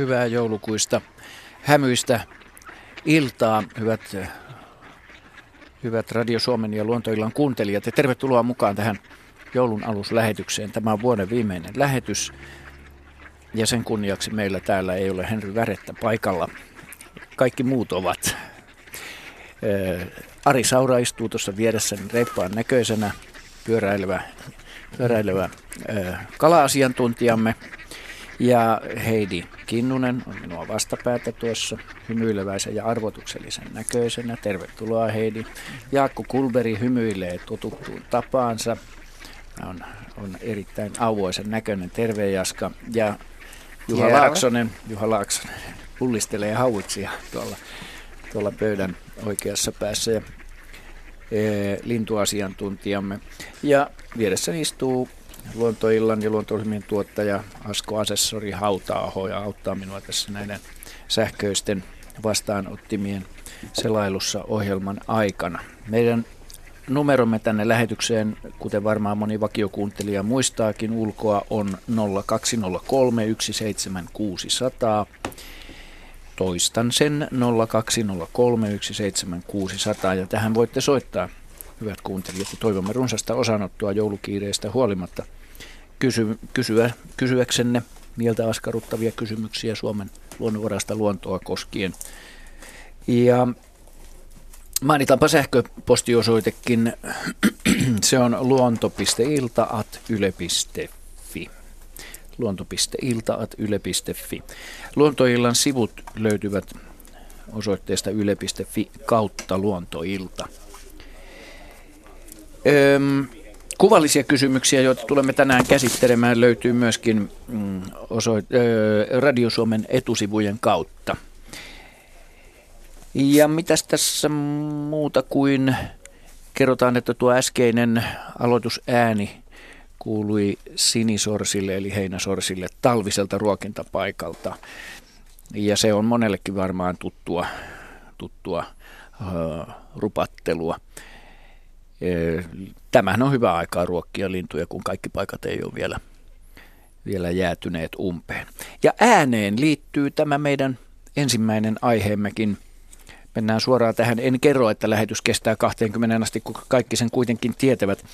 Hyvää joulukuista hämyistä iltaa, hyvät, hyvät Radio Suomen ja Luontoillan kuuntelijat. Ja tervetuloa mukaan tähän joulun aluslähetykseen. Tämä on vuoden viimeinen lähetys. Ja sen kunniaksi meillä täällä ei ole Henry Värettä paikalla. Kaikki muut ovat. Ari Saura istuu tuossa vieressäni reippaan näköisenä, pyöräilevä, pyöräilevä kala-asiantuntijamme. Ja Heidi Kinnunen on minua vastapäätä tuossa hymyileväisen ja arvotuksellisen näköisenä. Tervetuloa Heidi. Jaakko Kulberi hymyilee totuttuun tapaansa. On, on erittäin auvoisen näköinen. Terve Jaska. Ja Juha yeah. Laaksonen, Juha Laaksonen pullistelee hauitsia tuolla, tuolla pöydän oikeassa päässä. Ja, e, lintuasiantuntijamme. Ja vieressä istuu luontoillan ja luontoilmien tuottaja Asko Asessori Hautaaho ja auttaa minua tässä näiden sähköisten vastaanottimien selailussa ohjelman aikana. Meidän numeromme tänne lähetykseen, kuten varmaan moni vakiokuuntelija muistaakin ulkoa, on 0203 17600. Toistan sen 0203 17600 ja tähän voitte soittaa hyvät kuuntelijat, ja toivomme runsasta osanottoa joulukiireistä huolimatta kysy, kysyä, kysyäksenne mieltä askarruttavia kysymyksiä Suomen luonnonvarasta luontoa koskien. Ja mainitaanpa sähköpostiosoitekin. Se on luonto.ilta.yle.fi. Luonto.ilta.yle.fi. Luontoillan sivut löytyvät osoitteesta yle.fi kautta luontoilta. Öm, kuvallisia kysymyksiä, joita tulemme tänään käsittelemään, löytyy myöskin mm, osoit- Radio Suomen etusivujen kautta. Ja mitäs tässä muuta kuin kerrotaan, että tuo äskeinen aloitusääni kuului sinisorsille eli heinäsorsille talviselta ruokintapaikalta. Ja se on monellekin varmaan tuttua, tuttua uh, rupattelua. Tämähän on hyvä aikaa ruokkia lintuja, kun kaikki paikat ei ole vielä, vielä jäätyneet umpeen. Ja ääneen liittyy tämä meidän ensimmäinen aiheemmekin. Mennään suoraan tähän. En kerro, että lähetys kestää 20 asti, kun kaikki sen kuitenkin tietävät.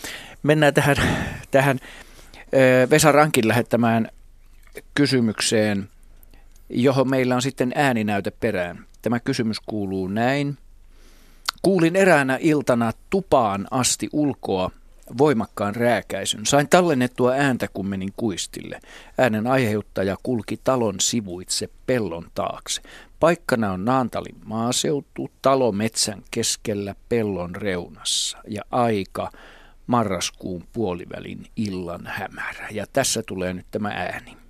Mennään tähän, tähän Vesa Rankin lähettämään kysymykseen, johon meillä on sitten ääninäyte perään. Tämä kysymys kuuluu näin. Kuulin eräänä iltana tupaan asti ulkoa voimakkaan rääkäisyn. Sain tallennettua ääntä, kun menin kuistille. Äänen aiheuttaja kulki talon sivuitse pellon taakse. Paikkana on Naantalin maaseutu, talo metsän keskellä pellon reunassa ja aika marraskuun puolivälin illan hämärä. Ja tässä tulee nyt tämä ääni.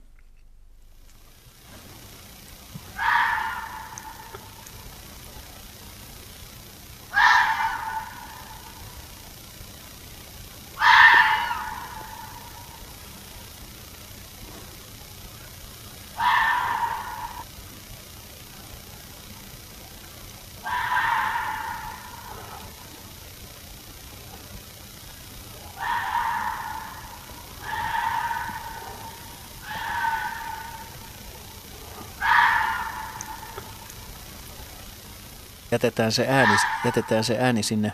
Jätetään se ääni, jätetään se ääni sinne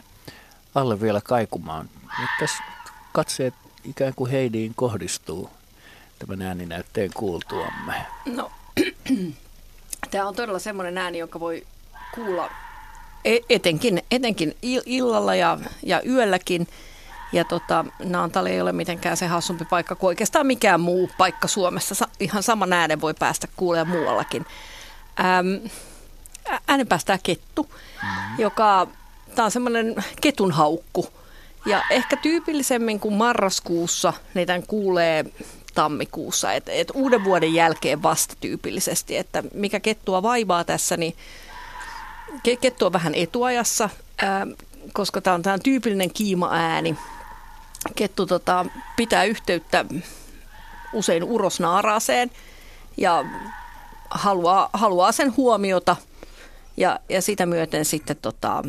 alle vielä kaikumaan. Nyt tässä katseet ikään kuin Heidiin kohdistuu tämän ääninäytteen kuultuamme. No, tämä on todella semmoinen ääni, joka voi kuulla e-, etenkin, etenkin illalla ja, ja yölläkin. Ja tota, Naantali ei ole mitenkään se hassumpi paikka kuin oikeastaan mikään muu paikka Suomessa. Ihan sama äänen voi päästä kuulemaan muuallakin. Ähm, äänen päästää kettu, mm-hmm. joka, tämä on semmoinen ketunhaukku. Ja ehkä tyypillisemmin kuin marraskuussa, tämän kuulee tammikuussa, että et uuden vuoden jälkeen vasta tyypillisesti, että mikä kettua vaivaa tässä, niin kettu on vähän etuajassa, ää, koska tämä on, tämä tyypillinen kiima-ääni. Kettu tota, pitää yhteyttä usein urosnaaraaseen ja haluaa, haluaa sen huomiota – ja, ja sitä myöten sitten tota,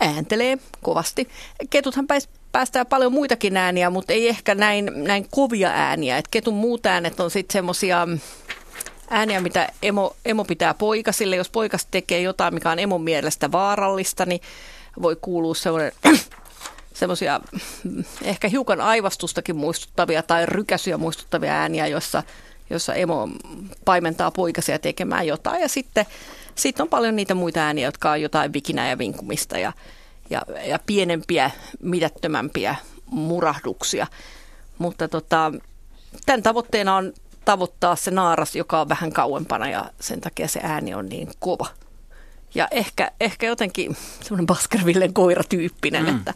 ääntelee kovasti. Ketuthan päästää paljon muitakin ääniä, mutta ei ehkä näin, näin kovia ääniä. Et ketun muut äänet on sitten semmoisia ääniä, mitä emo, emo pitää poikasille. Jos poikas tekee jotain, mikä on emon mielestä vaarallista, niin voi kuulua sellainen semmoisia ehkä hiukan aivastustakin muistuttavia tai rykäsyjä muistuttavia ääniä, jossa, jossa emo paimentaa poikasia tekemään jotain. Ja sitten sitten on paljon niitä muita ääniä, jotka on jotain vikinää ja vinkumista ja, ja, ja pienempiä, mitättömämpiä murahduksia. Mutta tota, tämän tavoitteena on tavoittaa se naaras, joka on vähän kauempana ja sen takia se ääni on niin kova. Ja ehkä, ehkä jotenkin semmoinen Baskervillen koiratyyppinen, mm. että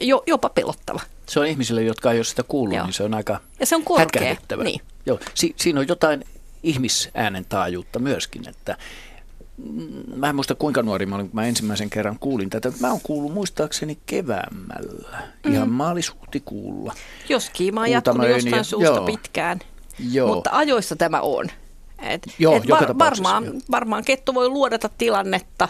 jo, jopa pelottava. Se on ihmisille, jotka ei ole sitä kuullut, Joo. niin se on aika Ja se on korkea. Niin. Joo. Si- siinä on jotain ihmisäänen taajuutta myöskin, että mä en muista kuinka nuori mä olin, kun mä ensimmäisen kerran kuulin tätä. Mä oon kuullut muistaakseni keväämällä, mm. ihan maalis-huhtikuulla. Jos kiima on jatkunut jostain suusta joo. pitkään, joo. mutta ajoissa tämä on. Et, joo, et var, varmaan, joo. varmaan kettu voi luodata tilannetta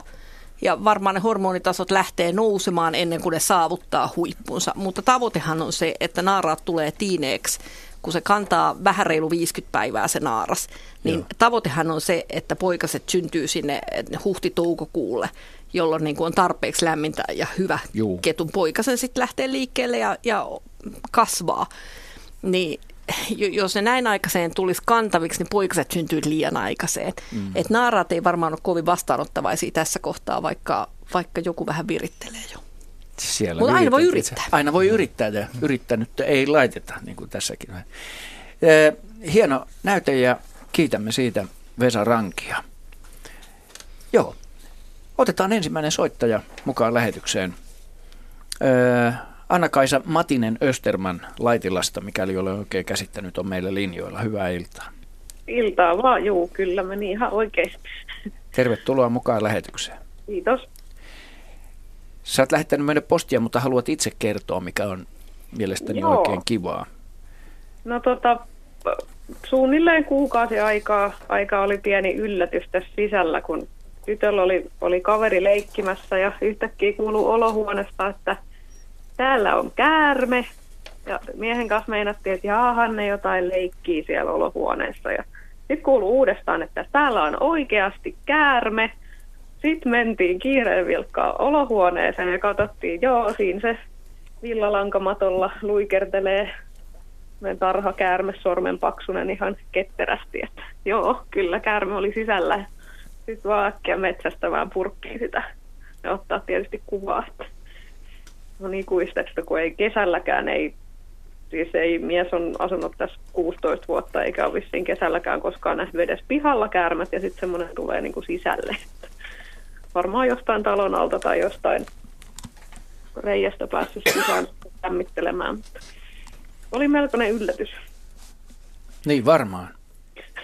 ja varmaan ne hormonitasot lähtee nousemaan ennen kuin ne saavuttaa huippunsa, mutta tavoitehan on se, että naaraat tulee tiineeksi kun se kantaa vähän reilu 50 päivää se naaras, niin Joo. tavoitehan on se, että poikaset syntyy sinne huhti-toukokuulle, jolloin niin kuin on tarpeeksi lämmintä ja hyvä Juu. ketun poikasen sitten lähtee liikkeelle ja, ja kasvaa. Niin jos ne näin aikaiseen tulisi kantaviksi, niin poikaset syntyy liian aikaiseen. Mm. Et naaraat ei varmaan ole kovin vastaanottavaisia tässä kohtaa, vaikka, vaikka joku vähän virittelee jo. Siellä Mutta aina voi yrittää. Aina voi yrittää ja yrittänyt ei laiteta, niin kuin tässäkin. Hieno näyte ja kiitämme siitä Vesa Rankia. Joo, otetaan ensimmäinen soittaja mukaan lähetykseen. Anna-Kaisa Matinen Österman Laitilasta, mikäli olen oikein käsittänyt, on meillä linjoilla. Hyvää iltaa. Iltaa vaan, juu, kyllä meni ihan oikein. Tervetuloa mukaan lähetykseen. Kiitos. Sä oot lähettänyt meille postia, mutta haluat itse kertoa, mikä on mielestäni Joo. oikein kivaa. No tota, suunnilleen kuukausi aikaa, aika oli pieni yllätys tässä sisällä, kun tytöllä oli, oli kaveri leikkimässä ja yhtäkkiä kuuluu olohuoneesta, että täällä on käärme. Ja miehen kanssa meinattiin, että jaahan ne jotain leikkii siellä olohuoneessa. Ja sitten kuuluu uudestaan, että täällä on oikeasti käärme. Sitten mentiin kiireen vilkkaa olohuoneeseen ja katsottiin, joo, siinä se villalankamatolla luikertelee tarha käärme sormen paksunen ihan ketterästi, että joo, kyllä käärme oli sisällä. Sitten vaan äkkiä metsästämään purkkiin sitä ja ottaa tietysti kuvaa. No niin että kun ei kesälläkään ei, siis ei mies on asunut tässä 16 vuotta eikä ole vissiin kesälläkään koskaan nähnyt edes pihalla käärmät ja sitten semmoinen tulee niin kuin sisälle varmaan jostain talon alta tai jostain reiästä päässyt sisään lämmittelemään. Mutta oli melkoinen yllätys. Niin varmaan.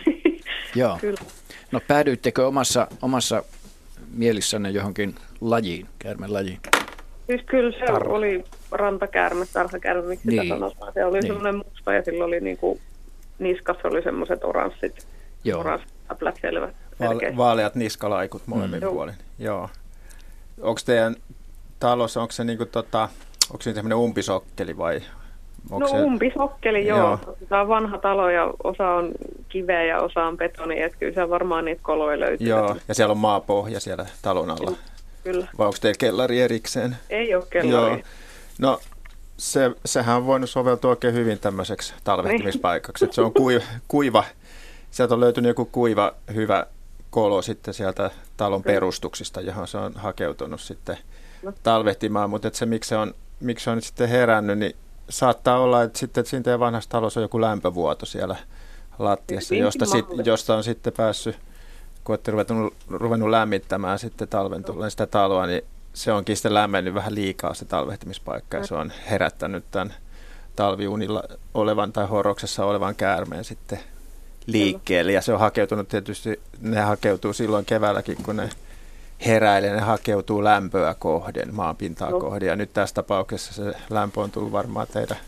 Joo. Kyllä. No päädyittekö omassa, omassa mielissänne johonkin lajiin, käärmen lajiin? Siis kyllä se Tarva. oli rantakäärme, tarhakäärme, miksi niin. sitä sanotaan. Se oli niin. semmoinen musta ja sillä oli niinku, niskassa oli semmoiset oranssit, Joo. oranssit selvä. Vaale- vaaleat niskalaikut molemmin mm. puolin. Joo. Onko teidän talossa, onko se, niinku tota, onko se semmoinen umpisokkeli vai? Onko no se... umpisokkeli, joo. joo. Tämä on vanha talo ja osa on kiveä ja osa on betoni, että kyllä se varmaan niitä koloja löytyy. Joo, ja siellä on maapohja siellä talon alla. Kyllä. Vai onko teillä kellari erikseen? Ei ole kellari. Joo. No, se, sehän on voinut soveltua oikein hyvin tämmöiseksi talvehtimispaikaksi. se on kuiva, kuiva, sieltä on löytynyt joku kuiva, hyvä kolo sitten sieltä talon perustuksista, johon se on hakeutunut sitten no. talvehtimaan, mutta se miksi se on, miksi se on nyt sitten herännyt, niin saattaa olla, että sitten että siinä vanhassa talossa on joku lämpövuoto siellä lattiassa, josta, sit, josta on sitten päässyt, kun olette ruvennut, ruvennut lämmittämään sitten talven tulleen sitä taloa, niin se onkin sitten lämmennyt vähän liikaa se talvehtimispaikka ja se on herättänyt tämän talviunilla olevan tai horoksessa olevan käärmeen sitten liikkeelle. Ja se on hakeutunut tietysti, ne hakeutuu silloin keväälläkin, kun ne heräilee, ne hakeutuu lämpöä kohden, maanpintaa no. kohden. Ja nyt tässä tapauksessa se lämpö on tullut varmaan teidän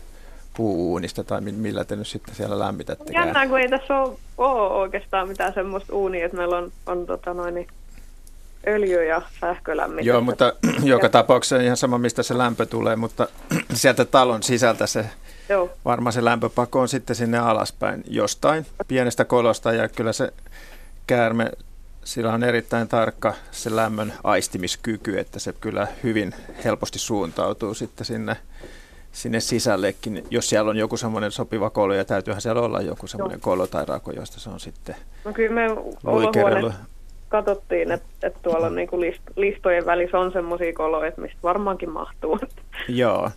puuunista tai millä te nyt sitten siellä lämmitätte. Jännää, kun ei tässä ole, ole oikeastaan mitään semmoista uunia, että meillä on, on tota noin, niin öljy- ja sähkölämmitys. Joo, mutta joka tapauksessa ihan sama, mistä se lämpö tulee, mutta sieltä talon sisältä se Joo. varmaan se lämpöpako on sitten sinne alaspäin jostain pienestä kolosta ja kyllä se käärme, sillä on erittäin tarkka se lämmön aistimiskyky, että se kyllä hyvin helposti suuntautuu sitten sinne, sinne sisällekin. Jos siellä on joku semmoinen sopiva kolo ja täytyyhän siellä olla joku semmoinen kolo tai rako, josta se on sitten No kyllä me olohuone katsottiin, että, että tuolla niinku list, listojen välissä on semmoisia koloja, että mistä varmaankin mahtuu. Joo.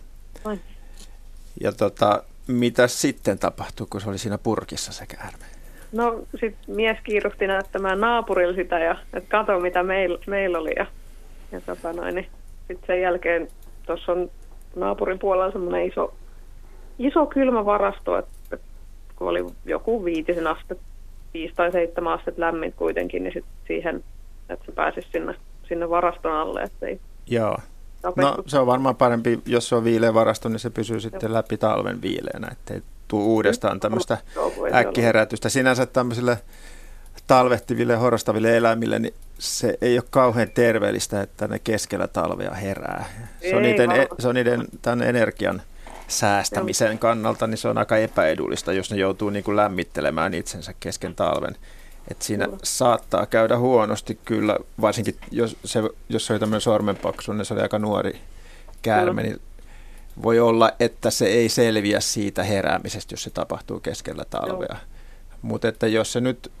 Ai. Ja tota, mitä sitten tapahtui, kun se oli siinä purkissa se käärme? No sitten mies kiiruhti näyttämään naapurilla sitä ja että kato mitä meillä meil oli. Ja, ja tota noin, niin sitten sen jälkeen tuossa on naapurin puolella semmoinen iso, iso kylmä varasto, että, että kun oli joku viitisen astetta, viisi tai seitsemän astetta lämmin kuitenkin, niin sitten siihen, että se pääsisi sinne, sinne varaston alle, että ei Joo. No se on varmaan parempi, jos se on viileä varasto, niin se pysyy sitten läpi talven viileänä, ettei tule uudestaan tämmöistä äkkiherätystä. Sinänsä tämmöisille talvehtiville, horostaville eläimille, niin se ei ole kauhean terveellistä, että ne keskellä talvea herää. Se on niiden, e- se on niiden tämän energian säästämisen kannalta, niin se on aika epäedullista, jos ne joutuu niin kuin lämmittelemään itsensä kesken talven. Et siinä Kyllä. saattaa käydä huonosti kyllä, varsinkin jos se, jos se oli tämmöinen sormenpaksu, niin se oli aika nuori käärme, niin voi olla, että se ei selviä siitä heräämisestä, jos se tapahtuu keskellä talvea. Mutta että jos se nyt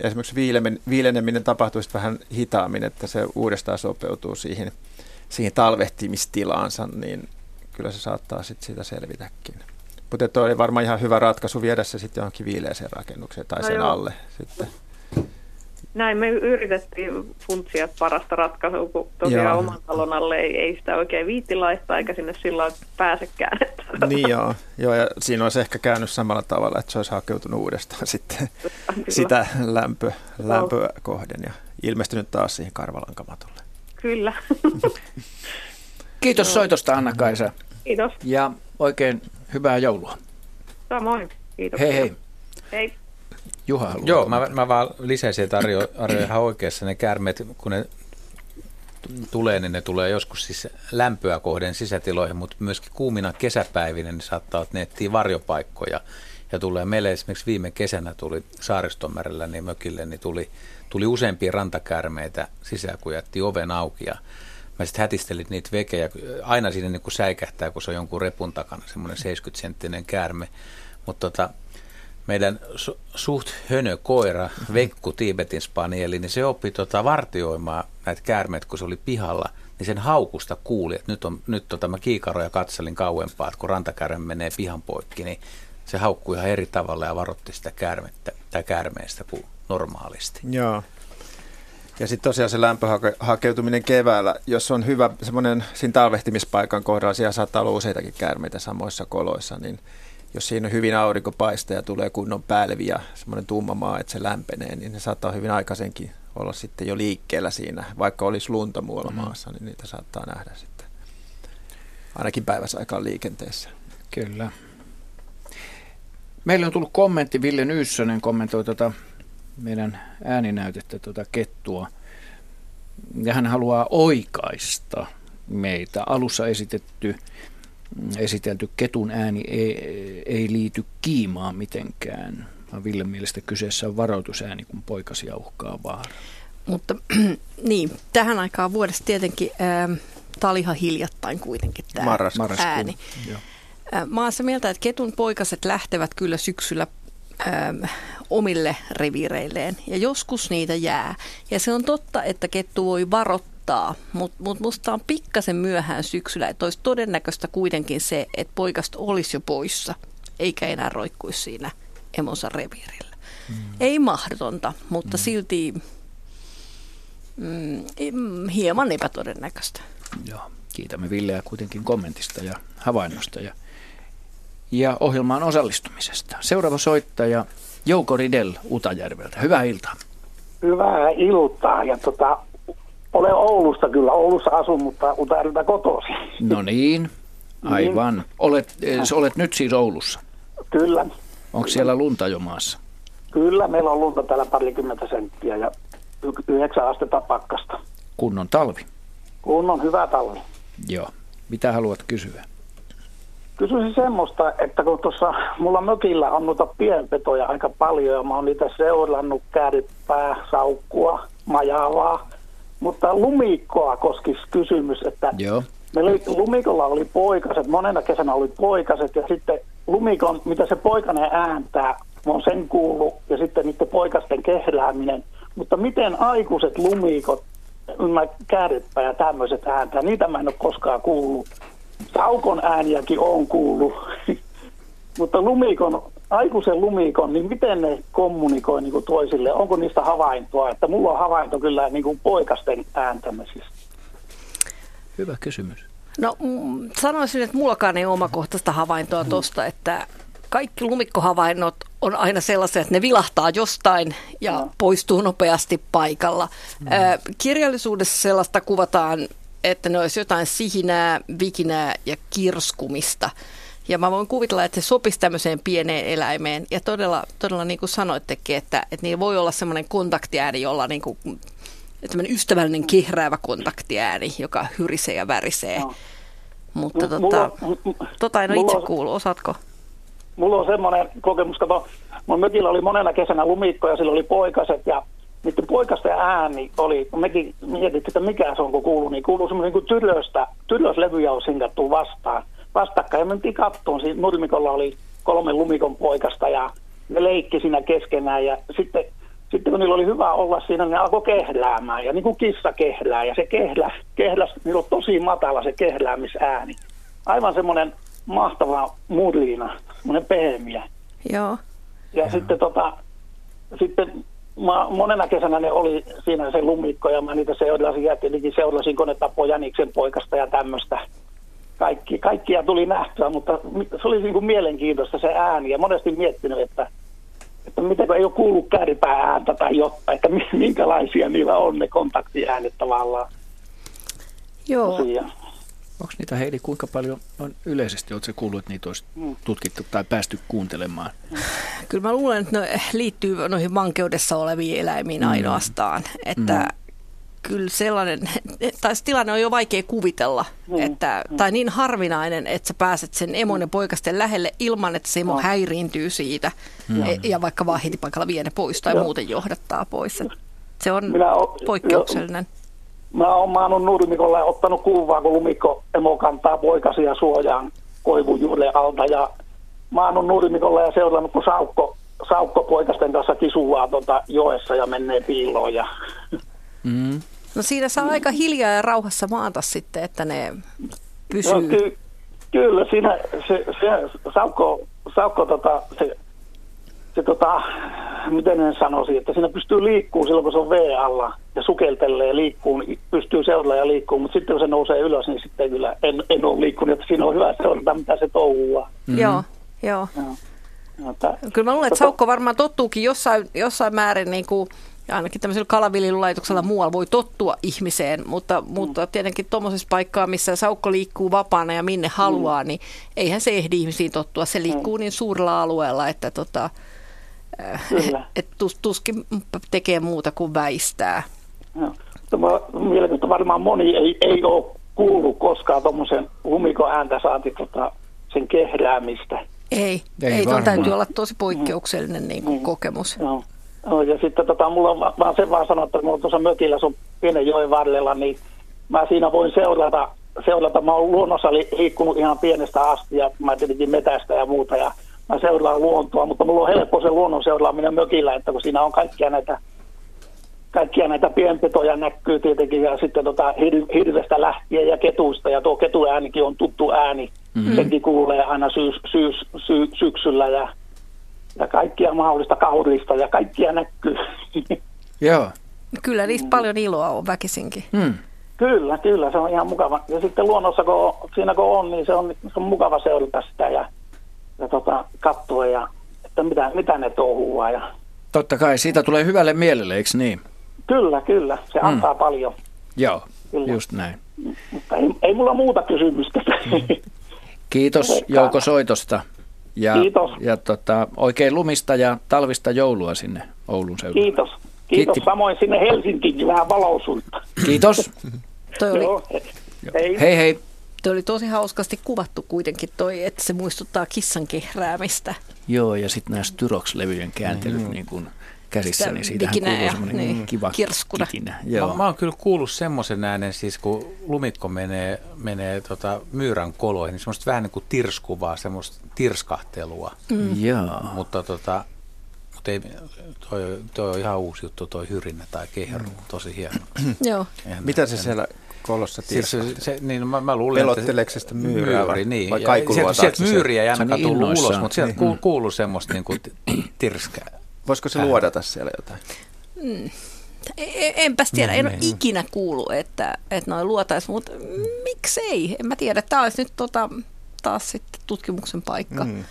esimerkiksi viileneminen tapahtuu sitten vähän hitaammin, että se uudestaan sopeutuu siihen, siihen talvehtimistilaansa, niin kyllä se saattaa sitten siitä selvitäkin. Mutta tuo oli varmaan ihan hyvä ratkaisu viedä se sitten johonkin viileeseen rakennukseen tai No sen joo. alle sitten. Näin me yritettiin funtsia parasta ratkaisua, kun tosiaan Joo. oman talon alle ei, ei sitä oikein viitti laittaa, eikä sinne sillä pääsekään. Niin joo, joo, ja siinä olisi ehkä käynyt samalla tavalla, että se olisi hakeutunut uudestaan sitten Kyllä. sitä lämpö, lämpöä kohden ja ilmestynyt taas siihen karvalankamatolle. Kyllä. Kiitos soitosta Anna-Kaisa Kiitos. ja oikein hyvää joulua. Samoin. Kiitos. Hei hei. Hei. Juha haluaa Joo, mä, mä vaan lisäisin, että Arjo, Arjo ihan oikeassa. Ne käärmeet, kun ne tulee, niin ne tulee joskus siis lämpöä kohden sisätiloihin, mutta myöskin kuumina kesäpäivinä niin saattaa, että ne etsii varjopaikkoja. Ja tulee meille esimerkiksi viime kesänä tuli Saaristomärellä niin mökille, niin tuli, tuli useampia rantakäärmeitä sisään, kun jätti oven auki. Ja mä sitten hätistelin niitä vekejä. Aina siinä niin kuin säikähtää, kun se on jonkun repun takana, semmoinen 70-senttinen käärme. Mutta tota, meidän su- suht hönö koira, Venkku Tiibetin spanieli, niin se oppi tota vartioimaan näitä käärmeitä, kun se oli pihalla, niin sen haukusta kuuli, että nyt, on, nyt tota, mä kiikaroja katselin kauempaa, että kun rantakäärme menee pihan poikki, niin se haukkui ihan eri tavalla ja varoitti sitä käärmettä, tai käärmeestä kuin normaalisti. Joo. Ja sitten tosiaan se lämpöhakeutuminen keväällä, jos on hyvä semmoinen siinä talvehtimispaikan kohdalla, siellä saattaa olla useitakin käärmeitä samoissa koloissa, niin jos siinä on hyvin aurinko paistaa ja tulee kunnon pälvi ja semmoinen tumma maa, että se lämpenee, niin ne saattaa hyvin aikaisenkin olla sitten jo liikkeellä siinä. Vaikka olisi lunta muualla Mhm. maassa, niin niitä saattaa nähdä sitten ainakin päiväsaikaan liikenteessä. Kyllä. Meille on tullut kommentti, Ville Nyyssönen kommentoi tuota meidän ääninäytettä tuota kettua. Ja hän haluaa oikaista meitä. Alussa esitetty, esitelty ketun ääni ei, ei liity kiimaan mitenkään. Ville mielestä kyseessä on varoitusääni, kun poikasia uhkaa vaara. Mutta niin, tähän aikaan vuodesta tietenkin, ähm, tämä oli ihan hiljattain kuitenkin tämä ääni. Joo. Äh, Mä oon sitä mieltä, että ketun poikaset lähtevät kyllä syksyllä ähm, omille reviireilleen ja joskus niitä jää. Ja se on totta, että kettu voi varoittaa, mutta mut musta on pikkasen myöhään syksyllä, että olisi todennäköistä kuitenkin se, että poikasta olisi jo poissa, eikä enää roikkuisi siinä emonsa reviirillä. Mm. Ei mahdotonta, mutta mm. silti mm, hieman epätodennäköistä. Joo. Kiitämme Villeä kuitenkin kommentista ja havainnosta ja, ja ohjelmaan osallistumisesta. Seuraava soittaja Jouko Ridel Utajärveltä. Hyvää iltaa. Hyvää iltaa ja tota, olen Oulusta kyllä. Oulussa asun, mutta Utajärveltä kotoisin. No niin, aivan. Olet, eh, olet nyt siis Oulussa. Kyllä, Onko siellä lunta jo maassa? kyllä. Meillä on lunta täällä parikymmentä senttiä ja yhdeksän astetta pakkasta. Kunnon talvi. Kun on hyvä talvi. Joo. Mitä haluat kysyä? Kysyisin semmoista, että kun tuossa mulla mökillä on noita pienpetoja aika paljon ja mä oon niitä seurannut, käärippää, saukkua, majavaa, mutta lumikkoa koskisi kysymys, että Joo. meillä oli, lumikolla oli poikaset, monena kesänä oli poikaset ja sitten lumikon, mitä se poikainen ääntää, mä oon sen kuullut ja sitten niiden poikasten kehrääminen, mutta miten aikuiset lumikot, mä käärippää ja tämmöiset ääntää, niitä mä en ole koskaan kuullut. Saukon ääniäkin on kuullut, mutta lumikon, aikuisen lumikon, niin miten ne kommunikoi niin kuin toisille? Onko niistä havaintoa? Että mulla on havainto kyllä niin kuin poikasten ääntämisistä. Hyvä kysymys. No mm, sanoisin, että mullakaan ei ole omakohtaista havaintoa tuosta, että kaikki lumikkohavainnot on aina sellaisia, että ne vilahtaa jostain ja No. poistuu nopeasti paikalla. Ö, kirjallisuudessa sellaista kuvataan, että ne olisi jotain sihinää, vikinää ja kirskumista. Ja mä voin kuvitella, että se sopisi tämmöiseen pieneen eläimeen. Ja todella, todella niin kuin sanoittekin, että, että niillä voi olla semmoinen kontaktiääni, jolla niin kuin, tämmöinen ystävällinen kehräävä kontaktiääni, joka hyrisee ja värisee. No. Mutta M- tota, mulla tota en ole mulla itse on- kuullut, osaatko? Mulla on semmoinen kokemus, kato, mun mökillä oli monena kesänä lumikko ja sillä oli poikaset ja niiden poikasten ääni oli, kun mekin mietittiin, että mikä se on, kun kuuluu, niin kuuluu semmoinen kuin tylöstä, tylöslevyjä on sinkattu vastaan. Vastakkain ja mentiin kattoon, siinä nurmikolla oli kolme lumikon poikasta ja ne leikki siinä keskenään ja sitten, sitten kun niillä oli hyvä olla siinä, ne alkoi kehläämään ja niin kuin kissa kehlää ja se kehlä, kehläs, niillä on tosi matala se kehläämisääni. Aivan semmoinen mahtava murina, semmoinen pehmiä. Joo. Ja sitten, tota, sitten mä, monena kesänä ne oli siinä se lumikko ja mä niitä seurasin ja tietenkin seurasin, kun ne tapoi Jäniksen poikasta ja tämmöistä. Kaikki, kaikkia tuli nähtyä, mutta se oli niin kuin mielenkiintoista se ääni ja monesti miettinyt, että, että miten ei ole kuullut kääripää ääntä tai jotain, että mi- minkälaisia niillä on ne kontaktiäänet tavallaan Joo. tosiaan. Onko niitä Heidi kuinka paljon on yleisesti, oletko kuullut, että niitä olisi Mm. tutkittu tai päästy kuuntelemaan? Kyllä mä luulen, että ne liittyy noihin vankeudessa oleviin eläimiin Mm. ainoastaan. Että kyllä sellainen, tai tilanne on jo vaikea kuvitella, Mm. että, tai niin harvinainen, että sä pääset sen emon ja poikasten lähelle ilman, että se emo häiriintyy siitä. E- Ja vaikka vaan heti paikalla vie ne pois tai Joo. muuten johdattaa pois. Se on Minä poikkeuksellinen. Mä oon maannut nurmikolla ja ottanut kuvaa, kun lumikko emo kantaa poikasia suojaan koivujuureen alta. Ja maannut nurmikolla ja seurannut, kun saukko, saukko poikasten kanssa kisuaa tuota joessa ja menee piiloon. Ja, Mm. No siinä saa aika hiljaa ja rauhassa maata sitten, että ne no, pysyy. ky, kyllä siinä se, se saukko, saukko tota, se, se tota, miten en sanoisi, että siinä pystyy liikkuu silloin, kun se on V-alla ja sukeltelee ja liikkuu, niin pystyy seuralla ja liikkuu, mutta sitten kun se nousee ylös, niin sitten kyllä en, en ole liikkunut, että siinä on hyvä seurata, mitä se touhuaa. Joo, joo. Joo, että- Kyllä mä luulen, että Tota- saukko varmaan tottuukin jossain, jossain määrin, niin kuin, ja ainakin tämmöisellä kalaviljelylaitoksella muualla voi tottua ihmiseen, mutta, Mm. mutta tietenkin tuommoisessa paikkaa, missä saukko liikkuu vapaana ja minne haluaa, niin eihän se ehdi ihmisiin tottua. Se liikkuu niin suurella alueella, että tota, Kyllä. et tus, tuskin tekee muuta kuin väistää. Joo. Mutta mä- Mielenkiintoista varmaan moni ei, ei ole kuullut koskaan tuommoisen lumikon ääntä saati tota, sen kehräämistä. Ei, Ei ei, varmaan. täytyy olla tosi poikkeuksellinen niin kuin, kokemus. Joo. Joo, ja sitten tota, mulla on va- vaan sen vaan sanoa, että mulla on tuossa mökillä, se on pienen joen varrella, niin mä siinä voin seurata, seurata. mä oon luonnossa li- liikkunut ihan pienestä asti ja mä tietenkin metästä ja muuta ja mä seuraan luontoa, mutta mulla on helppo se luonnon seuraaminen mökillä, että kun siinä on kaikkia näitä kaikkia näitä pienpetoja näkyy tietenkin ja sitten tota hir- hirvestä lähtien ja ketuista ja tuo ketuäänikin on tuttu ääni. Mm-hmm. Senkin kuulee aina syys, syys, sy, syksyllä ja, ja kaikkia mahdollista kaurista ja kaikkia näkyy. Joo. Kyllä niistä paljon iloa on väkisinkin. Hmm. kyllä, kyllä, se on ihan mukava. Ja sitten luonnossa, kun siinä kun on, niin se on, se on mukava seurata sitä ja, ja tota, katsoa ja että mitä, mitä ne touhuaa. Ja, Totta kai, siitä tulee hyvälle mielelle, eikö niin? kyllä, kyllä, se Mm. antaa paljon. Joo, Kyllä. just näin. Mutta ei, ei mulla muuta kysymystä. Kiitos. Jouko soitosta. Ja, Kiitos. Ja tota, oikein lumista ja talvista joulua sinne Oulun seudulle. Kiitos. Kiitos Kiitti. samoin sinne Helsinkiinkin vähän valoisuutta. Kiitos. Toi oli Joo. Hei. Hei hei. Tuo oli tosi hauskasti kuvattu kuitenkin toi, että se muistuttaa kissan kehräämistä. Joo, ja sitten nämä Styrox-levyjen kääntelyt mm. niin kuin käsissä, Sitä niin siitähän kuuluu ja, semmoinen niin, kiva kirskuna. kitinä. Joo. Mä, mä oon kyllä kuullut semmoisen äänen, siis kun lumikko menee, menee tota myyrän koloihin, niin semmoista vähän niin kuin tirskuvaa, semmoista tirskahtelua. Mm. Joo. Mutta tota, mut ei, toi, toi on ihan uusi juttu, toi hyrinä tai kehru, tosi hieno. Joo. Mitä se siellä kolossa Siis se, se, niin, mä, mä luulen, Pelotteleeko se sitä myyrää vai- myyri, niin. vai kaikulua sieltä, sieltä myyriä ei ainakaan niin tullut ulos, innoissaan. mutta sieltä Niin. kuuluu, semmoista niin kuin tirskää. Voisiko se luodata siellä jotain? E- enpäs tiedä, Niin, en ole niin. ikinä kuullut, että, että noin luotais, mutta miksei? En mä tiedä, tämä olisi nyt tota, taas sitten tutkimuksen paikka. Mm.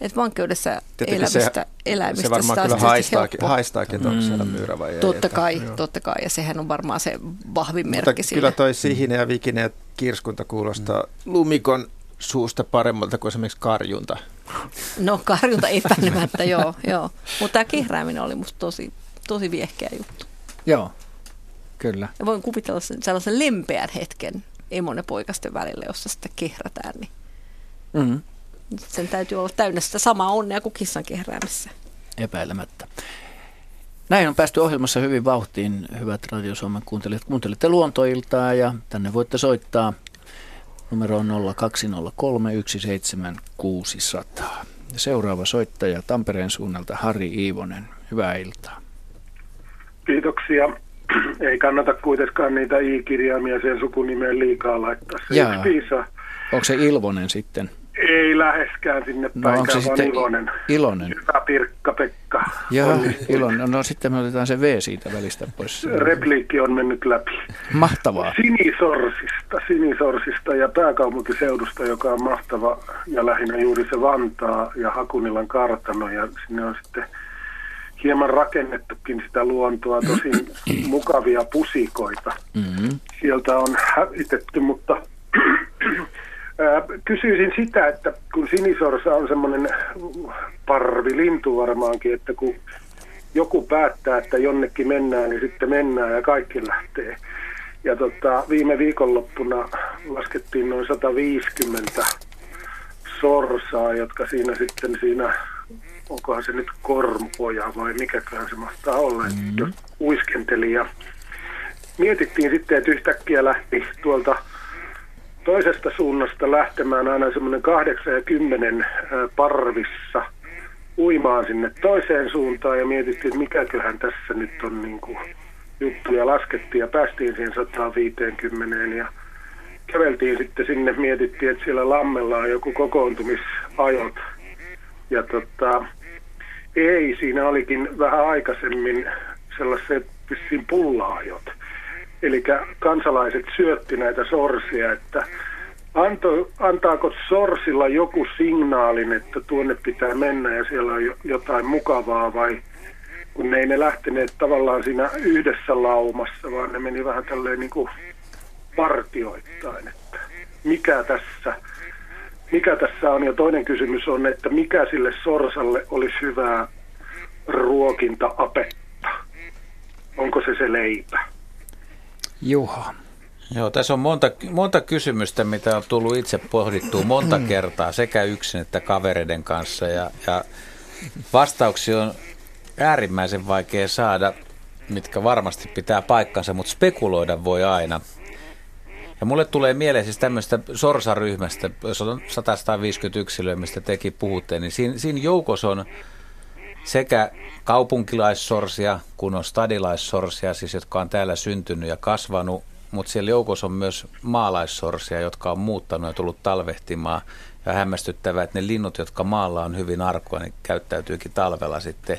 Että vankeudessa Tietenkin elämistä, elämistä se varmaan sitä kyllä haistaakin, haistaakin että onko siellä myyrä vai ei. Totta että- kai, joo. totta kai, ja sehän on varmaan se vahvin Mutta merkki kyllä toi sihine ja vikine ja kirskunta kuulostaa lumikon suusta paremmalta kuin esimerkiksi karjunta. No karjunta epäilemättä, joo, joo. Mutta tämä kehrääminen oli musta tosi, tosi viehkeä juttu. Joo, kyllä. Ja voin kuvitella sen, sellaisen lempeän hetken emon ja poikasten välillä, jossa sitten kehrätään, niin Mm. Sen täytyy olla täynnä sitä samaa onnea kuin kissan kehräämisessä. Epäilemättä. Näin on päästy ohjelmassa hyvin vauhtiin, hyvät Radio Suomen kuuntelijat. Kuuntelette luontoiltaa ja tänne voitte soittaa. Numero on 0203 17600. Ja Seuraava soittaja Tampereen suunnalta Hari Iivonen. Hyvää iltaa. Kiitoksia. Ei kannata kuitenkaan niitä i-kirjaimia sen sukunimeen liikaa laittaa. Se Jaa. Onko se Ilvonen sitten? Ei läheskään sinne No päin, onko se vaan sitten Ilonen. Ilonen? Hyvä Pirkka Pekka. Joo, Onnistuit. Ilonen. No sitten me otetaan se V siitä välistä pois. Repliikki on mennyt läpi. Mahtavaa. Sinisorsista, Sinisorsista ja pääkaupunkiseudusta, joka on mahtava ja lähinnä juuri se Vantaa ja Hakunilan kartano ja sinne on sitten hieman rakennettukin sitä luontoa, tosi mukavia pusikoita. Mm-hmm. Sieltä on hävitetty, mutta kysyisin sitä, että kun sinisorsa on semmoinen parvilintu varmaankin, että kun joku päättää, että jonnekin mennään, niin sitten mennään ja kaikki lähtee. Ja tota, viime viikonloppuna laskettiin noin 150 sorsaa, jotka siinä sitten siinä, onkohan se nyt kormpoja vai mikäköhän se mahtaa olla, mm-hmm. jos uiskenteli. Ja mietittiin sitten, että yhtäkkiä lähti tuolta toisesta suunnasta lähtemään aina semmoinen 8 ja 10 parvissa uimaan sinne toiseen suuntaan ja mietittiin, että mikäköhän tässä nyt on niin kuin juttu. Ja laskettiin ja päästiin siihen 150 ja käveltiin sitten sinne, mietittiin, että siellä Lammella on joku kokoontumisajot. Ja tota, ei, siinä olikin vähän aikaisemmin sellaiset vissiin pulla-ajot. Eli kansalaiset syötti näitä sorsia, että anto, antaako sorsilla joku signaalin, että tuonne pitää mennä ja siellä on jo- jotain mukavaa vai kun ei ne lähteneet tavallaan siinä yhdessä laumassa, vaan ne meni vähän tälleen niin kuin partioittain, että mikä tässä, mikä tässä on. Ja toinen kysymys on, että mikä sille sorsalle olisi hyvää ruokinta-apetta. Onko se se leipä? Juha. Joo, tässä on monta, monta kysymystä, mitä on tullut itse pohdittua monta kertaa, sekä yksin että kavereiden kanssa. Ja, ja vastauksia on äärimmäisen vaikea saada, mitkä varmasti pitää paikkansa, mutta spekuloida voi aina. Ja mulle tulee mieleen siis tämmöistä sorsaryhmästä, jos on 150 yksilöä, mistä tekin puhutte, niin siinä, siinä joukossa on sekä kaupunkilaissorsia, kun on stadilaissorsia, siis jotka on täällä syntynyt ja kasvanut, mutta siellä joukossa on myös maalaissorsia, jotka on muuttanut ja tullut talvehtimaan. Ja hämmästyttävää, että ne linnut, jotka maalla on hyvin arkoja, niin käyttäytyykin talvella sitten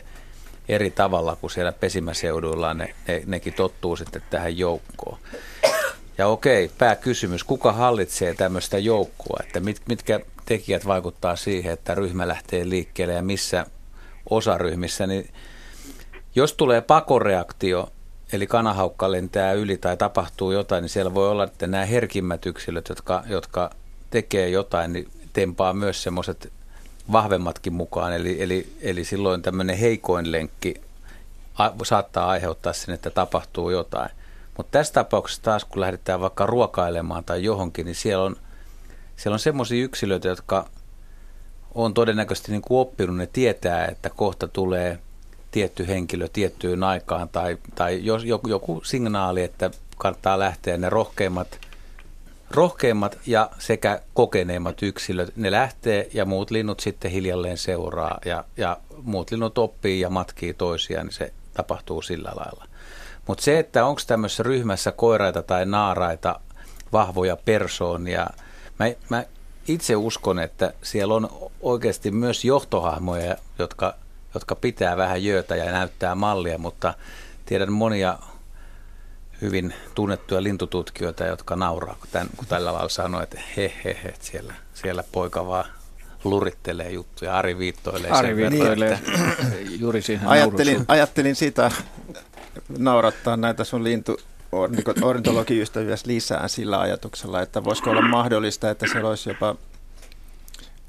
eri tavalla kuin siellä pesimäseuduilla. Ne, ne, nekin tottuu sitten tähän joukkoon. Ja okei, pääkysymys, kuka hallitsee tämmöistä joukkoa, että mit, mitkä tekijät vaikuttaa siihen, että ryhmä lähtee liikkeelle ja missä osaryhmissä, niin jos tulee pakoreaktio, eli kanahaukka lentää yli tai tapahtuu jotain, niin siellä voi olla, että nämä herkimmät yksilöt, jotka, jotka tekee jotain, niin tempaa myös semmoiset vahvemmatkin mukaan. Eli, eli, eli silloin tämmöinen heikoin lenkki a, saattaa aiheuttaa sen, että tapahtuu jotain. Mutta tässä tapauksessa taas, kun lähdetään vaikka ruokailemaan tai johonkin, niin siellä on siellä on semmoisia yksilöitä, jotka on todennäköisesti niin kuin oppinut, ne tietää, että kohta tulee tietty henkilö tiettyyn aikaan tai, tai jos, joku, joku signaali, että kannattaa lähteä ne rohkeimmat, rohkeimmat ja sekä kokeneimmat yksilöt, ne lähtee ja muut linnut sitten hiljalleen seuraa ja, ja muut linnut oppii ja matkii toisiaan, niin se tapahtuu sillä lailla. Mutta se, että onko tämmöisessä ryhmässä koiraita tai naaraita, vahvoja persoonia, mä, mä itse uskon, että siellä on oikeasti myös johtohahmoja, jotka, jotka pitää vähän jöötä ja näyttää mallia, mutta tiedän monia hyvin tunnettuja lintututkijoita, jotka nauraa, kun, tämän, kun tällä lailla sanoo, että he, he, he siellä, siellä poika vaan lurittelee juttuja, Ari viittoilee Ari viittoilee juuri siihen ajattelin, ajattelin sitä naurattaa näitä sun lintu ornitologiystäviä lisää sillä ajatuksella, että voisiko olla mahdollista, että siellä olisi jopa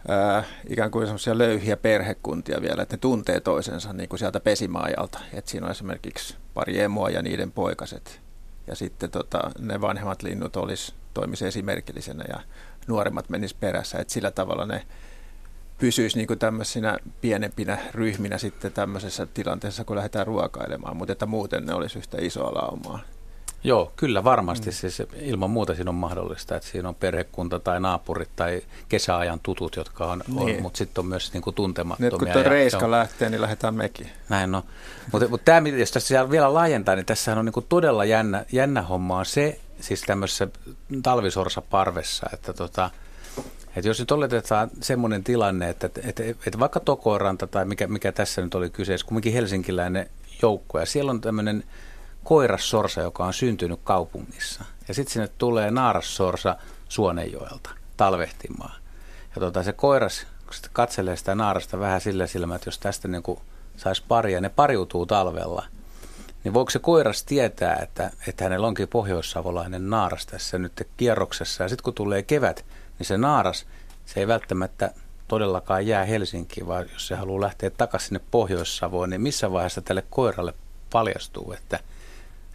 ää, ikään kuin semmoisia löyhiä perhekuntia vielä, että ne tuntee toisensa niin kuin sieltä pesimaajalta. Että siinä on esimerkiksi pari emoa ja niiden poikaset. Ja sitten tota, ne vanhemmat linnut olisi, toimisi esimerkillisenä ja nuoremmat menis perässä. Että sillä tavalla ne pysyisi niin kuin tämmöisinä pienempinä ryhminä sitten tämmöisessä tilanteessa, kun lähdetään ruokailemaan, mutta että muuten ne olisi yhtä isoa laumaa. Joo, kyllä varmasti. Mm. Siis ilman muuta siinä on mahdollista, että siinä on perhekunta tai naapurit tai kesäajan tutut, jotka on, niin. on mutta sitten on myös niinku tuntemattomia. Nyt kun tuo reiska on, lähtee, niin lähdetään mekin. Näin no. Mutta mut tämä, jos tässä vielä laajentaa, niin tässä on niinku todella jännä, jännä homma on se, siis tämmöisessä talvisorsaparvessa, että tota, et jos nyt oletetaan semmoinen tilanne, että, että, että, että vaikka Tokoranta tai mikä, mikä tässä nyt oli kyseessä, kumminkin helsinkiläinen joukko, ja siellä on tämmöinen koirassorsa, joka on syntynyt kaupungissa. Ja sitten sinne tulee naarassorsa Suonenjoelta talvehtimaan. Ja tota, se koiras, kun katselee sitä naarasta vähän sillä silmällä, että jos tästä niin saisi paria, ne pariutuu talvella, niin voiko se koiras tietää, että, että hänellä onkin pohjoissavolainen naaras tässä nyt kierroksessa. Ja sitten kun tulee kevät, niin se naaras, se ei välttämättä todellakaan jää Helsinkiin, vaan jos se haluaa lähteä takaisin sinne Pohjois-Savoon, niin missä vaiheessa tälle koiralle paljastuu, että –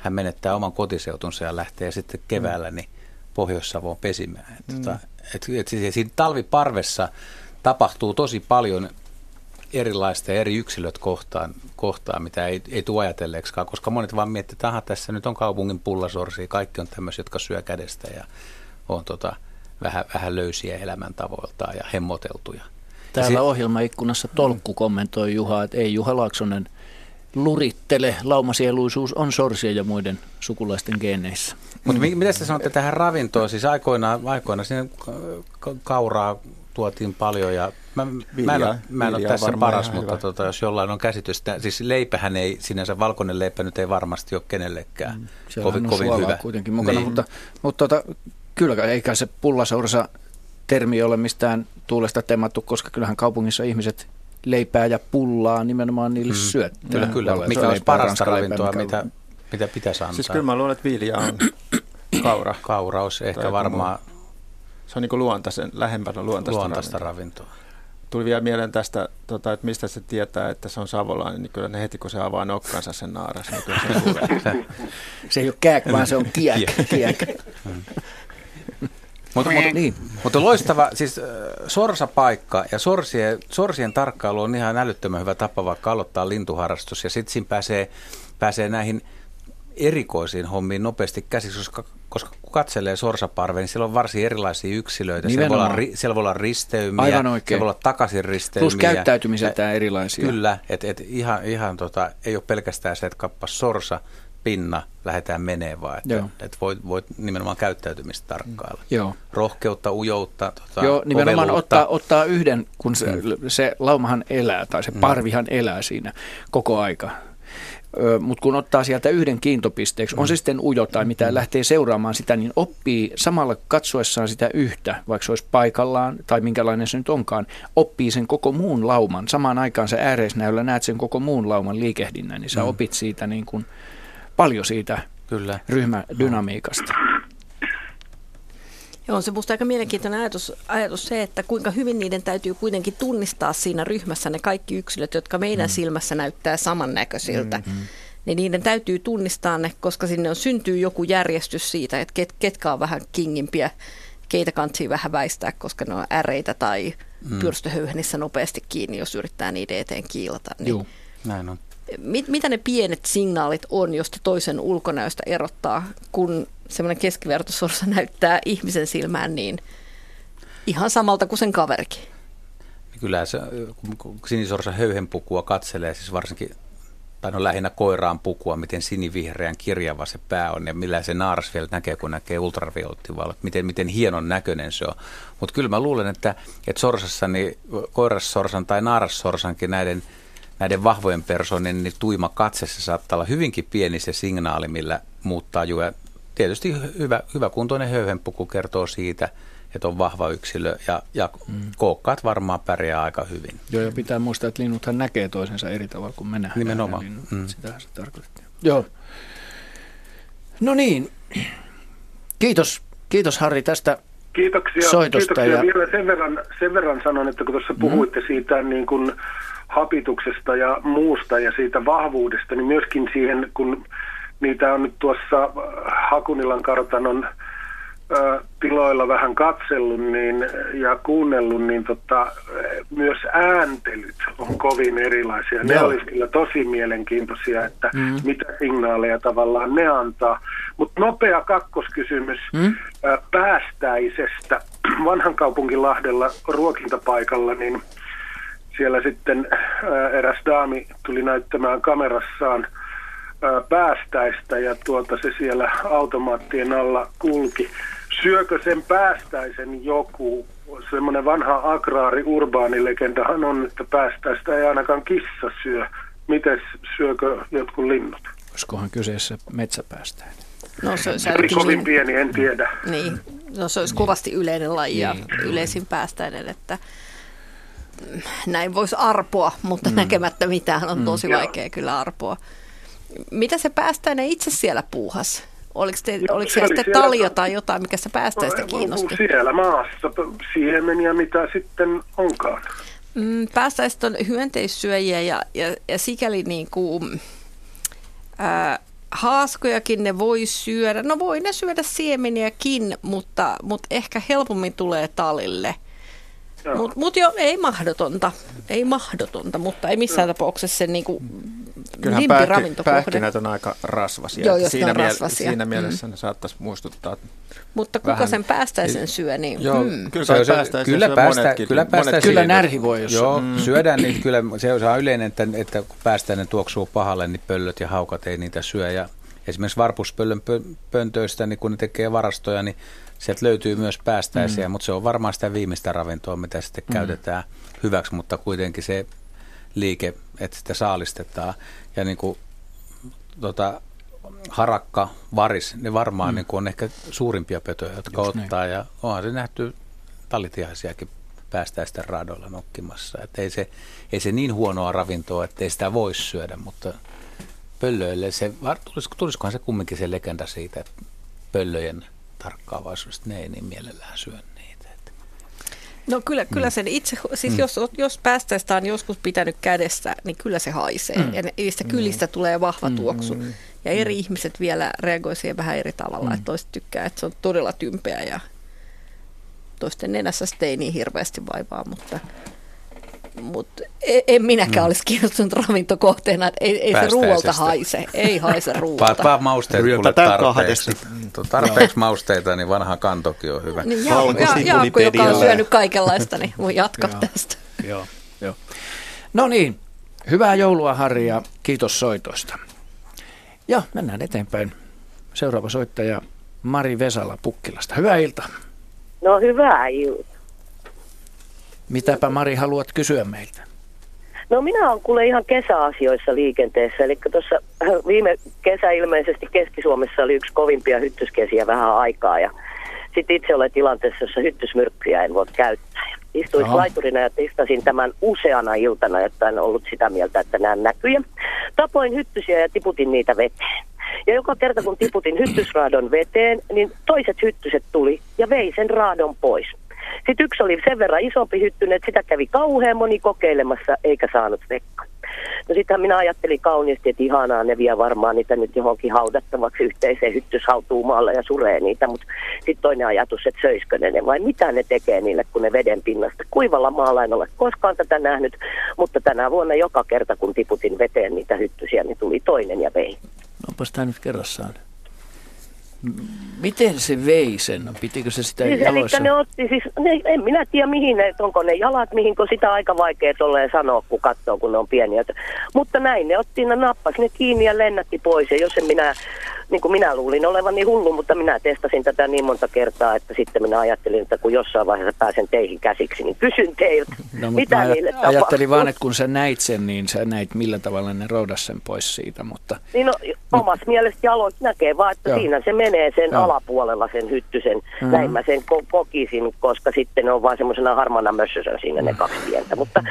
hän menettää oman kotiseutunsa ja lähtee sitten keväällä mm. niin Pohjois-Savoon pesimään. Et, mm. tota, et, et, siis siinä talviparvessa tapahtuu tosi paljon erilaista eri yksilöt kohtaan, kohtaan mitä ei, ei tule ajatelleeksikaan, koska monet vaan miettii, että tässä nyt on kaupungin pullasorsia, kaikki on tämmöisiä, jotka syö kädestä ja on tota, vähän, vähän löysiä elämäntavoiltaan ja hemmoteltuja. Täällä ohjelmaikkunassa Tolkku kommentoi Juha, että ei Juha Laaksonen – lurittele. Laumasieluisuus on sorsien ja muiden sukulaisten geeneissä. Mutta mm. mitä te sanotte tähän ravintoon? Siis aikoinaan, aikoinaan sinne kauraa tuotiin paljon ja mä, mä en, ole, mä en ole tässä paras, mutta tota, jos jollain on käsitystä, siis leipähän ei sinänsä, valkoinen leipä nyt ei varmasti ole kenellekään mm, kovin, kovin hyvä. kuitenkin mukana, niin. mutta, mutta tota, kyllä eikä se pullasorsa termi ole mistään tuulesta temattu, koska kyllähän kaupungissa ihmiset leipää ja pullaa nimenomaan niille mm. syöttää. Kyllä, kyllä. Mikä olisi parasta ravintoa, mitä, mitä pitäisi antaa? Siis kyllä mä luulen, että vilja on kaura. Kaura olisi ehkä varmaan... Se on niin luontaisen, lähempänä luontaista, luontaista ravintoa. ravintoa. Tuli vielä mieleen tästä, tota, että mistä se tietää, että se on savolainen, niin kyllä ne heti kun se avaa nokkansa sen naaras, niin kyllä se tulee. se ei ole kääk, vaan se on kiek. kiek. Mutta, mutta, niin. mutta loistava, siis äh, sorsapaikka ja sorsien, sorsien tarkkailu on ihan älyttömän hyvä tapa vaikka aloittaa lintuharrastus ja sitten siinä pääsee, pääsee näihin erikoisiin hommiin nopeasti käsiksi, koska, koska kun katselee sorsaparveen, niin siellä on varsin erilaisia yksilöitä. Siellä voi, olla, siellä voi olla risteymiä, Aivan oikein. siellä voi olla takaisin risteymiä. Plus käyttäytymiseltään erilaisia. Kyllä, että et ihan, ihan tota, ei ole pelkästään se, että kappas sorsa, pinna lähdetään menee vaan, että, että voit, voit nimenomaan käyttäytymistä tarkkailla. Joo. Rohkeutta, ujoutta, tota, Joo, nimenomaan ottaa, ottaa yhden, kun se, mm. se laumahan elää tai se mm. parvihan mm. elää siinä koko aika. Mutta kun ottaa sieltä yhden kiintopisteeksi, on se mm. sitten ujo tai mitä, mm. lähtee seuraamaan sitä, niin oppii samalla katsoessaan sitä yhtä, vaikka se olisi paikallaan tai minkälainen se nyt onkaan, oppii sen koko muun lauman. Samaan aikaan sä ääreisnäyllä näet sen koko muun lauman liikehdinnän, niin sä opit siitä niin kuin – paljon siitä Kyllä. ryhmädynamiikasta. Joo, on se minusta aika mielenkiintoinen ajatus, ajatus se, että kuinka hyvin niiden täytyy kuitenkin tunnistaa siinä ryhmässä ne kaikki yksilöt, jotka meidän mm. silmässä näyttää samannäköisiltä. Mm-hmm. Niin niiden täytyy tunnistaa ne, koska sinne on syntyy joku järjestys siitä, että ket, ketkä on vähän kingimpiä keitä kantsii vähän väistää, koska ne on äreitä tai mm. pyrstöhöyhenissä nopeasti kiinni, jos yrittää niiden eteen kiilata. Niin Joo, näin on. Mit, mitä ne pienet signaalit on, josta toisen ulkonäöstä erottaa, kun semmoinen keskivertosorsa näyttää ihmisen silmään niin ihan samalta kuin sen kaverikin? Kyllä se, kun sinisorsa höyhenpukua katselee, siis varsinkin tai no lähinnä koiraan pukua, miten sinivihreän kirjava se pää on ja millä se naaras vielä näkee, kun näkee ultraviolettivalot, miten, miten hienon näköinen se on. Mutta kyllä mä luulen, että, että sorsassa, niin koirassorsan tai naarassorsankin näiden, näiden vahvojen personien niin tuima katse, se saattaa olla hyvinkin pieni se signaali, millä muuttaa juja. Tietysti hyvä, hyvä kuntoinen höyhenpuku kertoo siitä – että on vahva yksilö ja, ja mm. kookkaat varmaan pärjää aika hyvin. Joo, ja pitää muistaa, että linnuthan näkee toisensa eri tavalla kuin me nähdään. Nimenomaan. Linnut. Mm. Sitähän se tarkoittaa. Joo. No niin. Kiitos, kiitos Harri tästä Kiitoksia, soitosta. kiitoksia. Ja... Vielä sen verran, sen verran sanon, että kun tuossa puhuitte mm. siitä niin kuin hapituksesta ja muusta ja siitä vahvuudesta, niin myöskin siihen, kun niitä on nyt tuossa Hakunilan kartanon tiloilla vähän katsellut niin, ja kuunnellut, niin tota, myös ääntelyt on kovin erilaisia. Ne olisi kyllä tosi mielenkiintoisia, että mm. mitä signaaleja tavallaan ne antaa. Mutta nopea kakkoskysymys mm. päästäisestä. Vanhan kaupunkilahdella ruokintapaikalla, niin siellä sitten eräs daami tuli näyttämään kamerassaan päästäistä ja tuota se siellä automaattien alla kulki syökö sen päästäisen joku? Semmoinen vanha agraari urbaanilegendahan on, että päästäistä ei ainakaan kissa syö. Miten syökö jotkut linnut? Olisikohan kyseessä metsäpäästäinen? No se, se oli kovin niin, pieni, en tiedä. Niin, no se olisi kovasti yleinen laji ja niin. yleisin päästäinen, että näin voisi arpoa, mutta mm. näkemättä mitään on mm. tosi mm. vaikea kyllä arpoa. Mitä se päästäinen itse siellä puuhas? Oliko, te, no, oliko siellä sitten siellä, talja tai jotain, mikä se päästäistä no, kiinnosti? Siellä maassa siemeniä, mitä sitten onkaan. Mm, päästäiset on hyönteissyöjiä ja, ja, ja sikäli niin kuin, ää, haaskojakin ne voi syödä. No voi ne syödä siemeniäkin, mutta, mutta ehkä helpommin tulee talille. Mutta mut jo ei mahdotonta, ei mahdotonta, mutta ei missään no. tapauksessa se niinku Kyllähän pähki, pähkinät on aika rasvasia. Joo, jos siinä, on rasvasia. siinä mielessä mm. ne saattaisi muistuttaa Mutta kuka vähän. sen päästäisen syö, niin joo, mm. kyllä, se, se, kyllä, päästä, kyllä, päästä kyllä närhi voi, jos Joo, mm. syödään niin kyllä se on yleinen, että, että kun päästäinen tuoksuu pahalle, niin pöllöt ja haukat ei niitä syö. Ja esimerkiksi varpuspöllön pöntöistä, niin kun ne tekee varastoja, niin sieltä löytyy myös päästäisiä, mm. mutta se on varmaan sitä viimeistä ravintoa, mitä sitten mm. käytetään hyväksi, mutta kuitenkin se liike, että sitä saalistetaan. Ja niin kuin, tota, harakka, varis, ne varmaan mm. niin kuin on ehkä suurimpia petoja, jotka Just ottaa. Näin. Ja onhan se nähty tallitiaisiakin päästäisten radoilla nokkimassa. Että ei, se, ei se niin huonoa ravintoa, että ei sitä voisi syödä, mutta pöllöille se, tulisiko, tulisikohan se kumminkin se legenda siitä, että pöllöjen tarkkaavaisuudesta ne ei niin mielellään syö niitä. No kyllä, kyllä mm. sen itse, siis mm. jos, jos päästäistä on joskus pitänyt kädessä, niin kyllä se haisee. Mm. Ja niistä kylistä mm. tulee vahva mm. tuoksu. Ja eri mm. ihmiset vielä reagoivat siihen vähän eri tavalla. Mm. Että toiset tykkää, että se on todella tympeä ja toisten nenässä sitten ei niin hirveästi vaivaa, mutta mutta e, en minäkään mm. olisi kiinnostunut ravintokohteena, että ei, ei se ruoalta haise, ei haise ruoalta. Vaan mausteet kuule tarpeeksi. Tarpeeksi mausteita, niin vanha kantokin on hyvä. Niin Jaakko, ja, Jaakko, joka on syönyt kaikenlaista, niin voi jatkaa tästä. Joo, joo. No niin, hyvää joulua Harri ja kiitos soitoista. Ja mennään eteenpäin. Seuraava soittaja Mari Vesala Pukkilasta. Hyvää iltaa. No hyvää iltaa. Mitäpä Mari haluat kysyä meiltä? No minä olen kuule ihan kesäasioissa liikenteessä. Eli tuossa viime kesä ilmeisesti Keski-Suomessa oli yksi kovimpia hyttyskesiä vähän aikaa. Ja sitten itse olen tilanteessa, jossa hyttysmyrkkyjä en voi käyttää. Istuin no. laiturina ja testasin tämän useana iltana, että en ollut sitä mieltä, että näen näkyjä. Tapoin hyttysiä ja tiputin niitä veteen. Ja joka kerta kun tiputin hyttysraadon veteen, niin toiset hyttyset tuli ja vei sen raadon pois. Sitten yksi oli sen verran isompi hyttynen, että sitä kävi kauhean moni kokeilemassa eikä saanut vekka. No sittenhän minä ajattelin kauniisti, että ihanaa, ne vie varmaan niitä nyt johonkin haudattavaksi yhteiseen hyttyshautuumaalle ja suree niitä, mutta sitten toinen ajatus, että söiskö ne ne vai mitä ne tekee niille, kun ne veden pinnasta. Kuivalla maalla en ole koskaan tätä nähnyt, mutta tänä vuonna joka kerta, kun tiputin veteen niitä hyttysiä, niin tuli toinen ja vei. Onpas tämä nyt kerrassaan. Miten se vei sen? Pitikö se sitä Siis, jaloissa? eli ne otti, siis, ne, en minä tiedä mihin ne, onko ne jalat, mihin, kun sitä aika vaikea tolleen sanoa, kun katsoo, kun ne on pieniä. Mutta näin ne otti, ne nappas ne kiinni ja lennätti pois. Ja jos en minä, niin kuin minä luulin olevan niin hullu, mutta minä testasin tätä niin monta kertaa, että sitten minä ajattelin, että kun jossain vaiheessa pääsen teihin käsiksi, niin kysyn teiltä, No, mitä mä niille ajattelin tapahtuu. vaan, että kun sä näit sen, niin sä näit millä tavalla ne roudas sen pois siitä, mutta Niin no, omassa mielestä jaloit näkee vaan, että Joo. siinä se menee sen Joo. alapuolella sen hyttysen. Mhm. Näin mä sen ko- kokisin, koska sitten ne on vaan semmoisena harmana mössösön siinä ne kaksi pientä. Mutta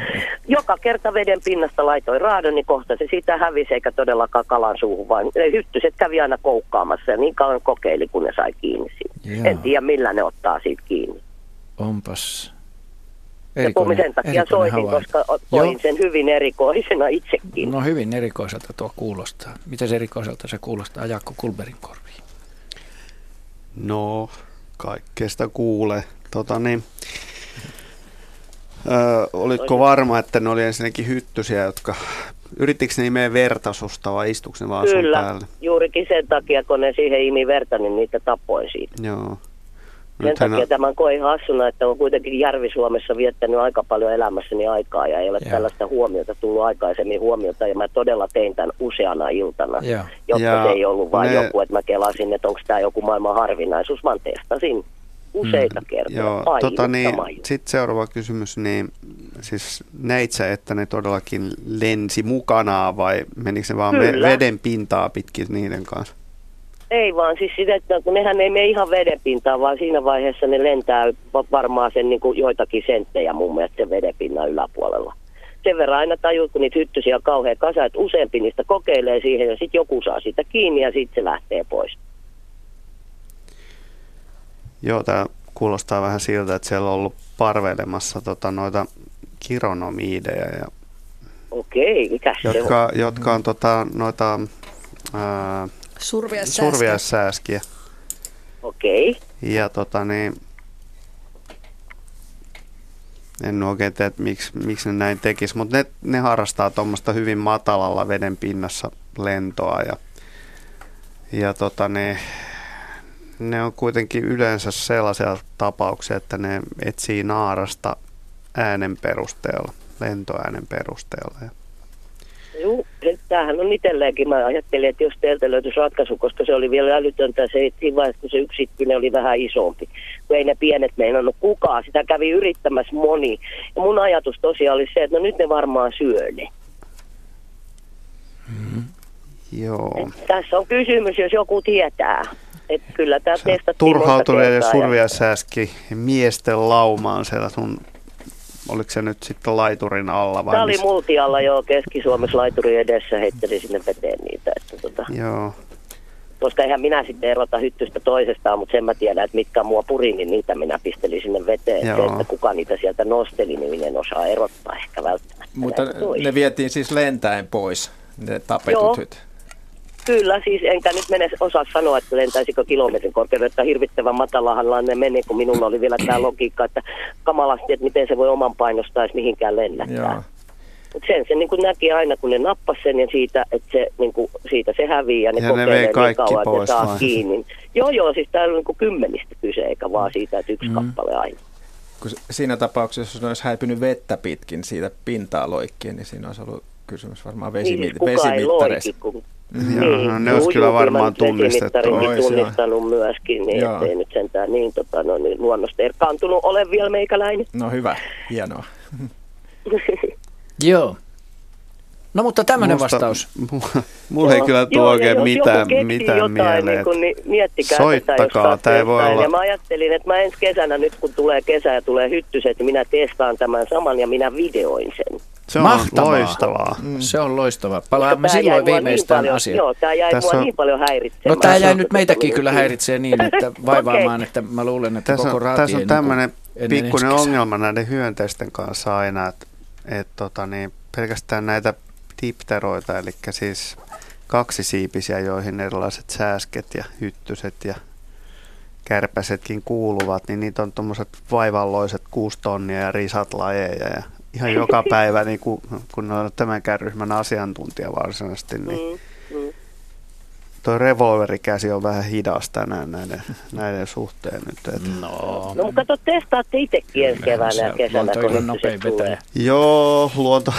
joka kerta veden pinnasta laitoin raadon, niin kohta se siitä hävisi eikä todellakaan kalan suuhun, vaan ne hyttyset kävi aina koukkaamassa ja niin kauan kokeili, kun ne sai kiinni siitä. Joo. En tiedä, millä ne ottaa siitä kiinni. onpas ja kun sen takia erikoinen soitin, havainto. koska koin Joo. sen hyvin erikoisena itsekin. No hyvin erikoiselta tuo kuulostaa. Miten se erikoiselta se kuulostaa Jaakko Kulberin korviin? No, kaikkea sitä kuulee. Tota niin, öö, olitko varma, että ne oli ensinnäkin hyttysiä, jotka... Yrittikö ne imeä vertasusta vai istuiko ne vaan sun Kyllä, päälle? juurikin sen takia, kun ne siihen imi verta, niin niitä tapoin siitä. Joo. Sen Nythän takia on- tämän koin hassuna, että on kuitenkin Järvi-Suomessa viettänyt aika paljon elämässäni aikaa ja ei ole Joo. tällaista huomiota tullut aikaisemmin huomiota ja mä todella tein tämän useana iltana, Joo. jotta Ja se ei ollut vain ne- joku, että mä kelasin, että onko tämä joku maailman harvinaisuus, vaan testasin useita kertoja. Mm. Joo, Aivan tota niin, sitten seuraava kysymys, niin siis näit sä, että ne todellakin lensi mukanaan vai menikö se vaan Kyllä. veden pintaa pitkin niiden kanssa? Ei vaan siis sitä, että kun nehän ei mene ihan vedenpintaan, vaan siinä vaiheessa ne lentää va- varmaan sen niin kuin joitakin senttejä mun mielestä sen vedenpinnan yläpuolella. Sen verran aina tajuut, kun niitä hyttysiä on kauhean kasa, että useampi niistä kokeilee siihen ja sitten joku saa sitä kiinni ja sitten se lähtee pois. Joo, tämä kuulostaa vähän siltä, että siellä on ollut parveilemassa tota, noita kironomiideja, ja, Okei, mikä se on? jotka, jotka on tota, noita ää, surviaissääskiä. Okei. Ja tota niin, en oikein tiedä, että miksi, miksi ne näin tekisi, mutta ne, ne harrastaa tuommoista hyvin matalalla veden pinnassa lentoa ja, ja tota ne, ne on kuitenkin yleensä sellaisia tapauksia, että ne etsii naarasta äänen perusteella, lentoäänen perusteella. Joo, tämähän on itselleenkin. Mä ajattelin, että jos teiltä löytyisi ratkaisu, koska se oli vielä älytöntä se, siinä vaiheessa, kun se yksi itkynen oli vähän isompi. Kun ei ne pienet meinannut kukaan. Sitä kävi yrittämässä moni. Ja mun ajatus tosiaan oli se, että no nyt ne varmaan syö ne. joo. Et tässä on kysymys, jos joku tietää. Että kyllä tämä testattiin kertaa ja- surviaissääski miesten laumaan siellä sun, oliko se nyt sitten laiturin alla vai Tämä oli multialla jo Keski-Suomessa laituri edessä, heitteli sinne veteen niitä. Että tota, Joo. koska eihän minä sitten erota hyttystä toisestaan, mutta sen mä tiedän, että mitkä mua puri, niin niitä minä pistelin sinne veteen. Joo. Se, että kuka niitä sieltä nosteli, niin minä en osaa erottaa ehkä välttämättä. Mutta ne vietiin siis lentäen pois, ne tapetut Joo. hyt. Kyllä, siis enkä nyt mene osaa sanoa, että lentäisikö kilometrin korkeudetta. Hirvittävän matalahan ne meni, kun minulla oli vielä tämä logiikka, että kamalasti, että miten se voi oman painostaa edes mihinkään lennättää. Joo. Mutta sen se niin kuin näki aina, kun ne nappas sen ja siitä, että se, niin kuin, siitä se hävii ja ne Ja ne kokeilee vei niin kaikki kauan, että ne pois saa vai? kiinni. Joo, joo, siis täällä on niin kuin kymmenistä kyse, eikä vaan siitä, että yksi Mm. kappale aina. Kun siinä tapauksessa, jos ne olisi häipynyt vettä pitkin siitä pintaa loikkien, niin siinä olisi ollut kysymys varmaan Niin, vesimi- siis kuka ei vesimittareista. loiki, kun Mm. Joo, ne olisi kyllä varmaan tunnistettu. Ois, Ois, joo. tunnistanut myöskin, niin Joo. ettei nyt sentään niin, tota, no, niin luonnosta erkaantunut ole vielä meikäläinen. No hyvä, hienoa. Joo. No mutta tämmöinen Musta- vastaus. mu- Mulla ei kyllä tuo joo, oikein mitään, mitään jotain, mieleen. Niin kun, niin miettikää Soittakaa, tää ei voi olla- Ja mä ajattelin, että mä ensi kesänä, nyt kun tulee kesä ja tulee hyttyset, niin minä testaan tämän saman ja minä videoin sen. Se on Mahtavaa. loistavaa. Mm. Se on loistavaa. Palaamme silloin mua viimeistään niin asiaan. Joo, tämä jäi Tässä mua on- niin paljon häiritsemään. No tämä jäi nyt meitäkin kyllä häiritsee niin, että vaivaamaan, Okei. että mä luulen, että Tässä koko on, raati tässä on tämmöinen niin pikkuinen ongelma näiden hyönteisten kanssa aina, että et, tota, niin, pelkästään näitä dipteroita, eli siis kaksisiipisiä, joihin erilaiset sääsket ja hyttyset ja kärpäsetkin kuuluvat, niin niitä on tuommoiset vaivalloiset kuusi tonnia ja risat lajeja ja ihan joka päivä, niin kun, kun on tämänkään ryhmän asiantuntija varsinaisesti, niin mm, mm. toi revolverikäsi on vähän hidas tänään näiden, näiden suhteen nyt. Että. No. no, mutta kato, testaatte itsekin ensi keväänä ja kesänä, kun nopein tulee. Joo, luonto,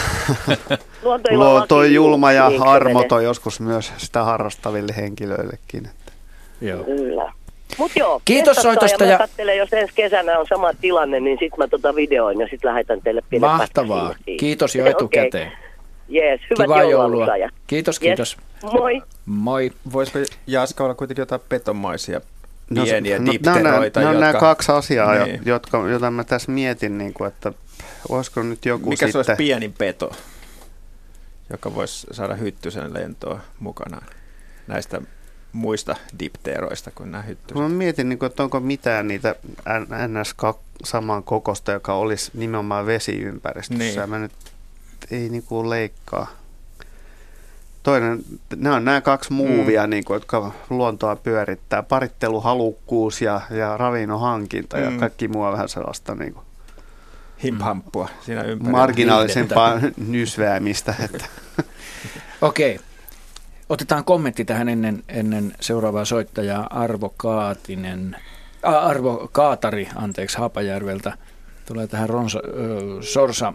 luonto, luonto on julma ja niin, armoton joskus myös sitä harrastaville henkilöillekin. Että. Joo. Kyllä. Mut joo, Kiitos soitosta. Ja, ja... jos ensi kesänä on sama tilanne, niin sitten mä tota videoin ja sitten lähetän teille pienen Mahtavaa. Kiitos jo etukäteen. okay. Jees, hyvät Kivaa joulua. Kiitos, kiitos. Yes. Moi. Moi. Voisiko Jaska olla kuitenkin jotain petomaisia no, pieniä no, dipteroita? Nämä, jotka... on nämä kaksi asiaa, niin. jotka, joita mä tässä mietin, niin kuin, että olisiko nyt joku Mikä sitten... se olisi pienin peto, joka voisi saada hyttysen lentoa mukanaan näistä muista dipteeroista kuin nämä hyttyset. Mä mietin, niin kuin, että onko mitään niitä ns. saman kokosta, joka olisi nimenomaan vesiympäristössä. Niin. Mä nyt ei niin kuin leikkaa. Toinen, nämä on nämä kaksi muuvia, mm. niin kuin, jotka luontoa pyörittää. Paritteluhalukkuus ja, ja ravinnon hankinta mm. ja kaikki muu vähän sellaista niin kuin, himphamppua siinä ympärillä. Marginaalisempaa nysväämistä. Että. Okei. Okay. Otetaan kommentti tähän ennen, ennen seuraavaa soittajaa. Arvo Kaatinen, äh, Arvo Kaatari, anteeksi, Haapajärveltä. Tulee tähän Ronsa, äh, Sorsa,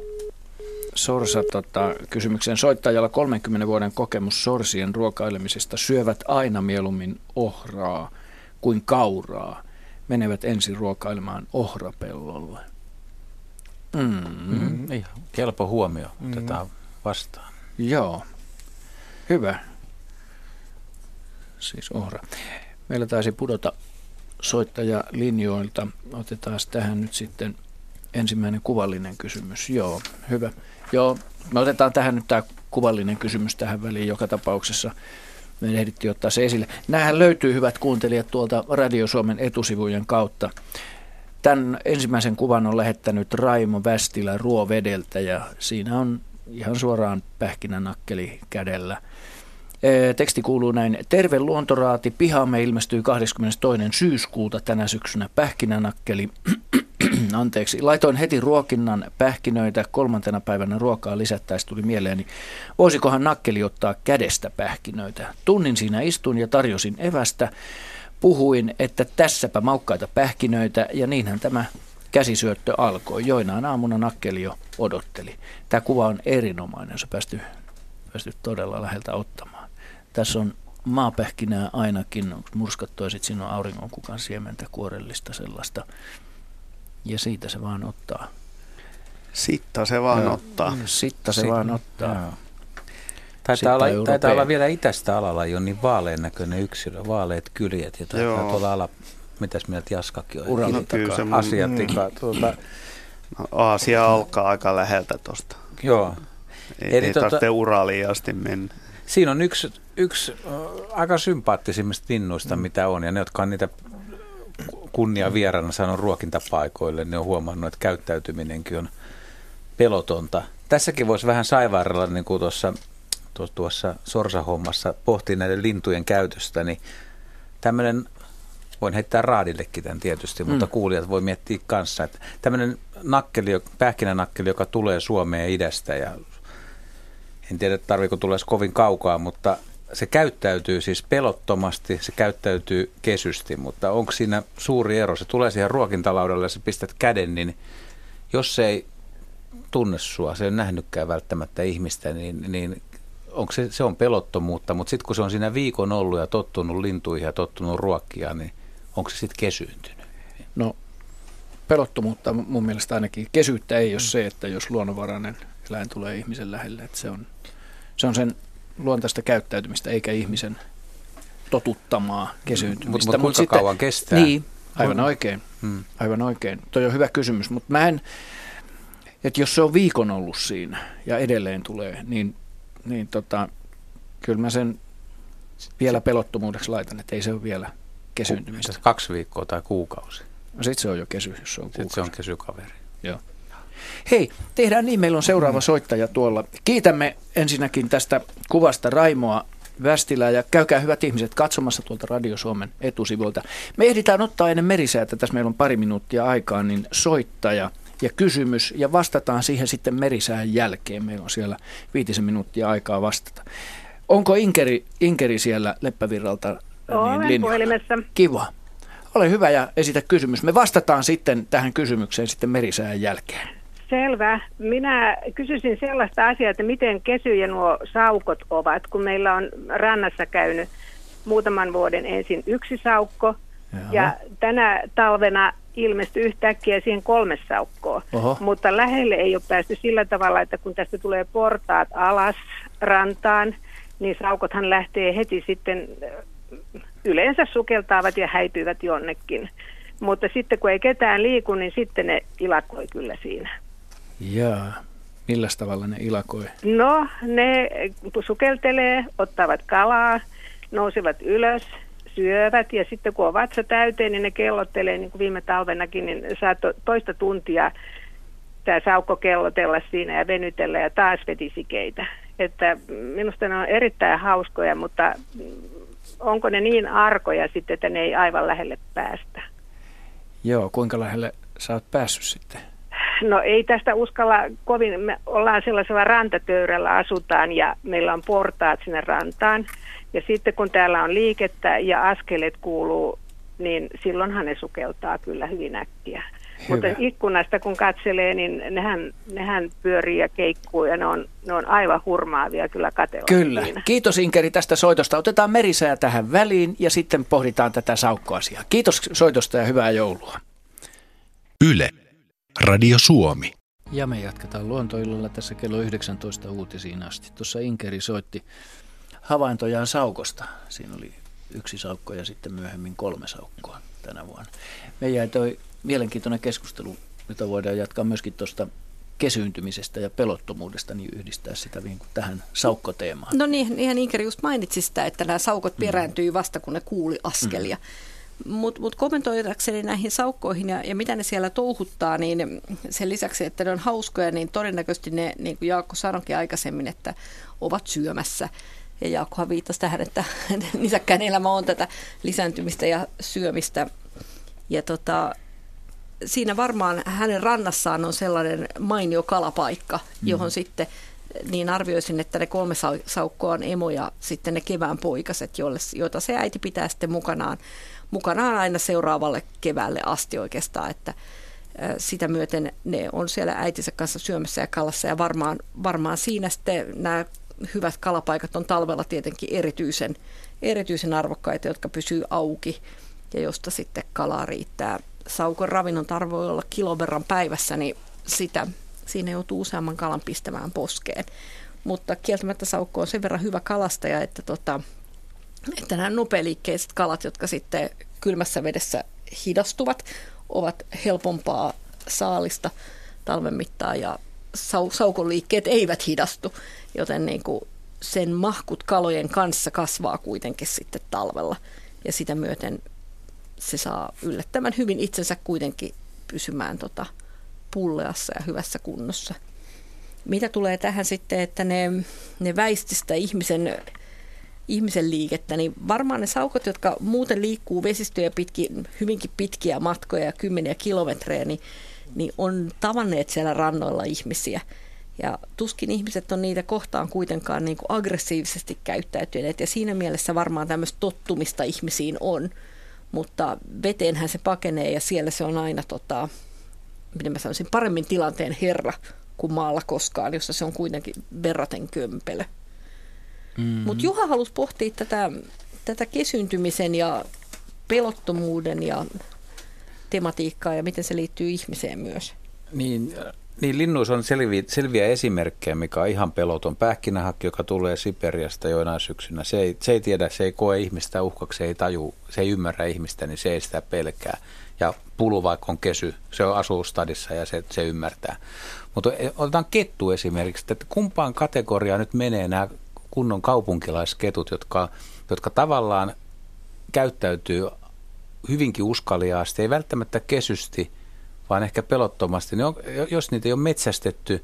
Sorsa tota, kysymykseen. Soittajalla 30 vuoden kokemus sorsien ruokailemisesta syövät aina mieluummin ohraa kuin kauraa. Menevät ensin ruokailemaan ohrapellolle. Mm. Mm, ihan kelpo huomio. Otetaan mm. vastaan. Joo. Hyvä siis ohra. Meillä taisi pudota soittaja linjoilta. Otetaan tähän nyt sitten ensimmäinen kuvallinen kysymys. Joo, hyvä. Joo, me otetaan tähän nyt tämä kuvallinen kysymys tähän väliin joka tapauksessa. Me ehdittiin ottaa se esille. Nämähän löytyy, hyvät kuuntelijat, tuolta Radio Suomen etusivujen kautta. Tämän ensimmäisen kuvan on lähettänyt Raimo Västilä Ruovedeltä ja siinä on ihan suoraan pähkinänakkeli kädellä – Teksti kuuluu näin. Terve luontoraati. Pihaamme ilmestyy 22. syyskuuta tänä syksynä pähkinänakkeli. Anteeksi. Laitoin heti ruokinnan pähkinöitä. Kolmantena päivänä ruokaa lisättäessä tuli mieleeni. Voisikohan nakkeli ottaa kädestä pähkinöitä? Tunnin siinä istuin ja tarjosin evästä. Puhuin, että tässäpä maukkaita pähkinöitä ja niinhän tämä käsisyöttö alkoi. Joinaan aamuna nakkeli jo odotteli. Tämä kuva on erinomainen, jos päästy, päästy todella läheltä ottamaan. Tässä on maapähkinää ainakin, murskattu ja sitten siinä on auringonkukan siementä, kuorellista sellaista. Ja siitä se vaan ottaa. Sitta se vaan Joo. ottaa. Mm, sitta se Sitta. vaan ottaa. Joo. Taitaa olla, taitaa olla vielä itästä alalla jo niin vaalean näköinen yksilö, vaaleet kyljet ja taitaa tuolla ala, mitäs mieltä Jaskakin on? Uralla no, Asiatika. Mm. Tuota. No, Aasia alkaa aika läheltä tuosta. Joo. Ei, Eli ei tuota, tarvitse Uraliin asti mennä. Siinä on yksi, yksi aika sympaattisimmista linnuista, mm. mitä on, ja ne, jotka on niitä kunnia vierana sanon ruokintapaikoille, ne on huomannut, että käyttäytyminenkin on pelotonta. Tässäkin voisi vähän saivaarella, niin kuin tuossa, tuossa sorsahommassa pohtii näiden lintujen käytöstä, niin tämmöinen, voin heittää raadillekin tämän tietysti, mm. mutta kuulijat voi miettiä kanssa, että tämmöinen nakkeli, pähkinänakkeli, joka tulee Suomeen idästä ja en tiedä tarviko tulla kovin kaukaa, mutta se käyttäytyy siis pelottomasti, se käyttäytyy kesysti, mutta onko siinä suuri ero? Se tulee siihen ruokintalaudalle ja sä pistät käden, niin jos se ei tunne sua, se ei nähnytkään välttämättä ihmistä, niin, niin onko se, se on pelottomuutta, mutta sitten kun se on siinä viikon ollut ja tottunut lintuihin ja tottunut ruokkia, niin onko se sitten kesyyntynyt? No pelottomuutta mun mielestä ainakin. Kesyyttä ei ole se, että jos luonnonvarainen eläin tulee ihmisen lähelle, että se on se on sen luontaista käyttäytymistä eikä ihmisen totuttamaa kesyytymistä. Mutta mut kuinka Mut kauan sitten, kestää? Niin, aivan oikein. Hmm. Aivan oikein. Toi on hyvä kysymys, mutta mä en, että jos se on viikon ollut siinä ja edelleen tulee, niin, niin tota, kyllä mä sen vielä pelottomuudeksi laitan, että ei se ole vielä kesyyntymistä. Kaksi viikkoa tai kuukausi. No sit se on jo kesy, jos se on kuukausi. Sitten se on kesykaveri. Joo. Hei, tehdään niin, meillä on seuraava soittaja tuolla. Kiitämme ensinnäkin tästä kuvasta Raimoa Västilää ja käykää hyvät ihmiset katsomassa tuolta Radio Suomen etusivuilta. Me ehditään ottaa ennen merisäätä, tässä meillä on pari minuuttia aikaa, niin soittaja ja kysymys ja vastataan siihen sitten merisään jälkeen. Meillä on siellä viitisen minuuttia aikaa vastata. Onko Inkeri, Inkeri siellä Leppävirralta niin Olen niin puhelimessa. Kiva. Ole hyvä ja esitä kysymys. Me vastataan sitten tähän kysymykseen sitten merisään jälkeen. Selvä. Minä kysyisin sellaista asiaa, että miten kesyjä nuo saukot ovat, kun meillä on rannassa käynyt muutaman vuoden ensin yksi saukko Jaha. ja tänä talvena ilmestyi yhtäkkiä siihen kolme saukkoa. Oho. Mutta lähelle ei ole päästy sillä tavalla, että kun tästä tulee portaat alas rantaan, niin saukothan lähtee heti sitten yleensä sukeltaavat ja häipyvät jonnekin. Mutta sitten kun ei ketään liiku, niin sitten ne ilakoi kyllä siinä. Jaa. Millä tavalla ne ilakoi? No, ne sukeltelee, ottavat kalaa, nousevat ylös, syövät ja sitten kun on vatsa täyteen, niin ne kellottelee, niin kuin viime talvenakin, niin saa to, toista tuntia tämä saukko kellotella siinä ja venytellä ja taas vetisikeitä. Että minusta ne on erittäin hauskoja, mutta onko ne niin arkoja sitten, että ne ei aivan lähelle päästä? Joo, kuinka lähelle sä oot päässyt sitten? No ei tästä uskalla kovin, me ollaan sellaisella rantatöyrällä asutaan ja meillä on portaat sinne rantaan. Ja sitten kun täällä on liikettä ja askeleet kuuluu, niin silloinhan ne sukeltaa kyllä hyvin äkkiä. Hyvä. Mutta ikkunasta kun katselee, niin nehän, nehän pyörii ja keikkuu ja ne on, ne on aivan hurmaavia kyllä katella. Kyllä. Siinä. Kiitos Inkeri tästä soitosta. Otetaan merisää tähän väliin ja sitten pohditaan tätä saukkoasiaa. Kiitos soitosta ja hyvää joulua. Yle. Radio Suomi. Ja me jatketaan luontoillalla tässä kello 19 uutisiin asti. Tuossa Inkeri soitti havaintojaan saukosta. Siinä oli yksi saukko ja sitten myöhemmin kolme saukkoa tänä vuonna. Me jäi toi mielenkiintoinen keskustelu, jota voidaan jatkaa myöskin tuosta kesyyntymisestä ja pelottomuudesta, niin yhdistää sitä niin kuin tähän saukkoteemaan. No niin, ihan Inkeri just mainitsi sitä, että nämä saukot mm. perääntyy vasta, kun ne kuuli askelia. Mm. Mutta mut kommentoidakseni näihin saukkoihin ja, ja mitä ne siellä touhuttaa, niin sen lisäksi, että ne on hauskoja, niin todennäköisesti ne, niin kuin Jaakko sanoikin aikaisemmin, että ovat syömässä. Ja Jaakkohan viittasi tähän, että nisäkkään elämä on tätä lisääntymistä ja syömistä. Ja tota, siinä varmaan hänen rannassaan on sellainen mainio kalapaikka, mm. johon sitten niin arvioisin, että ne kolme saukkoa on emo ja sitten ne kevään poikaset, joille, joita se äiti pitää sitten mukanaan mukanaan aina seuraavalle keväälle asti oikeastaan, että sitä myöten ne on siellä äitinsä kanssa syömässä ja kalassa ja varmaan, varmaan siinä sitten nämä hyvät kalapaikat on talvella tietenkin erityisen, erityisen arvokkaita, jotka pysyy auki ja josta sitten kalaa riittää. Saukon ravinnon tarve olla kilon verran päivässä, niin sitä, siinä joutuu useamman kalan pistämään poskeen. Mutta kieltämättä saukko on sen verran hyvä kalastaja, että tota, että nämä nopealiikkeiset kalat, jotka sitten kylmässä vedessä hidastuvat, ovat helpompaa saalista talven mittaan ja sau- saukon liikkeet eivät hidastu, joten niin kuin sen mahkut kalojen kanssa kasvaa kuitenkin sitten talvella ja sitä myöten se saa yllättävän hyvin itsensä kuitenkin pysymään tota pulleassa ja hyvässä kunnossa. Mitä tulee tähän sitten, että ne, ne väististä ihmisen ihmisen liikettä, niin varmaan ne saukot, jotka muuten liikkuu vesistöjä pitkin, hyvinkin pitkiä matkoja ja kymmeniä kilometrejä, niin, niin on tavanneet siellä rannoilla ihmisiä. Ja tuskin ihmiset on niitä kohtaan kuitenkaan niin kuin aggressiivisesti käyttäytyneet, ja siinä mielessä varmaan tämmöistä tottumista ihmisiin on. Mutta veteenhän se pakenee, ja siellä se on aina, tota, miten mä sanoisin, paremmin tilanteen herra kuin maalla koskaan, jossa se on kuitenkin verraten kömpelö. Mm-hmm. Mutta Juha halusi pohtia tätä, tätä kesyntymisen ja pelottomuuden ja tematiikkaa ja miten se liittyy ihmiseen myös. Niin, niin linnuissa on selviä, selviä esimerkkejä, mikä on ihan peloton. Pähkinähakki, joka tulee Siperiasta joinain syksynä, se ei, se ei tiedä, se ei koe ihmistä uhkaksi, se ei taju, se ei ymmärrä ihmistä, niin se ei sitä pelkää. Ja pulu vaikka on kesy, se asuu stadissa ja se, se ymmärtää. Mutta otetaan kettu esimerkiksi, että kumpaan kategoriaan nyt menee nämä kunnon kaupunkilaisketut, jotka, jotka tavallaan käyttäytyy hyvinkin uskaliaasti, ei välttämättä kesysti, vaan ehkä pelottomasti. Ne on, jos niitä ei ole metsästetty,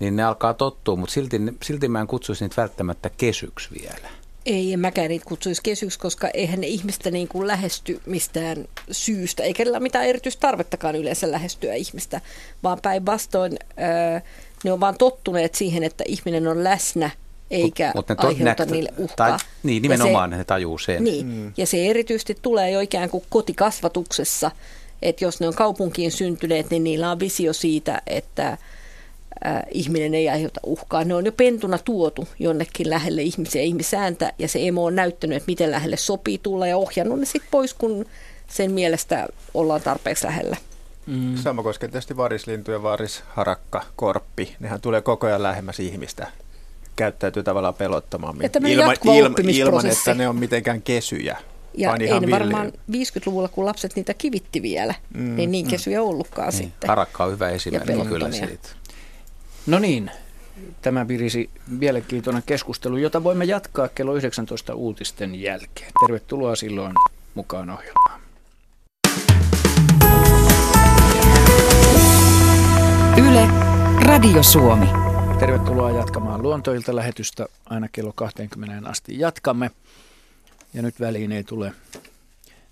niin ne alkaa tottua, mutta silti, silti mä en kutsuisi niitä välttämättä kesyksi vielä. Ei, en mäkään niitä kutsuisi kesyksi, koska eihän ne ihmistä niin kuin lähesty mistään syystä, eikä niillä mitään erityistä tarvettakaan yleensä lähestyä ihmistä, vaan päinvastoin ne on vaan tottuneet siihen, että ihminen on läsnä eikä mut, mut ne aiheuta niille uhkaa. Tai, niin, nimenomaan se, ne tajuu sen. Niin, mm. ja se erityisesti tulee jo ikään kuin kotikasvatuksessa, että jos ne on kaupunkiin syntyneet, niin niillä on visio siitä, että äh, ihminen ei aiheuta uhkaa. Ne on jo pentuna tuotu jonnekin lähelle ihmisiä ihmisääntä, ja se emo on näyttänyt, että miten lähelle sopii tulla, ja ohjannut ne sitten pois, kun sen mielestä ollaan tarpeeksi lähellä. Mm. Sama koskee tietysti varislintuja, varisharakka, korppi. Nehän tulee koko ajan lähemmäs ihmistä käyttäytyy tavallaan pelottomammin. Ilma, ilma, ilman, että ne on mitenkään kesyjä. Ja ei ne varmaan 50-luvulla, kun lapset niitä kivitti vielä, mm, niin niin mm. kesyjä mm. ollutkaan niin. sitten. Harakka on hyvä esimerkki kyllä siitä. No niin, tämä virisi mielenkiintoinen keskustelu, jota voimme jatkaa kello 19 uutisten jälkeen. Tervetuloa silloin mukaan ohjelmaan. Yle, Radio Suomi. Tervetuloa jatkamaan luontoilta lähetystä aina kello 20 asti jatkamme. Ja nyt väliin ei tule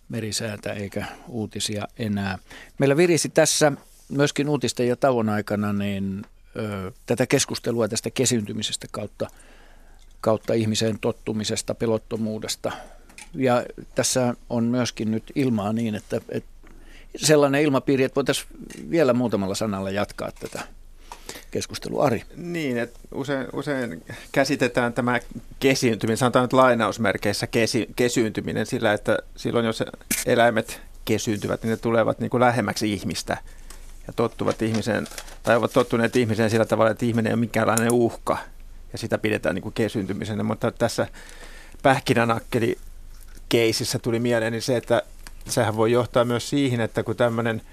merisäätä eikä uutisia enää. Meillä virisi tässä myöskin uutisten ja tauon aikana niin, ö, tätä keskustelua tästä kesyyntymisestä kautta, kautta ihmiseen tottumisesta, pelottomuudesta. Ja tässä on myöskin nyt ilmaa niin, että, että sellainen ilmapiiri, että voitaisiin vielä muutamalla sanalla jatkaa tätä keskustelu. Ari. Niin, että usein, usein käsitetään tämä kesiyntyminen, sanotaan nyt lainausmerkeissä kesi, kesyyntyminen sillä, että silloin jos eläimet kesyyntyvät, niin ne tulevat niin kuin lähemmäksi ihmistä ja tottuvat ihmiseen, tai ovat tottuneet ihmiseen sillä tavalla, että ihminen ei ole minkäänlainen uhka ja sitä pidetään niin kuin kesyntymisenä, mutta tässä pähkinänakkeli keisissä tuli mieleen niin se, että sehän voi johtaa myös siihen, että kun tämmöinen –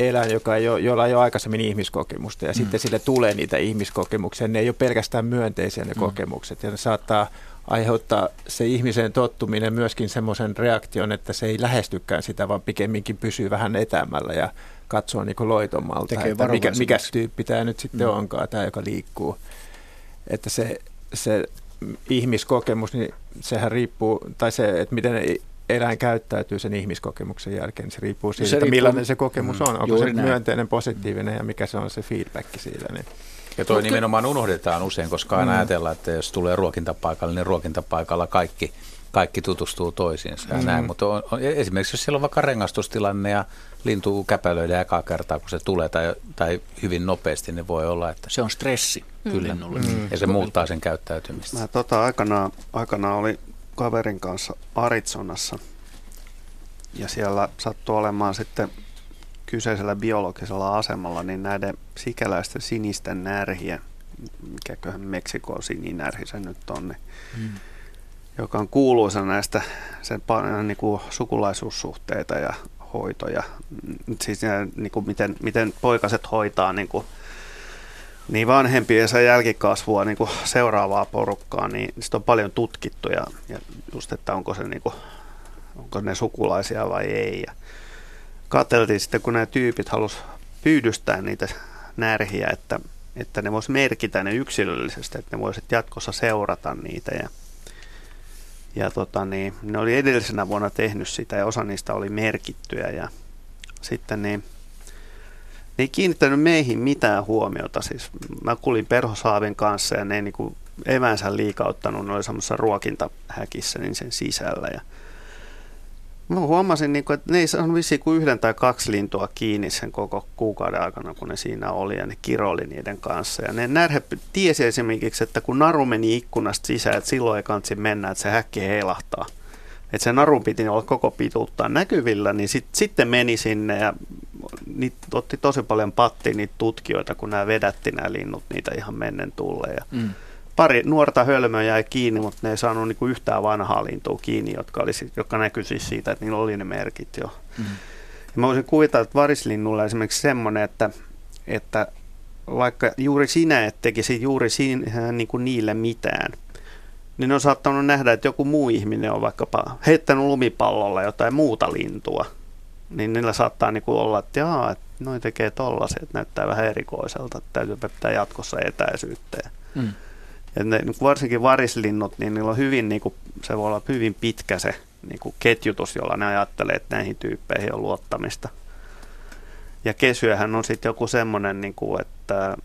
eläin, joka ei ole, jolla ei ole aikaisemmin ihmiskokemusta ja mm. sitten sille tulee niitä ihmiskokemuksia. Ne ei ole pelkästään myönteisiä ne mm. kokemukset ja ne saattaa aiheuttaa se ihmisen tottuminen myöskin semmoisen reaktion, että se ei lähestykään sitä, vaan pikemminkin pysyy vähän etämällä ja katsoo niin loitomalta, että mikä, mikä tyyppi tämä nyt sitten mm. onkaan, tämä joka liikkuu. Että se, se ihmiskokemus, niin sehän riippuu, tai se, että miten eläin käyttäytyy sen ihmiskokemuksen jälkeen, niin se riippuu siitä, se riippuu, millainen se kokemus mm, on. Onko se näin. myönteinen, positiivinen ja mikä se on se feedback siitä. Niin. Ja toi nimenomaan unohdetaan usein, koska aina mm. ajatellaan, että jos tulee ruokintapaikalle, niin ruokintapaikalla kaikki, kaikki tutustuu toisiinsa ja mm. näin. Mutta on, on, esimerkiksi jos siellä on vaikka rengastustilanne ja lintu käpälöidään ekaa kertaa, kun se tulee tai, tai hyvin nopeasti, niin voi olla, että... Se on stressi kyllä. Mm. Ja se muuttaa sen käyttäytymistä. Mä tota, aikanaan, aikanaan oli kaverin kanssa Arizonassa. Ja siellä sattui olemaan sitten kyseisellä biologisella asemalla niin näiden sikäläisten sinisten närhien, mikäköhän Meksikon sininärhi se nyt on, niin, hmm. joka on kuuluisa näistä sen niin kuin sukulaisuussuhteita ja hoitoja. Siis niin kuin miten, miten poikaset hoitaa niin kuin niin vanhempiensa jälkikasvua niin kuin seuraavaa porukkaa, niin sitä on paljon tutkittu ja, ja just, että onko, se niin kuin, onko ne sukulaisia vai ei. Ja katseltiin sitten, kun nämä tyypit halus pyydystää niitä närhiä, että, että ne vois merkitä ne yksilöllisesti, että ne voisit jatkossa seurata niitä. Ja, ja tota, niin, ne oli edellisenä vuonna tehnyt sitä ja osa niistä oli merkittyjä ja sitten niin, ne ei kiinnittänyt meihin mitään huomiota. Siis mä kulin perhosaavin kanssa ja ne ei niin evänsä liikauttanut, oli semmoisessa ruokintahäkissä niin sen sisällä. Ja mä huomasin, niin kuin, että ne ei saanut vissiin kuin yhden tai kaksi lintua kiinni sen koko kuukauden aikana, kun ne siinä oli ja ne kiroili niiden kanssa. Ja ne närhe tiesi esimerkiksi, että kun naru meni ikkunasta sisään, että silloin ei kansi mennä, että se häkki heilahtaa että se narun piti olla koko pituuttaan näkyvillä, niin sit, sitten meni sinne ja niitä otti tosi paljon patti niitä tutkijoita, kun nämä vedätti nämä linnut niitä ihan mennen tulleen. Ja mm. Pari nuorta hölmöä jäi kiinni, mutta ne ei saanut niinku yhtään vanhaa lintua kiinni, jotka, oli, jotka näkyi siis siitä, että niillä oli ne merkit jo. Mm. Ja mä voisin kuvitella, että varislinnulla esimerkiksi semmoinen, että, että vaikka juuri sinä et tekisi juuri siinä, niin kuin niille mitään – niin on saattanut nähdä, että joku muu ihminen on vaikkapa heittänyt lumipallolla jotain muuta lintua. Niin niillä saattaa niin kuin olla, että, jaa, että noin tekee tollaset, että näyttää vähän erikoiselta, että täytyy pitää jatkossa etäisyyttä. Mm. Ja ne, niin varsinkin varislinnut, niin niillä on hyvin, niin kuin, se voi olla hyvin pitkä se niin kuin ketjutus, jolla ne ajattelee, että näihin tyyppeihin on luottamista. Ja kesyähän on sitten joku semmoinen, niin kuin, että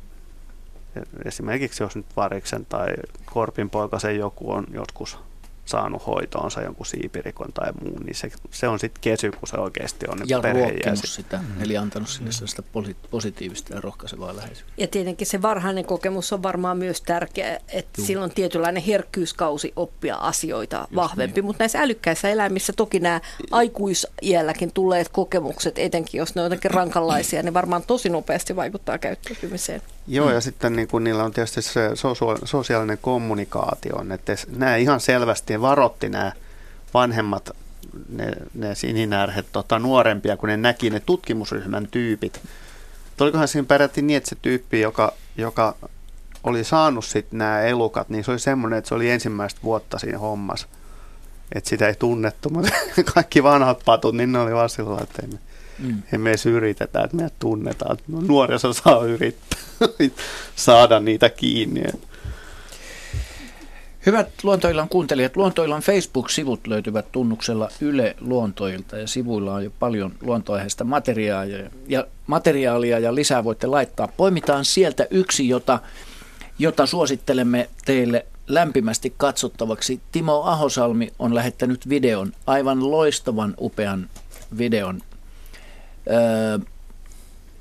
esimerkiksi jos nyt variksen tai korpin poikasen joku on joskus saanut hoitoonsa jonkun siipirikon tai muun, niin se, se on sitten kesy, kun se oikeasti on Ja ruokkinut sitä, mm. eli antanut sille sellaista positiivista ja rohkaisevaa läheisyyttä. Ja tietenkin se varhainen kokemus on varmaan myös tärkeä, että Juh. silloin tietynlainen herkkyyskausi oppia asioita Just vahvempi, niin. mutta näissä älykkäissä eläimissä toki nämä aikuisiälläkin tulleet kokemukset, etenkin jos ne on jotenkin rankanlaisia, niin varmaan tosi nopeasti vaikuttaa käyttäytymiseen. Joo, ja sitten niin kuin niillä on tietysti se sosiaalinen kommunikaatio, että nämä ihan selvästi varotti nämä vanhemmat, ne, ne sininärhet tota, nuorempia, kun ne näki ne tutkimusryhmän tyypit. Olikohan siinä peräti niin, että se tyyppi, joka, joka oli saanut sitten nämä elukat, niin se oli semmoinen, että se oli ensimmäistä vuotta siinä hommassa. Että sitä ei tunnettu, mutta kaikki vanhat patut, niin ne oli vaan sillä että ei me, mm. emme edes yritetä, että me tunnetaan. No, nuoriso saa yrittää saada niitä kiinni. Hyvät Luontoillan kuuntelijat, Luontoillan Facebook-sivut löytyvät tunnuksella Yle Luontoilta ja sivuilla on jo paljon luontoaiheista materiaalia ja, materiaalia ja lisää voitte laittaa. Poimitaan sieltä yksi, jota, jota suosittelemme teille lämpimästi katsottavaksi. Timo Ahosalmi on lähettänyt videon, aivan loistavan upean videon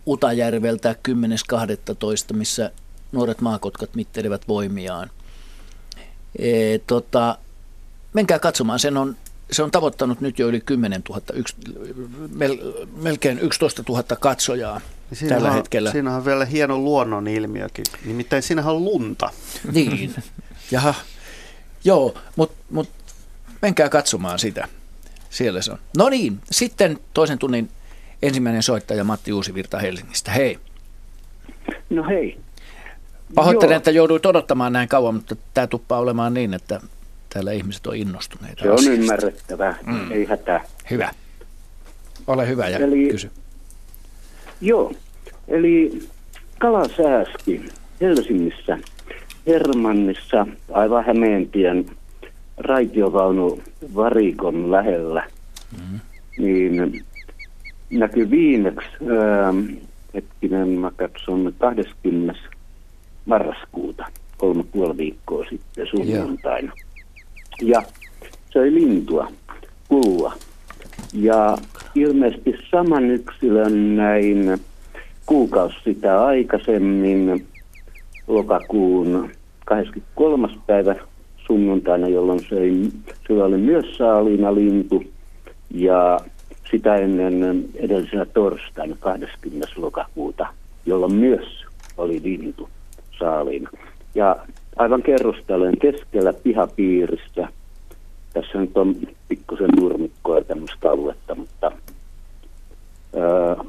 Utajärveltä 10.12., missä nuoret maakotkat mittelevät voimiaan – E, tota, menkää katsomaan, sen on, se on tavoittanut nyt jo yli 10 000, yksi, mel, melkein 11 000 katsojaa niin tällä on, hetkellä. Siinä on vielä hieno luonnon ilmiökin, nimittäin siinähän on lunta. Niin, jaha, joo, mutta mut, menkää katsomaan sitä. Siellä se on. No niin, sitten toisen tunnin ensimmäinen soittaja Matti Uusivirta Helsingistä. Hei. No hei. Pahoittelen, Joo. että jouduit odottamaan näin kauan, mutta tämä tuppaa olemaan niin, että täällä ihmiset on innostuneita. Se on asiasta. ymmärrettävää, mm. ei hätää. Hyvä. Ole hyvä ja eli, kysy. Joo, eli kalasääski Helsingissä, Hermannissa, aivan Hämeentien raitiovaunu varikon lähellä, mm. niin näkyy viimeksi, äh, hetkinen, mä katson, 20 marraskuuta, kolme puoli viikkoa sitten sunnuntaina. Ja se oli lintua, kulua. Ja ilmeisesti saman yksilön näin kuukausi sitä aikaisemmin, lokakuun 23. päivä sunnuntaina, jolloin se ei, sillä oli myös saaliina lintu. Ja sitä ennen edellisenä torstaina 20. lokakuuta, jolloin myös oli lintu saaliina. Ja aivan kerrostalojen keskellä pihapiirissä, tässä nyt on pikkusen nurmikkoa tämmöistä aluetta, mutta ää,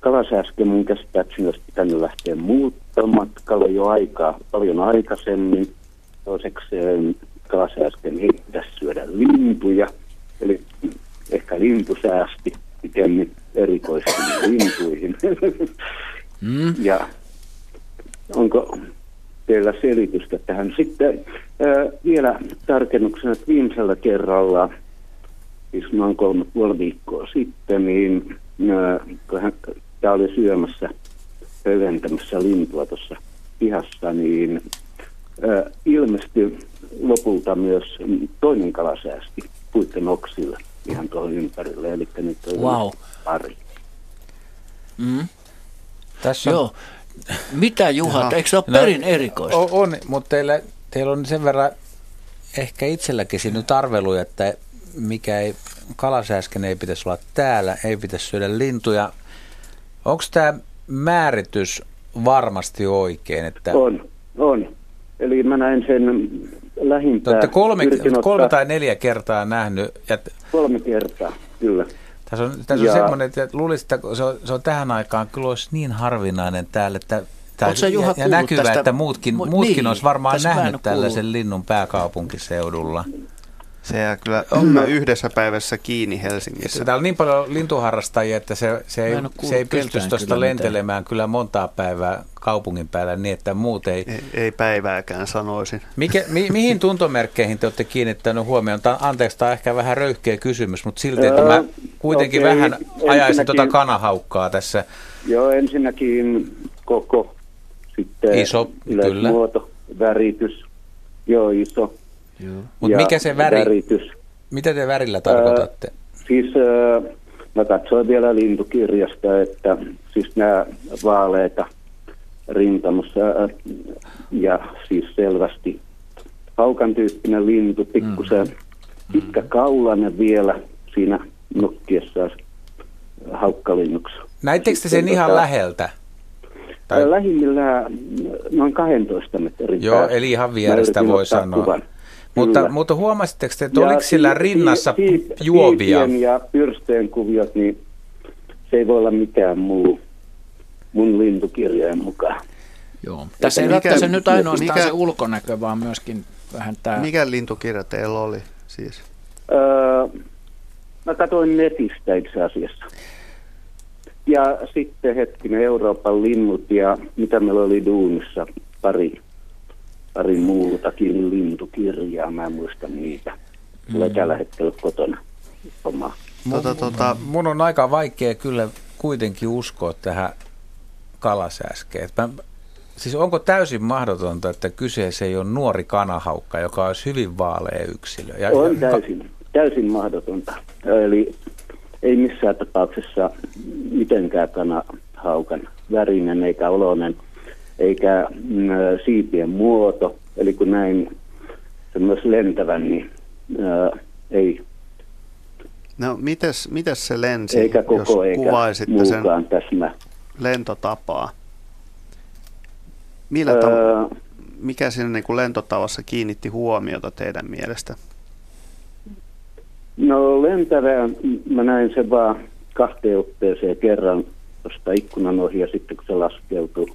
kalasääsken mun käsittääkseni olisi pitänyt lähteä muuttomatkalle jo aikaa, paljon aikaisemmin. Toisekseen kalasääsken ei pitäisi syödä lintuja, eli ehkä lintusäästi pikemmin erikoistunut lintuihin. Mm. Ja Onko teillä selitystä tähän? Sitten ää, vielä tarkennuksena, että viimeisellä kerralla, siis noin kolme puoli viikkoa sitten, niin tämä oli syömässä höventämässä lintua tuossa pihassa, niin ää, ilmestyi lopulta myös toinen kalasäästi puitten oksilla ihan tuohon ympärille, eli nyt on wow. pari. Mm. Tässä on, Joo, mitä Juha, eikö se ole no, perin erikoista? On, on mutta teillä, teillä on sen verran ehkä itselläkin nyt arvelu, että mikä ei, kalasääsken ei pitäisi olla täällä, ei pitäisi syödä lintuja. Onko tämä määritys varmasti oikein? Että... On, on. Eli mä näin sen lähimpää. Olette kolme, kolme tai neljä kertaa nähnyt. Ja... Kolme kertaa, kyllä. Tässä on, tässä on semmoinen, että luulisin, että se on, se on tähän aikaan kyllä olisi niin harvinainen täällä, että Tämä, ja, ja näkyvä, tästä, että muutkin, muutkin niin, olisi varmaan nähnyt täälläisen linnun pääkaupunkiseudulla. Se jää kyllä on yhdessä päivässä kiinni Helsingissä. Täällä on niin paljon lintuharrastajia, että se, se ei, se ei pystyisi tuosta lentelemään mitään. kyllä montaa päivää kaupungin päällä niin, että muut ei... Ei, ei päivääkään sanoisin. Mikä, mi, mihin tuntomerkkeihin te olette kiinnittänyt huomioon? Tämä, anteeksi, tämä on ehkä vähän röyhkeä kysymys, mutta silti, että mä kuitenkin okay. vähän ajaisin tuota kanahaukkaa tässä. Joo, ensinnäkin koko, sitten Iso, kyllä. muoto, väritys, joo iso. Mutta mikä se väri, väritys. mitä te värillä tarkoitatte? Äh, siis äh, mä katsoin vielä lintukirjasta, että siis nämä vaaleita rintamossa äh, ja siis selvästi haukan tyyppinen lintu, pikkusen mm. pitkä kaulainen vielä siinä nokkiessa haukkalinnuksi. Näittekö te sen ihan tota, läheltä? Tai... Lähimmillään noin 12 metrin Joo, eli ihan vierestä voi sanoa. Kuvan. Mutta, mutta huomasitteko te, että oliko sillä rinnassa siip, juovia? ja pyrsteen kuviot, niin se ei voi olla mikään muu mun lintukirjojen mukaan. Joo. Tässä ei mikä, nyt ainoastaan mikä, se ulkonäkö, vaan myöskin vähän tämä... Mikä lintukirja teillä oli siis? Öö, mä katsoin netistä itse asiassa. Ja sitten hetkinen Euroopan linnut ja mitä meillä oli duunissa, pari pari muutakin lintukirjaa, mä en muista niitä. Tulee mm. tällä hetkellä kotona oma. Tota, tota, mun on aika vaikea kyllä kuitenkin uskoa tähän kalasääskeen. Mä, siis onko täysin mahdotonta, että kyseessä ei ole nuori kanahaukka, joka olisi hyvin vaalea yksilö? Ja, on täysin, täysin mahdotonta. Eli ei missään tapauksessa mitenkään kanahaukan värinen eikä oloinen – eikä mm, siipien muoto. Eli kun näin myös lentävän, niin ää, ei. No mites, mites se lensi, eikä koko, jos eikä kuvaisitte sen täsmä. lentotapaa? Millä tav- mikä siinä niin kuin lentotavassa kiinnitti huomiota teidän mielestä? No lentävää, mä näin sen vaan kahteen otteeseen kerran tuosta ikkunan ohi ja sitten kun se laskeutui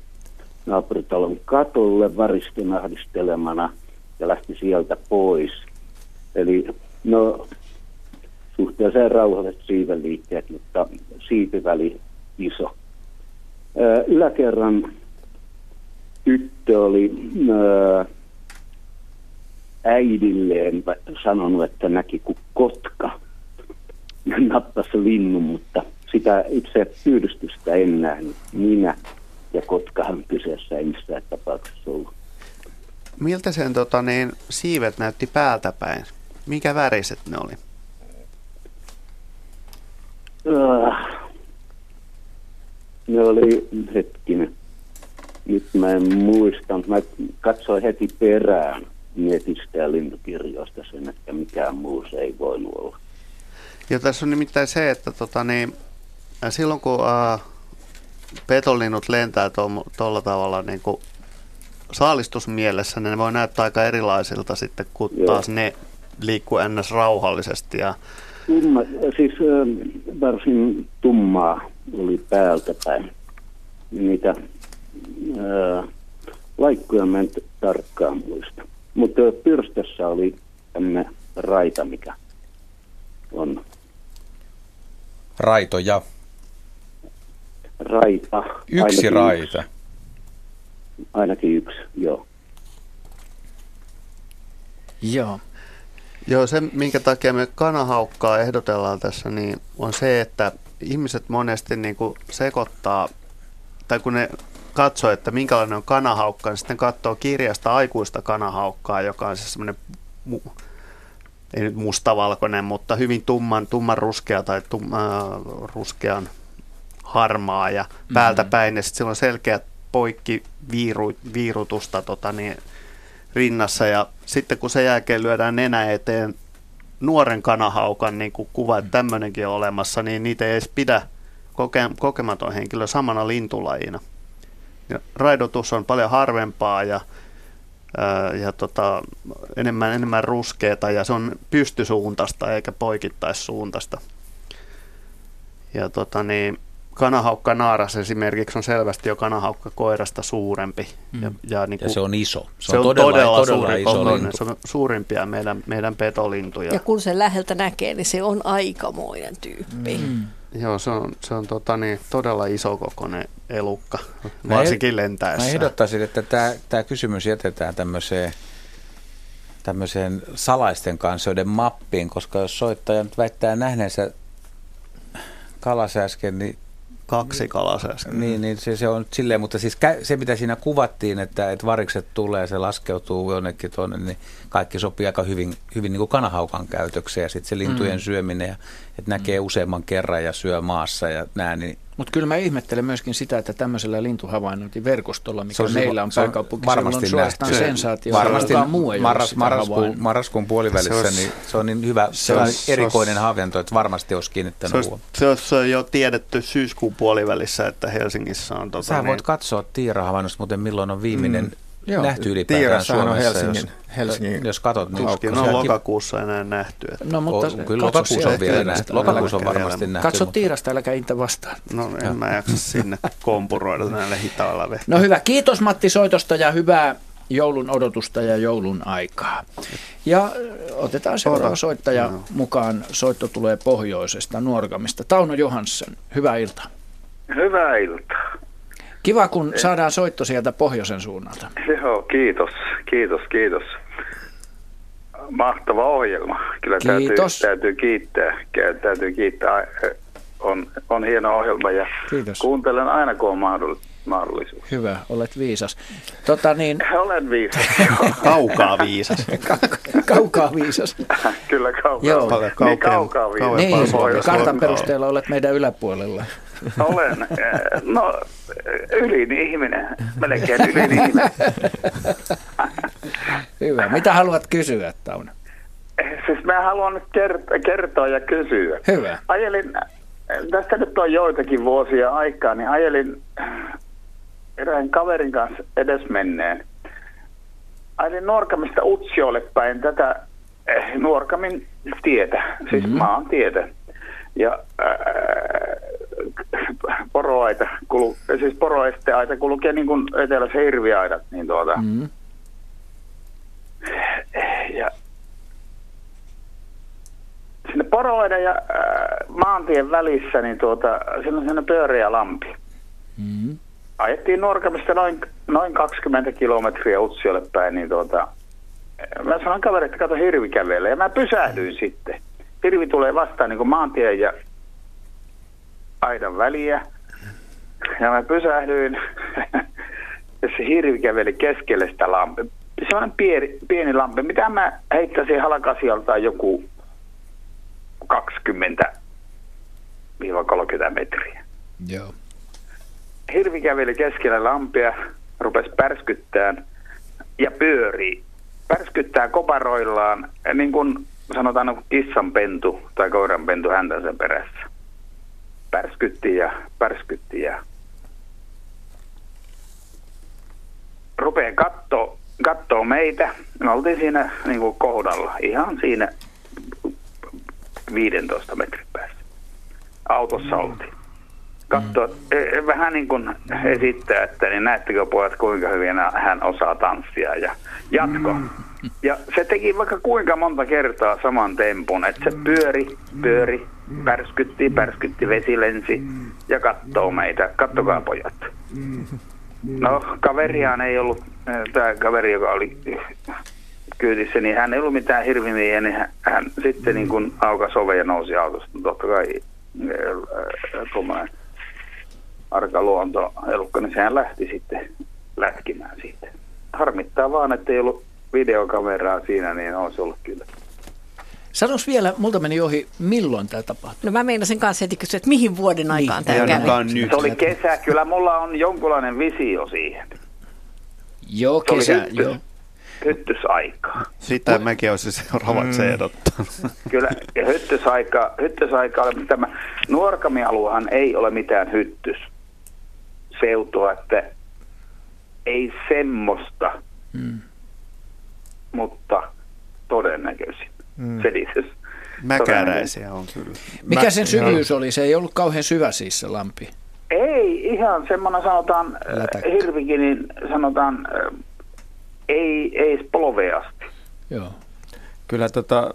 naapuritalon katolle varisten ahdistelemana ja lähti sieltä pois. Eli no suhteellisen rauhalliset siivenliikkeet, mutta siipiväli iso. Yläkerran tyttö oli äidilleen sanonut, että näki kuin kotka. Nappasi linnun, mutta sitä itse pyydystystä en nähnyt. Minä ja Kotkahan kyseessä ei missään tapauksessa ollut. Miltä sen tota, niin, siivet näytti päältä päin? Mikä väriset ne oli? Uh, ne oli, hetkinen, nyt mä en muista, mä katsoin heti perään netistä ja lintukirjoista sen, että mikään muu se ei voinut olla. Ja tässä on nimittäin se, että tota, niin, silloin kun uh, petolinnut lentää tuolla tavalla niin kuin saalistusmielessä, niin ne voi näyttää aika erilaisilta sitten, kun Joo. taas ne liikkuu ennäs rauhallisesti. Ja... Tumma, siis varsin tummaa oli päältä päin. Niitä ää, laikkuja mä en tarkkaan muista. Mutta pyrstössä oli tämmöinen raita, mikä on. Raitoja raita. Yksi raita. Yksi. Ainakin yksi, joo. Joo. Joo, se minkä takia me kanahaukkaa ehdotellaan tässä, niin on se, että ihmiset monesti niin kuin sekoittaa, tai kun ne katsoo, että minkälainen on kanahaukka, niin sitten katsoo kirjasta aikuista kanahaukkaa, joka on siis semmoinen, ei nyt mustavalkoinen, mutta hyvin tumman, tumman ruskea tai tum, äh, ruskean harmaa ja päältä mm-hmm. päin, ja sitten sillä on selkeät poikki viiru, viirutusta tota, niin, rinnassa, ja sitten kun sen jälkeen lyödään nenä eteen nuoren kanahaukan niin kuin kuva, että tämmöinenkin on olemassa, niin niitä ei edes pidä koke, kokematon henkilö samana lintulajina. Ja raidotus on paljon harvempaa ja, ää, ja tota, enemmän, enemmän ruskeata ja se on pystysuuntaista eikä poikittaissuuntaista. Ja tota niin, kanahaukka naaras esimerkiksi on selvästi jo kanahaukka koirasta suurempi. Mm. Ja, ja, niin Ja se on iso. Se, se on todella, todella, todella suuri iso lintu. Se on suurimpia meidän, meidän petolintuja. Ja kun se läheltä näkee, niin se on aikamoinen tyyppi. Mm. Joo, se on, se on tota, niin, todella isokokoinen elukka, varsinkin lentäessä. Mä ehdottaisin, että tämä, tämä kysymys jätetään tämmöiseen, tämmöiseen salaisten kansioiden mappiin, koska jos soittaja nyt väittää nähneensä kalasäsken, niin kaksi kalasäsken. Niin, niin se, se on silleen, mutta siis se mitä siinä kuvattiin, että, että varikset tulee, se laskeutuu jonnekin tuonne, niin kaikki sopii aika hyvin, hyvin niin kuin kanahaukan käytökseen ja sitten se lintujen mm. syöminen ja että näkee mm. useamman kerran ja syö maassa ja näin, niin mutta kyllä mä ihmettelen myöskin sitä, että tämmöisellä lintuhavainnointiverkostolla, mikä se meillä on pääkaupunkiseudulla, on suorastaan sensaatio. Varmasti muu ei marras, marraskuun, marraskuun puolivälissä, se olisi, niin se on niin hyvä, se on erikoinen havainto, että varmasti olisi kiinnittänyt se olisi, se olisi jo tiedetty syyskuun puolivälissä, että Helsingissä on... Tota, Sä voit niin, katsoa Tiira-havainnosta muuten, milloin on viimeinen mm. Joo. nähty ylipäätään Suomessa, on Helsingin, jos, Helsingin jos katsot. Niin Tuskin on lokakuussa enää nähty. Että. No, mutta on, kyllä lokakuussa on vielä nähty. Lokakuussa on varmasti nähty. Katso mutta... Tiirasta, äläkä Inta vastaan. No en mä jaksa sinne kompuroida näille hitailla vehkeillä. No hyvä, kiitos Matti soitosta ja hyvää joulun odotusta ja joulun aikaa. Ja otetaan seuraava soittaja no. mukaan. Soitto tulee pohjoisesta Nuorgamista. Tauno Johansson, hyvää iltaa. Hyvää iltaa. Kiva, kun saadaan soitto sieltä pohjoisen suunnalta. Joo, kiitos, kiitos, kiitos. Mahtava ohjelma. Kyllä kiitos. Täytyy, täytyy kiittää. Täytyy kiittää. On, on hieno ohjelma ja kiitos. kuuntelen aina, kun on mahdollisuus. Hyvä, olet viisas. Tota niin... Olen viisas. kaukaa viisas. kaukaa viisas. Kyllä kaukaa. Joo. Kaukaa, niin, kaukaa viisas. Niin, kartan perusteella olet meidän yläpuolella. Olen, eh, no ylin ihminen, melkein ylin ihminen. Hyvä. Mitä haluat kysyä, Tauno? Siis mä haluan nyt kertoa ja kysyä. Hyvä. Ajelin, tästä nyt on joitakin vuosia aikaa, niin ajelin erään kaverin kanssa edesmenneen. Ajelin Nuorkamista Utsiolle päin tätä eh, Nuorkamin tietä, siis mm-hmm. maan tietä. Ja äh, poroaita, kulu, siis poroesteaita kulkee niin kuin etelässä hirviaidat, niin tuota. Mm. Ja sinne poroaiden ja äh, maantien välissä, niin tuota, siinä on sellainen pyöreä lampi. Mm. Ajettiin Nuorkamista noin, noin 20 kilometriä Utsiolle päin, niin tuota, mä sanoin kaverille, että kato hirvi kävelee, ja mä pysähdyin sitten hirvi tulee vastaan niin kuin maantien ja aidan väliä. Ja mä pysähdyin, ja se hirvi käveli keskelle sitä lampi. Sellainen pieni, pieni lampi, mitä mä heittäisin halkasijaltaan joku 20-30 metriä. Joo. Hirvi käveli keskellä lampia, rupesi pärskyttämään ja pyörii. Pärskyttää koparoillaan, niin kuin sanotaan niin kissan pentu tai koiran pentu häntä sen perässä. Pärskytti ja pärskytti ja rupeen kattoo, kattoo meitä. Me oltiin siinä niin kuin kohdalla, ihan siinä 15 metrin päässä. Autossa mm. oltiin. Katso, mm. vähän niin kuin esittää, että niin näettekö pojat kuinka hyvin hän osaa tanssia ja jatko. Mm. Ja se teki vaikka kuinka monta kertaa saman tempun, että se pyöri, pyöri, pärskytti, pärskytti, vesi lensi ja kattoo meitä. Kattokaa pojat. No, kaveriaan ei ollut, tämä kaveri, joka oli kyytissä, niin hän ei ollut mitään hirvimiä, niin hän, hän sitten niin kuin aukasi ove ja nousi autosta. Totta kai tuommoinen arka luonto elukka, niin sehän lähti sitten lätkimään siitä. Harmittaa vaan, että ei ollut videokameraa siinä, niin on se ollut kyllä. Sanois vielä, multa meni ohi, milloin tämä tapahtui? No mä meinasin kanssa heti kysyä, että mihin vuoden aikaan niin, tämä kävi. Nyt. Se oli kesä, kyllä mulla on jonkunlainen visio siihen. Joo, kesä, hyttys, joo. Hyttysaika. Sitä Mut, mäkin olisin seuraavaksi mm. ehdottanut. Kyllä, ja hyttysaika, hyttysaika oli tämä, Nuorkamialuehan ei ole mitään hyttysseutua, että ei semmoista. Mm mutta todennäköisin mm. selitys. Mäkäräisiä on kyllä. Mikä sen syvyys oli? Se ei ollut kauhean syvä siis se lampi. Ei, ihan semmoinen sanotaan, äh, hirvikin, niin sanotaan, äh, ei, ei polveasti. Joo. Kyllä tota,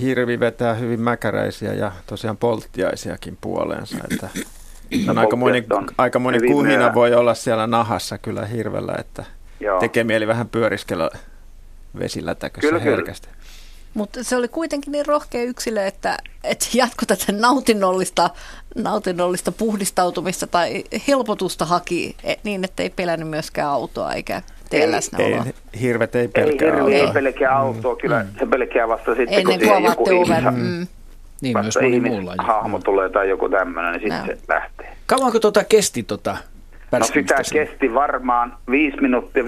hirvi vetää hyvin mäkäräisiä ja tosiaan polttiaisiakin puoleensa. Että No, on aikamoinen, aikamoinen kuhina myöhään. voi olla siellä nahassa kyllä hirvellä, että Joo. tekee mieli vähän pyöriskellä vesilätäkössä Kyllä, kyllä. herkästi. Mutta se oli kuitenkin niin rohkea yksilö, että, että jatko tätä nautinnollista, nautinnollista puhdistautumista tai helpotusta haki e- niin, että ei pelännyt myöskään autoa eikä tee Ei, läsnäoloa. Ei, hirvet ei Ei pelkää ei autoa. pelkää autoa, kyllä mm. se pelkää vasta sitten, Ennen siihen avaatte joku Mm. Niin myös vasta moni muu laji. ihmishahmo tulee tai joku tämmöinen, niin sitten se lähtee. Kauanko tota kesti tota No sitä siinä? kesti varmaan 5 minuuttia, 5-10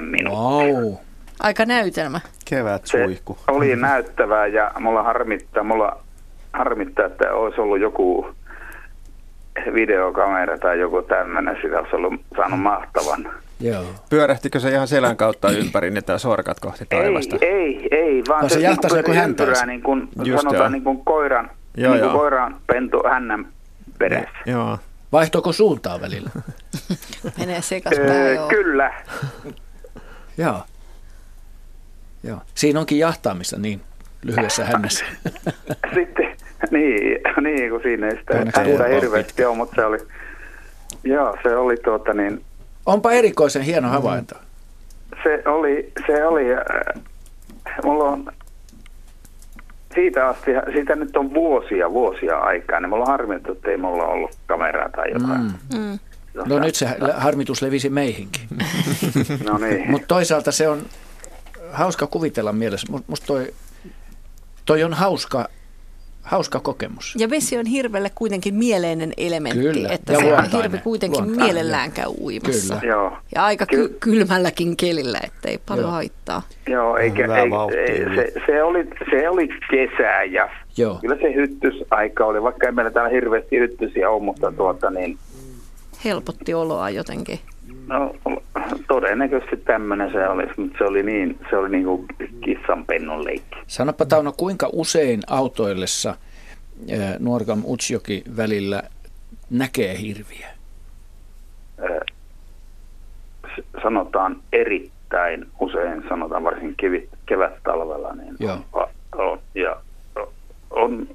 minuuttia. Wow. Aika näytelmä. Kevät Se suihku. oli näyttävää ja mulla harmittaa, mulla harmittaa, että olisi ollut joku videokamera tai joku tämmöinen, sitä olisi ollut saanut mahtavan. Joo. Pyörähtikö se ihan selän kautta ympäri, niin tämä sorkat kohti taivasta? Ei, ei, ei, vaan Vaan se se, kuin häntäisi. ympyrää, niin kuin Just sanotaan joo. niin kuin koiran, Joo, niin kuin joo. koiran pentu hännän perässä. Joo. Vaihtoiko suuntaa välillä? Menee sekas Öö, joo. kyllä, Joo. Joo. Siinä onkin jahtaamista niin lyhyessä hännässä. sitten, niin, niin kun siinä ei sitä, hirveästi ole, mutta se oli, joo, se oli tuota niin, Onpa erikoisen hieno havainto. se oli, se oli, äh, mulla on siitä asti, siitä nyt on vuosia, vuosia aikaa, niin mulla on harmittu, että ei mulla ollut kameraa tai jotain. Mm. Mm. No nyt se harmitus levisi meihinkin. No niin. Mutta toisaalta se on hauska kuvitella mielessä. Mut- Musta toi, toi on hauska, hauska kokemus. Ja vesi on hirvelle kuitenkin mieleinen elementti, Kyllä, että ja se luontainen. hirvi kuitenkin Luontainen, mielellään käy uimassa. Kyllä. Joo. Ja aika ky- Ky- kylmälläkin kelillä, ettei paljon Joo. haittaa. Joo, eikä, ei, ei, se, se, oli, se oli kesä ja Joo. kyllä se hyttysaika oli, vaikka ei meillä täällä hirveästi hyttysiä ole, mutta tuota niin, Helpotti oloa jotenkin. No todennäköisesti tämmöinen se oli, mutta se oli niin, se oli niin kuin kissanpennun leikki. Sanoppa Tauno, kuinka usein autoillessa Nuorgam Utsjoki välillä näkee hirviä? Sanotaan erittäin usein, sanotaan varsin kevät-talvella, niin Joo. on, on, ja on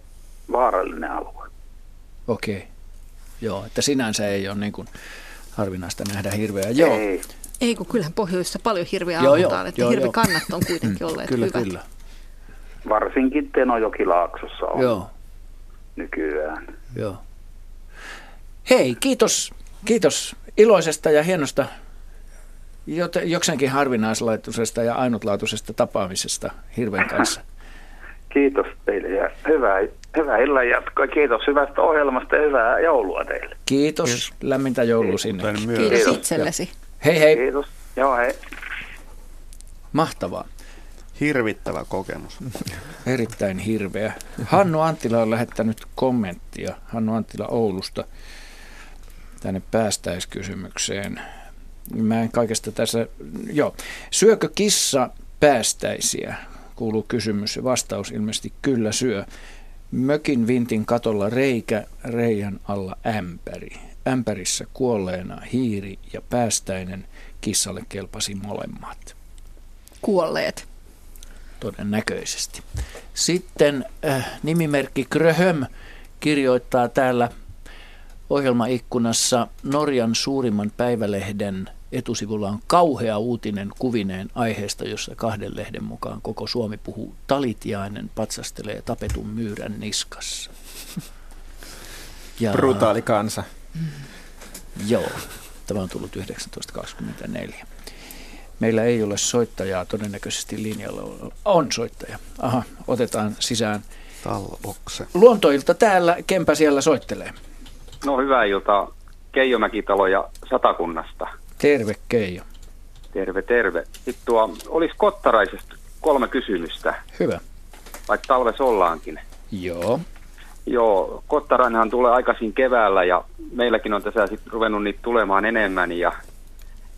vaarallinen alue. Okei. Joo, että sinänsä ei ole niin kuin harvinaista nähdä hirveä. Joo, Ei, Ei kun kyllähän pohjoissa paljon hirviä Joo, ammutaan, joo, että joo, hirvikannat on kuitenkin olleet kyllä, hyvät. kyllä. varsinkin Tenojokilaaksossa on Joo, nykyään. joo. Hei, kiitos, kiitos iloisesta ja hienosta, jokseenkin harvinaislaatuisesta ja ainutlaatuisesta tapaamisesta hirven kanssa. Kiitos teille ja hyvää, hyvää illan jatkoa. Kiitos hyvästä ohjelmasta ja hyvää joulua teille. Kiitos, lämmintä joulua sinne. Kiitos, Kiitos. itsellesi. Hei hei, Kiitos. Joo, hei. mahtavaa. Hirvittävä kokemus. Erittäin hirveä. Hannu Anttila on lähettänyt kommenttia, Hannu Anttila Oulusta, tänne päästäiskysymykseen. Mä en kaikesta tässä, joo. Syökö kissa päästäisiä? Kuuluu kysymys ja vastaus ilmeisesti kyllä syö. Mökin vintin katolla reikä, reijän alla ämpäri. Ämpärissä kuolleena hiiri ja päästäinen kissalle kelpasi molemmat Kuolleet. todennäköisesti. Sitten äh, nimimerkki Gröhöm kirjoittaa täällä ohjelmaikkunassa Norjan suurimman päivälehden etusivulla on kauhea uutinen kuvineen aiheesta, jossa kahden lehden mukaan koko Suomi puhuu talitiainen patsastelee tapetun myyrän niskassa. Ja, Brutaali kansa. Joo, tämä on tullut 1924. Meillä ei ole soittajaa todennäköisesti linjalla. On soittaja. Aha, otetaan sisään. Talbokse. Luontoilta täällä, Kempä siellä soittelee. No hyvää iltaa Keijomäkitalo ja Satakunnasta. Terve Keijo. Terve, terve. Sitten tuo, olisi Kottaraisesta kolme kysymystä, Hyvä. vaikka talves ollaankin. Joo. Joo, Kottarainhan tulee aikaisin keväällä ja meilläkin on tässä sitten ruvennut niitä tulemaan enemmän ja,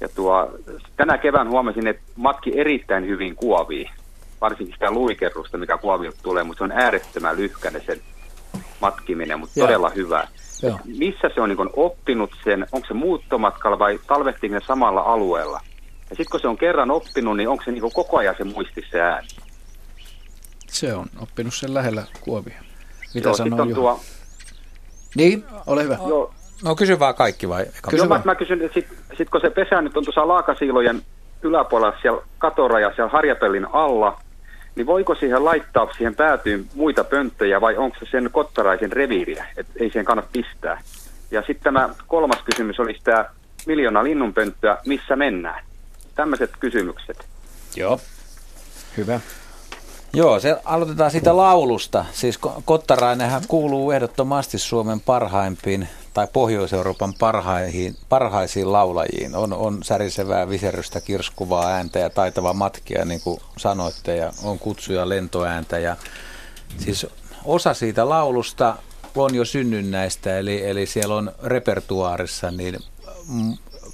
ja tuo, tänä kevään huomasin, että matki erittäin hyvin kuovii, varsinkin sitä luikerrusta, mikä kuovilta tulee, mutta se on äärettömän lyhkäinen sen matkiminen, mutta Joo. todella hyvä. Joo. Missä se on niin oppinut sen, onko se muuttomatkalla vai talvehtiiko se samalla alueella? Ja sitten kun se on kerran oppinut, niin onko se niin koko ajan se muistissa se ääni? Se on oppinut sen lähellä kuovia. Mitä Joo, sanoo on tuo, Niin, ole hyvä. Joo, No kysy vaan kaikki vai? Eka? Joo, mä, mä kysyn, että sit, sit kun se pesä nyt on tuossa laakasiilojen yläpuolella siellä katoraja siellä harjapellin alla, niin voiko siihen laittaa siihen päätyyn muita pönttöjä vai onko se sen kottaraisen reviiriä, että ei siihen kannata pistää? Ja sitten tämä kolmas kysymys olisi tämä miljoona linnunpönttöä, missä mennään? Tämmöiset kysymykset. Joo. Hyvä. Joo, se aloitetaan siitä laulusta. Siis Ko- Kottarainenhan kuuluu ehdottomasti Suomen parhaimpiin tai Pohjois-Euroopan parhaihin, parhaisiin laulajiin. On, on särisevää, viserrystä, kirskuvaa ääntä ja taitava matkia, niin kuin sanoitte, ja on kutsuja lentoääntä. Ja siis osa siitä laulusta on jo synnynnäistä, eli, eli siellä on repertuaarissa niin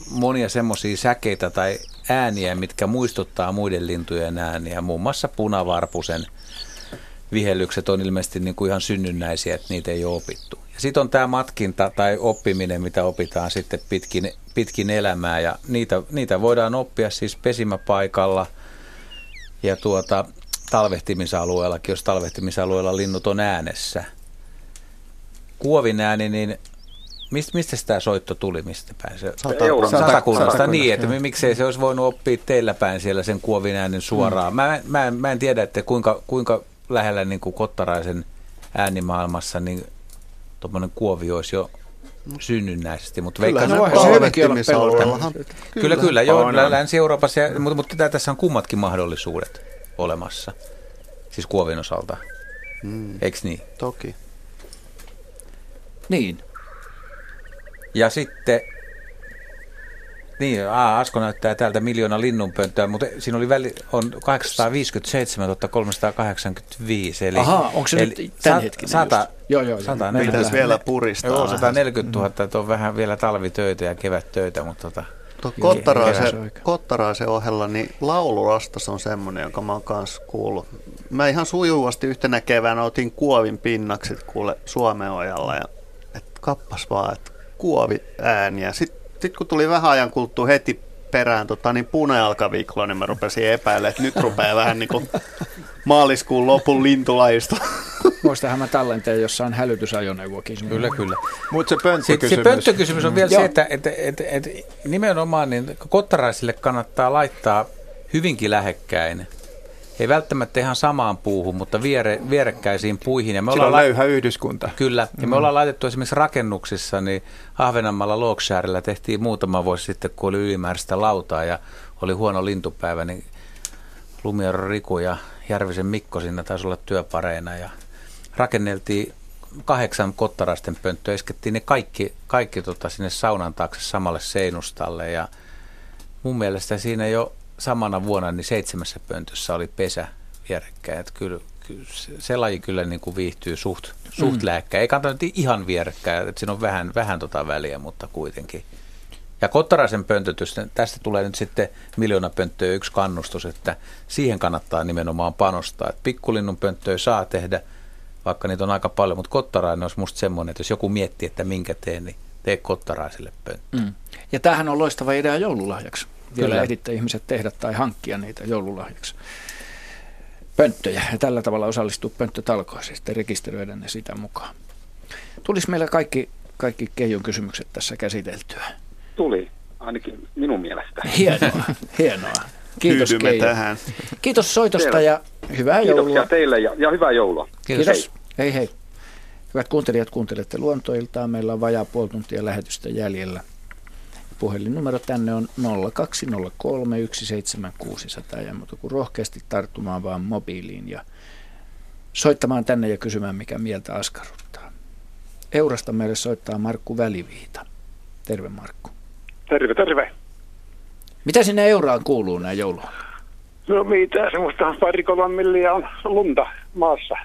monia semmoisia säkeitä tai ääniä, mitkä muistuttaa muiden lintujen ääniä. Muun muassa punavarpusen vihellykset on ilmeisesti niin kuin ihan synnynnäisiä, että niitä ei ole opittu. Ja sitten on tämä matkinta tai oppiminen, mitä opitaan sitten pitkin, pitkin elämää. Ja niitä, niitä voidaan oppia siis pesimäpaikalla ja tuota, talvehtimisalueellakin, jos talvehtimisalueella linnut on äänessä. Kuovin ääni, niin Mist, mistä tämä soitto tuli, mistä päin se? Sata-. Satakunnasta, Satakunnasta, niin, että joo. miksei se olisi voinut oppia teillä päin siellä sen kuovin äänen suoraan. Mm. Mä, mä, mä en tiedä, että kuinka, kuinka lähellä niin kuin Kottaraisen äänimaailmassa niin tuommoinen kuovi olisi jo synnynnäisesti, mutta veikkaan, ne talvehtimisalueellahan- Kyllä, Kyllä. kyllä, joo, On, on. Länsi-Euroopassa, ja, mutta, mutta tää- tässä on kummatkin mahdollisuudet olemassa, siis kuovin osalta, Mm. eikö niin? Toki. Niin. Ja sitten, niin, aa, Asko näyttää täältä miljoona linnunpönttöä, mutta siinä oli väli, on 857 385, eli... Ahaa, onko se eli nyt tämänhetkinen Sata, just? Joo, joo, joo. 140 Pitäisi vielä puristaa Joo, vähän. 140 000, että on vähän vielä talvitöitä ja kevättöitä, mutta tota... Kottaraisen. Kottaraisen ohella, niin laulurastas on semmoinen, jonka mä oon kanssa kuullut. Mä ihan sujuvasti yhtenä keväänä otin kuovin pinnakset kuule Suomeojalla ja et kappas vaan, että kuovi ääniä. Sitten sit kun tuli vähän ajan kuluttua heti perään tota, niin punealkaviklo, niin mä rupesin epäilemään, että nyt rupeaa vähän niin kuin maaliskuun lopun lintulajista. Muistahan mä tallenteen jossain hälytysajoneuvokin. Kyllä, kyllä. Mutta se Sitten se pönttökysymys. pönttökysymys on vielä Joo. se, että, että, että, että nimenomaan niin kottaraisille kannattaa laittaa hyvinkin lähekkäin. Ei välttämättä ihan samaan puuhun, mutta viere, vierekkäisiin puihin. Ja me Sillä on lai- löyhä yhdyskunta. Kyllä, ja me ollaan laitettu esimerkiksi rakennuksissa, niin Ahvenanmaalla Lokshaarilla tehtiin muutama vuosi sitten, kun oli ylimääräistä lautaa ja oli huono lintupäivä, niin Lumiero Riku ja Järvisen Mikko siinä taisi olla työpareina ja rakenneltiin kahdeksan kottaraisten pönttöä, iskettiin ne kaikki, kaikki tota sinne saunan taakse samalle seinustalle ja mun mielestä siinä jo samana vuonna niin seitsemässä pöntössä oli pesä vierekkäin. Että kyllä, kyllä se, laji kyllä niin kuin viihtyy suht, suht Mm. lääkkäin. Ei kannata nyt ihan vierekkäin, että siinä on vähän, vähän tota väliä, mutta kuitenkin. Ja Kottaraisen pöntötys, tästä tulee nyt sitten miljoona pönttöä yksi kannustus, että siihen kannattaa nimenomaan panostaa. Että pikkulinnun pönttöä saa tehdä, vaikka niitä on aika paljon, mutta Kottarainen olisi musta semmoinen, että jos joku miettii, että minkä teen, niin tee Kottaraiselle pönttö. Mm. Ja tämähän on loistava idea joululahjaksi. Vielä Kyllä. ehditte ihmiset tehdä tai hankkia niitä joululahjaksi. Pönttöjä ja tällä tavalla osallistua pönttötalkoisiin, sitten rekisteröidä ne sitä mukaan. Tulisi meillä kaikki, kaikki Keijon kysymykset tässä käsiteltyä. Tuli, ainakin minun mielestä. Hienoa, hienoa. Kiitos Tyydymme Keijo. tähän. Kiitos soitosta Selvä. ja hyvää Kiitoksia joulua. teille ja, ja hyvää joulua. Kiitos. Hei hei. Hyvät kuuntelijat, kuuntelette luontoiltaa. Meillä on vajaa puoli tuntia lähetystä jäljellä. Puhelinnumero tänne on 0203 17600 ja muuta kuin rohkeasti tarttumaan vaan mobiiliin ja soittamaan tänne ja kysymään, mikä mieltä askarruttaa. Eurasta meille soittaa Markku Väliviita. Terve Markku. Terve, terve. Mitä sinne Euraan kuuluu näin joulua? No mitä, semmoista pari kolme milliä on lunta maassa.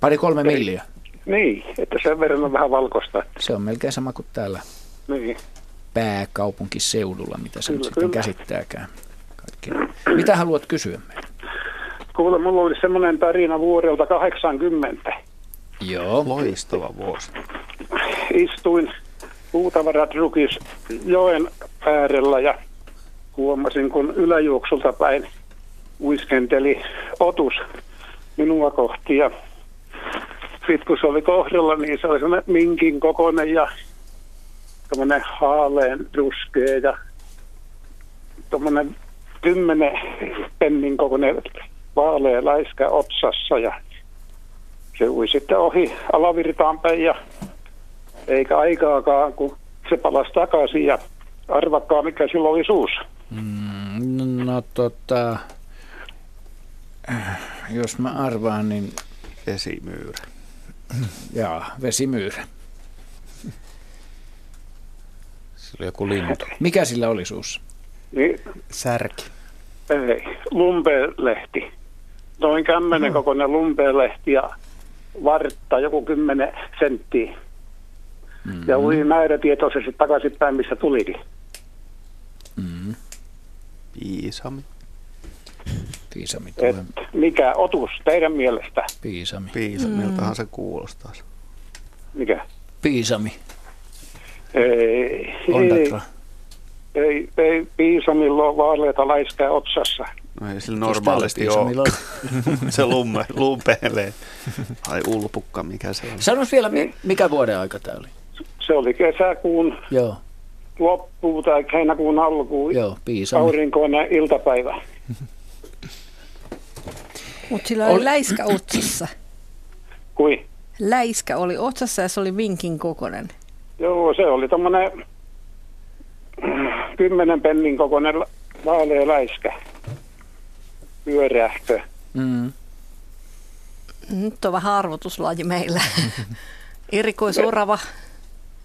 Pari kolme milliä. Niin, että sen verran on vähän valkoista. Se on melkein sama kuin täällä Niin. Pääkaupunkiseudulla, mitä se nyt Kyllä, sitten kyllä. käsittääkään. Kaikki. Mitä haluat kysyä meiltä? Kuule, mulla oli semmoinen tarina vuodelta 80. Joo. Loistava vuosi. istuin puutavaratrukis joen äärellä ja huomasin, kun yläjuoksulta päin uiskenteli otus minua kohti ja sitten kun se oli kohdalla, niin se oli minkin kokoinen ja tämmöinen haaleen ruskea ja tuommoinen kymmenen pennin kokoinen vaalea läiskä otsassa ja se ui sitten ohi alavirtaan päin ja eikä aikaakaan, kun se palasi takaisin ja arvakkaa mikä sillä oli suussa. Mm, no tota, jos mä arvaan, niin Vesimyyrä. jaa, vesimyyrä. Se oli joku lintu. Mikä sillä oli suussa? Niin, Särki. ei, lumpelehti. Noin kämmenen kokoinen lumpelehti ja vartta joku kymmenen senttiä. Mm-hmm. Ja ui määrätietoisesti takaisinpäin, missä tulikin. Mm, Piisami. piisami Et tulee. mikä otus teidän mielestä? Piisami. Piisamiltahan se kuulostaa. Mikä? Piisami. Ei, ei, ei, ei piisamilla ole vaaleita läiskää otsassa. No ei sillä normaalisti ole. se lumme, lumpelee. Ai ulpukka, mikä se on. Sanois vielä, mi- mikä vuoden aika tämä oli? Se oli kesäkuun Joo, loppu tai heinäkuun alku. joo, piisami. Aurinkoinen iltapäivä. Mutta sillä oli Oli- läiskä otsassa. Kui? Läiskä oli otsassa ja se oli vinkin kokonen. Joo, se oli tommonen kymmenen pennin kokoinen vaalea läiskä. Pyörähtö. Mm. Nyt on vähän arvotuslaji meillä. Erikoisorava.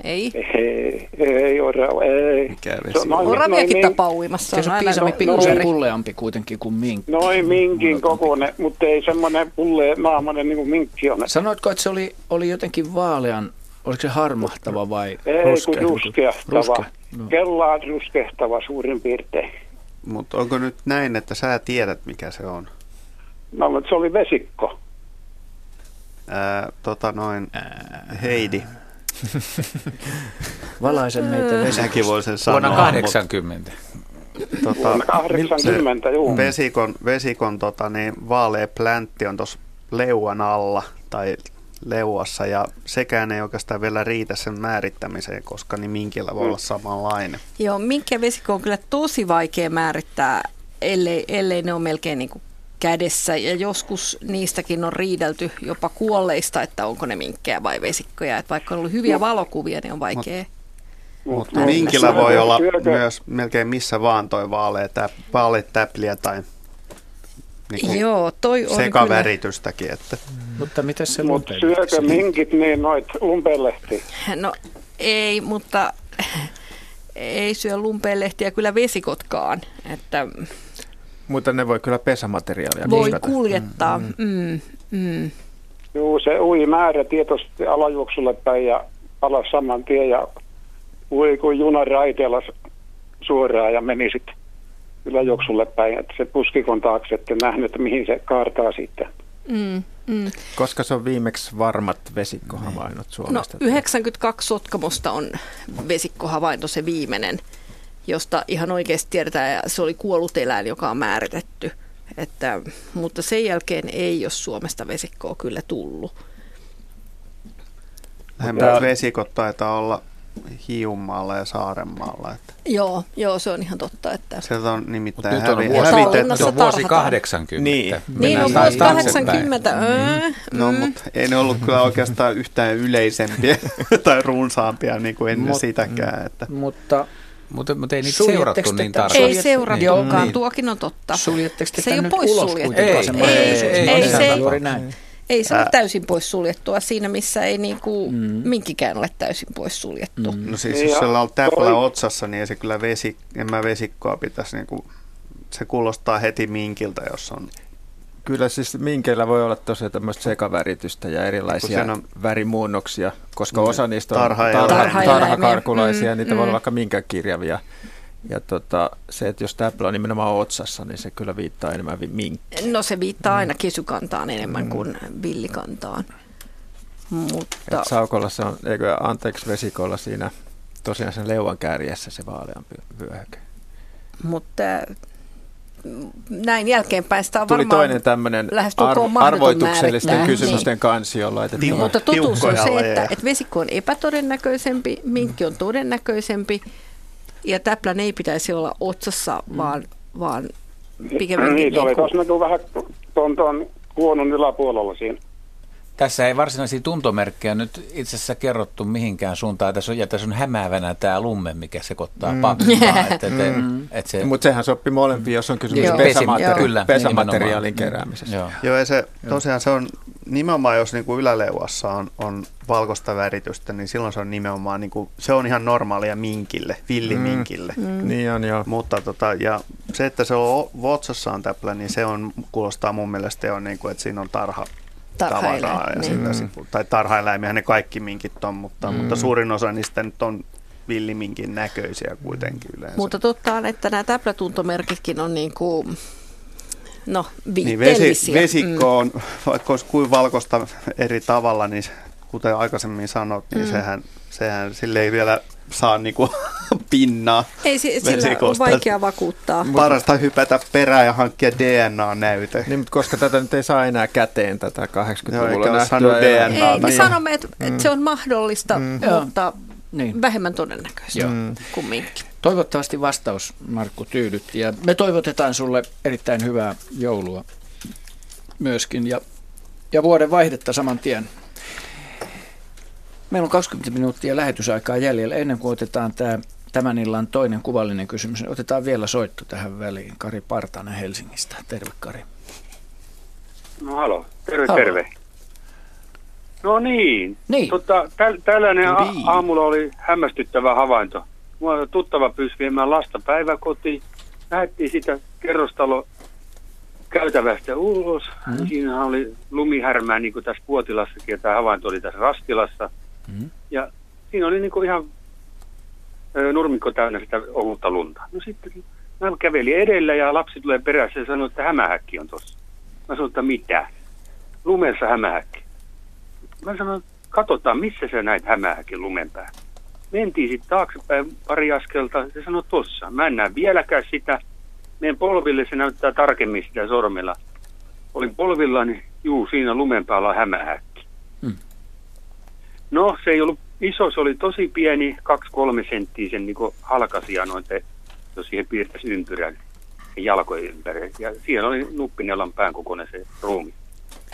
Ei. Ei, ei orava, ei. Mikä Se vesi on noin- Oraviakin noin, tapaa uimassa. Se on aina piisami no- pikkusen no- pulleampi kuitenkin kuin minkki. Noin minkin kokoinen, mutta ei semmoinen pulle naamainen niin kuin minkki on. Sanoitko, että se oli, oli jotenkin vaalean, oliko se harmahtava vai Ei ruskea? ruskehtava. Ruskea, no. Kellaan ruskehtava suurin piirtein. Mutta onko nyt näin, että sä tiedät, mikä se on? No, mutta se oli vesikko. Ää, tota noin, Heidi. Valaise meitä vesikosta. voi sen sanoa. Vuonna 80. mut, Tota, Vuonna 80, juu. vesikon, vesikon tota, niin, vaalea pläntti on tuossa leuan alla tai leuassa ja sekään ei oikeastaan vielä riitä sen määrittämiseen, koska niin minkillä voi olla samanlainen. Joo, minkki vesikko on kyllä tosi vaikea määrittää, ellei, ellei ne ole melkein niin kuin kädessä. Ja joskus niistäkin on riidelty jopa kuolleista, että onko ne minkkejä vai vesikkoja. Että vaikka on ollut hyviä valokuvia, niin on vaikea. Mutta Mut- minkillä voi olla myös melkein missä vaan toi vaalea, täp, vaalea täpliä tai niin Joo, toi on sekaväritystäkin. Että. Mutta miten se lumpelehti? syökö minkit niin noit lumpelehtiä? kyllä, no ei, mutta ei syö lumpeenlehtiä kyllä vesikotkaan. Että Mutta ne voi kyllä pesämateriaalia voi kuskata. kuljettaa. Mm, mm. Juu, se ui määrätietoisesti alajuoksulle päin ja alas saman tien ja ui kuin junan raiteella suoraan ja meni sitten yläjuoksulle päin. Että se puskikon taakse, että nähnyt, että mihin se kaartaa sitten. Mm, mm. Koska se on viimeksi varmat vesikkohavainnot No Suomesta. 92 Sotkamosta on vesikkohavainto se viimeinen, josta ihan oikeasti tiedetään, ja se oli kuollut eläin, joka on määritetty. Että, mutta sen jälkeen ei ole Suomesta vesikkoa kyllä tullut. Lähemmät vesikot taitaa olla Hiiunmaalla ja Saarenmaalla. Että Joo, joo, se on ihan totta. Että... sieltä on nimittäin Nyt on hävi, vuosi, hävitetty. se on vuosi tarhataan. 80. Niin. Niin on vuosi taaksepäin. 80. Öö, No, mutta ei ne ollut kyllä oikeastaan yhtään yleisempiä tai runsaampia niin kuin ennen Mut- sitäkään. Että. Mutta Mutta, mutta ei niitä seurattu niin tarkkaan. ei seurattukaan, Niin. tuokin on totta. suljetteko te Se ei ole nyt ulos poissuljettu. kuitenkaan Ei, sen ei, mahdollisuuden? ei, ei, No, se ei- Juuri näin. Ei se ole täysin poissuljettua siinä, missä ei niinku mm. minkikään ole täysin poissuljettu. Mm. No siis jos ja siellä on täplä otsassa, niin ei se kyllä vesi, en mä vesikkoa pitäisi niin kuin, se kuulostaa heti minkiltä, jos on Kyllä siis minkeillä voi olla tosiaan tämmöistä sekaväritystä ja erilaisia on- värimuunnoksia, koska Niin, osa niistä on tarha, Tarhaeläimiä. tarhakarkulaisia, Mm, niitä voi olla mm. vaikka minkä kirjavia. Ja tota, se, että jos täplä on nimenomaan otsassa, niin se kyllä viittaa enemmän vi- minkkiin. No se viittaa aina kesykantaan enemmän kuin villikantaan. Mutta... Et saukolla se on, eikö anteeksi vesikolla siinä tosiaan sen leuan kärjessä se vaaleampi vyöhyke. Mutta näin jälkeenpäin sitä on Tuli varmaan toinen tämmöinen ar- arvoituksellisten määrittää. kysymysten Niin. kansi, jolla laitettiin. Mutta totuus on se, että, että vesikko on epätodennäköisempi, minkki on todennäköisempi ja täplän ei pitäisi olla otsassa, vaan, vaan pikemminkin Niin, se oli tuossa näkyy vähän tuon, tuon huonon yläpuolella siinä. Tässä ei varsinaisia tuntomerkkejä nyt itse asiassa kerrottu mihinkään suuntaan. Tässä on, ja tässä on hämäävänä tämä lumme, mikä sekoittaa Mm. pappaa. että, että, Mm. että se, Mutta sehän sopii molempiin, jos on kysymys Joo. pesämateri- Kyllä, pesämateriaalin nimenomaan. keräämisestä. Joo. Joo, ja se tosiaan se on nimenomaan, jos niinku yläleuassa on, on valkoista väritystä, niin silloin se on nimenomaan, niinku, se on ihan normaalia minkille, villiminkille. Mm. Mm. Niin on, joo. Mutta tota, ja se, että se on Votsassa on täplä, niin se on, kuulostaa mun mielestä jo, niinku, että siinä on tarha, tavaraa ja niin. sitä, Mm. tai tarhaeläimiä ne kaikki minkit on, mutta, Mm. mutta suurin osa niistä nyt on villiminkin näköisiä kuitenkin yleensä. Mutta totta on, että nämä täplätuntomerkitkin on niin kuin, no, Niin vesi, vesikko on, vaikka olisi kuin valkoista eri tavalla, niin kuten aikaisemmin sanot, niin Mm. sehän, sehän sille ei vielä saa niinku pinnaa Ei, si- sillä on vaikea vakuuttaa. Parasta hypätä perään ja hankkia DNA-näyte. Niin, mutta koska tätä nyt ei saa enää käteen, tätä Joo, 80-luvulla eikä ole nähtyä. DNA. Ei, me Niin. sanomme, että, Mm. että se on mahdollista, Mm. mutta Niin. vähemmän todennäköistä kuin minkki. Toivottavasti vastaus, Markku, tyydytti. Ja me toivotetaan sulle erittäin hyvää joulua myöskin ja, ja vuoden vaihdetta saman tien. Meillä on 20 minuuttia lähetysaikaa jäljellä. Ennen kuin otetaan tämä, tämän illan toinen kuvallinen kysymys, niin otetaan vielä soitto tähän väliin. Kari Partanen Helsingistä. Terve Kari. No halo, terve Halo. terve. No niin, Niin. Tota, täl, tällainen a- Niin. aamulla oli hämmästyttävä havainto. Mua tuttava pyysi viemään lasta päiväkotiin. Lähettiin sitä kerrostalo käytävästä ulos. Mm. Siinä oli lumihärmää niin kuin tässä Puotilassakin ja tämä havainto oli tässä Rastilassa. Mm. Ja siinä oli niin kuin ihan nurmikko täynnä sitä ohutta lunta. No sitten mä kävelin edellä ja lapsi tulee perässä ja sanoi, että hämähäkki on tuossa. Mä sanoin, että mitä? Lumessa hämähäkki. Mä sanoin, katsotaan, missä sä näit hämähäkin lumen päällä. Mentiin sitten taaksepäin pari askelta, se sanoi tossa. Mä en näe vieläkään sitä. Meidän polville se näyttää tarkemmin sitä sormella. Olin polvilla, niin juu, siinä lumen päällä on hämähäkki. No, se ei ollut iso, se oli tosi pieni, 2-3 senttiä sen niin halkasia noin, te, jos siihen piirtäisi ympyrän sen jalkojen ympäri. Ja siellä oli nuppinelan pään kokoinen se ruumi.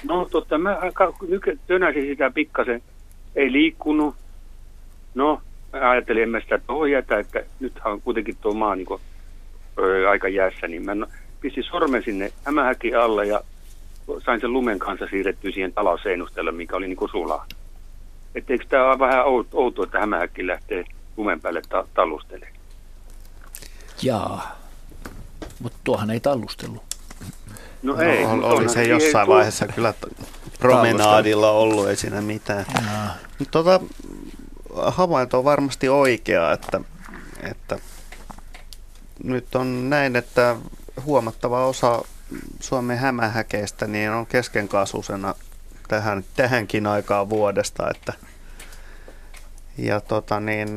No totta, mä tönäsin sitä pikkasen, ei liikkunut. No, mä ajattelin, en mä sitä jätä, että nythän on kuitenkin tuo maa niin kuin, ö, aika jäässä, niin mä no- pistin sormen sinne hämähäkin alle ja sain sen lumen kanssa siirrettyä siihen talouseinustelle, mikä oli niin kuin sulaa. Että eikö tämä ole vähän out- outoa, että hämähäkki lähtee lumen päälle ta- tallustelemaan? Jaa. Mutta tuohan ei tallustellut. No ei, oli, mutta oli se jossain tuo- vaiheessa kyllä promenaadilla ollut, ei siinä mitään. Mutta tota, havainto on varmasti oikea, että, että nyt on näin, että huomattava osa Suomen hämähäkeistä niin on keskenkasvusena tähän, tähänkin aikaan vuodesta, että ja tota niin,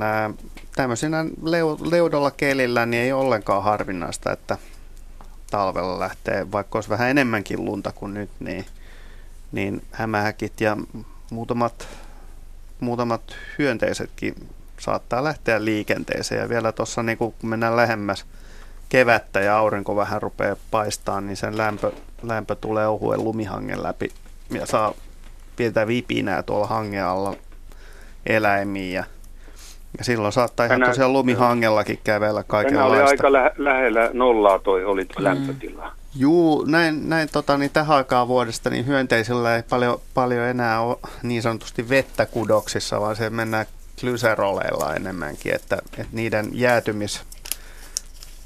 tämmöisenä leu, leudolla kelillä niin ei ollenkaan harvinaista, että talvella lähtee, vaikka olisi vähän enemmänkin lunta kuin nyt, niin, niin hämähäkit ja muutamat, muutamat hyönteisetkin saattaa lähteä liikenteeseen. Ja vielä tuossa niin kun mennään lähemmäs kevättä ja aurinko vähän rupeaa paistaa, niin sen lämpö, lämpö tulee ohuen lumihangen läpi ja saa pientä vipinää tuolla hangen alla eläimiin. Ja, ja silloin saattaa ihan Tänään- tosiaan lumihangellakin kävellä Tänään oli kaikenlaista. aika lä- lähellä nollaa toi oli tuo Mm. lämpötila. Juu, näin, näin tota, niin tähän aikaan vuodesta niin hyönteisillä ei paljon, paljon enää ole niin sanotusti vettä kudoksissa, vaan se mennään glyseroleilla enemmänkin, että, että niiden jäätymis,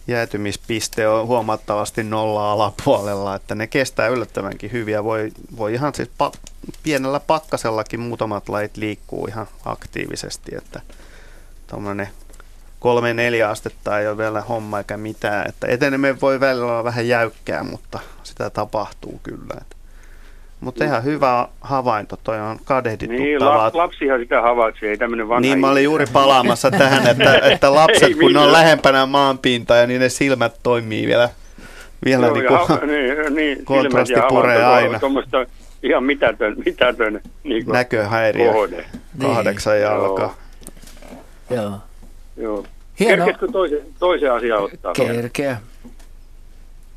jäätymispiste on huomattavasti nolla alapuolella, että ne kestää yllättävänkin hyviä. Voi, voi ihan siis pa- pienellä pakkasellakin muutamat lait liikkuu ihan aktiivisesti, että tuommoinen kolme neljä astetta ei ole vielä homma eikä mitään. Että eteneminen voi välillä olla vähän jäykkää, mutta sitä tapahtuu kyllä. Että Mutta ihan hyvä havainto, toi on Niin, kadehdituttavaa. lap, lapsihan sitä havaitsee, ei tämmöinen vanha Niin mä olin juuri palaamassa tähän, että, että lapset, Ei kun ne on lähempänä maanpintaa ja niin ne silmät toimii vielä, vielä Joo, niin ja, kuin, niin, niin, kontrasti silmät ja puree havainto, aina. Tuommoista ihan mitätön, mitätön niin kuin näköhäiriö. kohde. Kahdeksan jalka. Joo. Joo. Hienoa. Kerkesikö toisen, toisen asian ottaa? Kerkeä.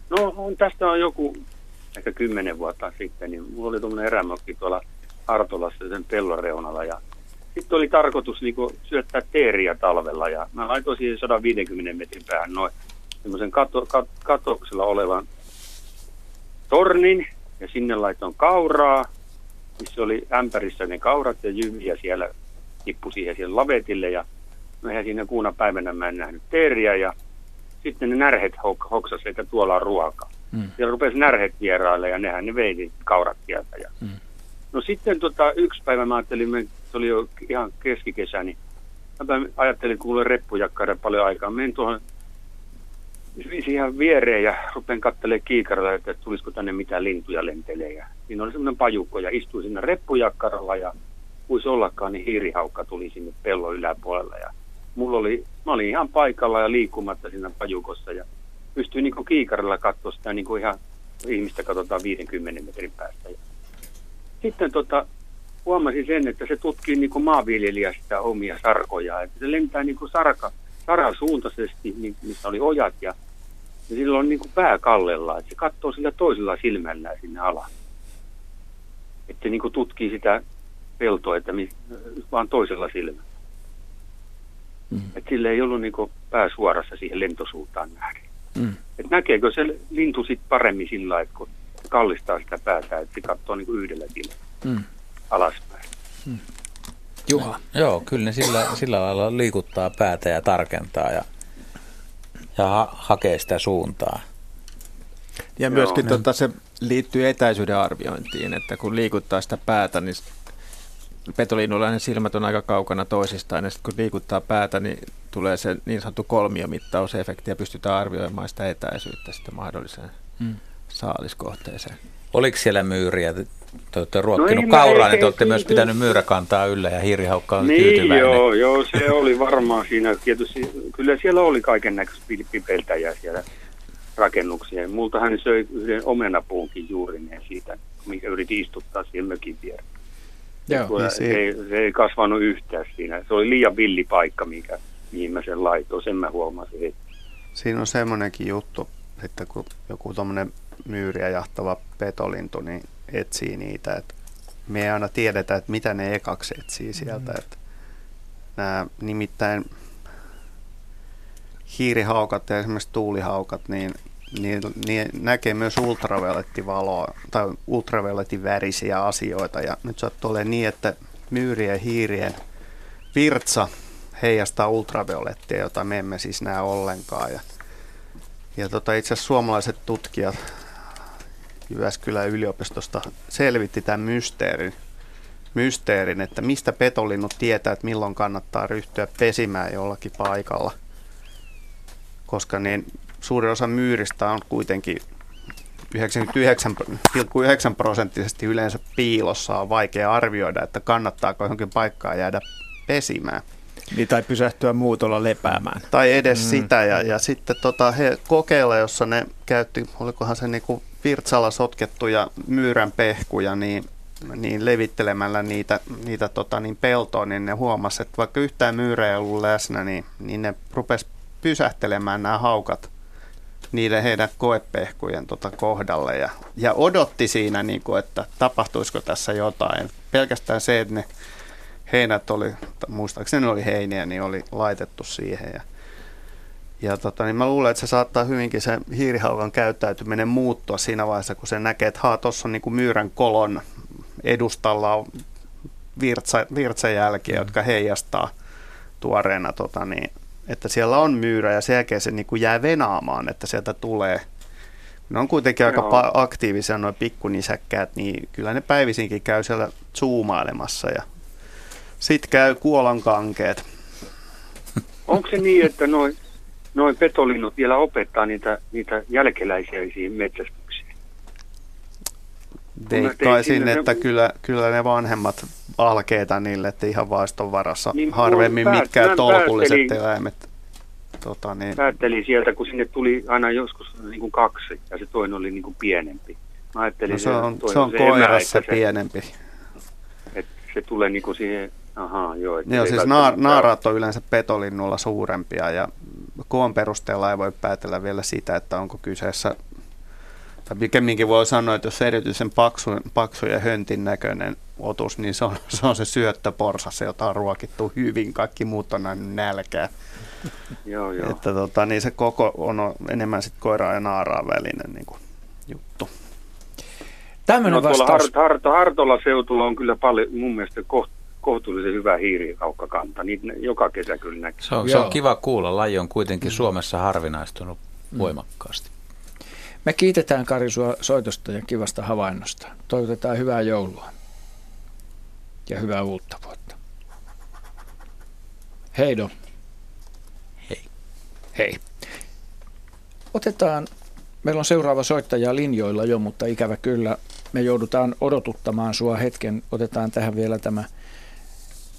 No on, tästä on joku ehkä kymmenen vuotta sitten, niin mulla oli tuommoinen erämökki tuolla Artolassa sen pellon reunalla ja sitten oli tarkoitus niinku syöttää teeriä talvella ja mä laitoin siihen 150 metrin päähän noin semmoisen kato, kat, katoksella olevan tornin ja sinne laitoin kauraa, missä oli ämpärissä ne kaurat ja jyviä siellä tippui siihen, siihen lavetille ja no eihän siinä kuuna päivänä mä en nähnyt teeriä ja sitten ne närhet hok, hoksas, että tuolla on ruoka. Mm. Ja rupesi närhet vieraille ja nehän ne vei kaurat sieltä. Ja. Mm. No sitten tota, yksi päivä mä ajattelin, se oli jo ihan keskikesä, niin mä ajattelin, oli reppujakkaiden paljon aikaa, menen tuohon siihen viereen ja rupean katselemaan kiikarilla, että tulisiko tänne mitään lintuja lentelee. Ja siinä oli semmoinen pajukko ja istuin siinä reppujakkaralla ja kuisi ollakaan, niin hiirihaukka tuli sinne pellon yläpuolella. Ja mulla oli, mä olin ihan paikalla ja liikkumatta siinä pajukossa ja pystyin niin kiikarilla katsoa sitä niin kuin ihan ihmistä katsotaan 50 metrin päästä. Ja sitten tota, huomasin sen, että se tutkii niin kuin maanviljelijä sitä omia sarkoja. Että se lentää niin kuin sarka, sarasuuntaisesti, niin, missä oli ojat ja, ja sillä on niin kuin pää kallella. Että se katsoo sillä toisella silmällä sinne alas. Että se niin kuin tutkii sitä peltoa, että mi, vaan toisella silmällä. Mm. Että sillä ei ollut niin kuin pää suorassa siihen lentosuuntaan nähden. Mm. Et näkeekö se lintu sitten paremmin sillä lailla, että kun kallistaa sitä päätä, että se katsoo niin kuin yhdellä Mm. alaspäin. Juha. Joo, kyllä ne sillä, sillä lailla liikuttaa päätä ja tarkentaa ja, ja ha- hakee sitä suuntaa. Ja myöskin Joo. tota, se liittyy etäisyyden arviointiin, että kun liikuttaa sitä päätä, niin petolinnulla ne silmät on aika kaukana toisistaan, ja sitten kun liikuttaa päätä, niin tulee se niin sanottu kolmiomittausefekti, ja pystytään arvioimaan sitä etäisyyttä sitten mahdolliseen Mm. saaliskohteeseen. Oliko siellä myyriä? Te te olette ruokkinut ei, kauraa, ei, niin te olette myös pitänyt myyräkantaa yllä ja hiirihaukka on Niin tyytyväinen. joo, joo, se oli varmaan siinä tietysti, kyllä siellä oli kaiken näköistä pipeltäjää siellä rakennuksia. Multahan söi yhden omenapuunkin juurineen siitä, minkä yritin istuttaa siihen mökin viereen. Joo. Niin se, se- ei, se ei kasvanut yhtään siinä. Se oli liian villi paikka, mikä, mihin mä sen laitoin. Sen mä huomasin heti. Siinä on semmoinenkin juttu, että kun joku tuommoinen myyriä jahtava petolintu niin etsii niitä, että me ei aina tiedetä, että mitä ne ekaksi etsii sieltä. Mm. Että nämä nimittäin hiirihaukat ja esimerkiksi tuulihaukat, niin, niin, niin näkee myös ultraviolettivaloa tai ultraviolettivärisiä asioita. Ja nyt sattuu olemaan niin, että myyrien ja hiirien virtsa heijastaa ultraviolettia, jota me emme siis näe ollenkaan. Ja, ja tota, itse asiassa suomalaiset tutkijat Jyväskylän yliopistosta selvitti tämän mysteerin, mysteerin, että mistä petolinnut tietää, että milloin kannattaa ryhtyä pesimään jollakin paikalla. Koska niin suurin osa myyristä on kuitenkin 99,9 prosenttisesti yleensä piilossa on vaikea arvioida, että kannattaako johonkin paikkaan jäädä pesimään. Niin, tai pysähtyä muutolla lepäämään. Tai edes Mm. sitä. Ja, ja sitten tota, he kokeilla, jossa ne käytti, olikohan se niinku virtsalla sotkettuja myyrän pehkuja, niin, niin levittelemällä niitä, niitä tota, niin peltoon, niin ne huomasi, että vaikka yhtään myyrää ei ollut läsnä, niin, niin ne rupes pysähtelemään nämä haukat niiden heidän koepehkujen tota kohdalle ja, ja odotti siinä, niin kuin, että tapahtuisiko tässä jotain. Pelkästään se, että ne heinät oli, muistaakseni ne oli heiniä, niin oli laitettu siihen. Ja, ja tota, niin mä luulen, että se saattaa hyvinkin se hiirihaukan käyttäytyminen muuttua siinä vaiheessa, kun se näkee, että haa, tuossa on niin kuin myyrän kolon edustalla on virtsa, virtsajälkiä, jotka heijastaa tuoreena, tota, niin, että siellä on myyrä ja sen jälkeen se niin kuin jää venaamaan, että sieltä tulee. Ne on kuitenkin aika pa- aktiivisia nuo pikkunisäkkäät, niin kyllä ne päivisinkin käy siellä zoomailemassa ja sitten käy kuolonkankeet. Onko se niin, että noin noi petolinnut vielä opettaa niitä, niitä jälkeläisiä siihen metsästykseen? Veikkaisin, että kyllä, kyllä ne vanhemmat alkeeta niille, että ihan vaiston varassa niin, harvemmin päät, mitkään tolkulliset eläimet. Tota, niin. Päättelin sieltä, kun sinne tuli aina joskus niin kuin kaksi ja se toinen oli niin kuin pienempi. Mä ajattelin, no se on, se on se koirassa se, pienempi. Että se tulee niin kuin siihen, ahaa joo. Joo, siis naar, naaraat on yleensä petolinnulla suurempia ja koon perusteella ei voi päätellä vielä sitä, että onko kyseessä tai pikemminkin voi sanoa, että jos erityisen paksu, paksu ja höntin näköinen otus, niin se on se, on se syöttöporsas, jota on ruokittu hyvin. Kaikki muut on näin nälkää. joo, joo. Että tota, niin se koko on enemmän sitten koiraa ja naaraa välinen niin kuin, juttu. Tämmöinen no, vastaus. Hart, Hart, Hartola seutulla on kyllä paljon mun mielestä koht, kohtuullisen hyvä hiirikaukkakanta. Niitä joka kesä kyllä näkyy. Se on, se on kiva kuulla. Laji on kuitenkin mm. Suomessa harvinaistunut mm. voimakkaasti. Me kiitetään Kari sua soitosta ja kivasta havainnosta. Toivotetaan hyvää joulua ja hyvää uutta vuotta. Heido. Hei. Hei. Otetaan, meillä on seuraava soittaja linjoilla jo, mutta ikävä kyllä me joudutaan odotuttamaan sua hetken. Otetaan tähän vielä tämä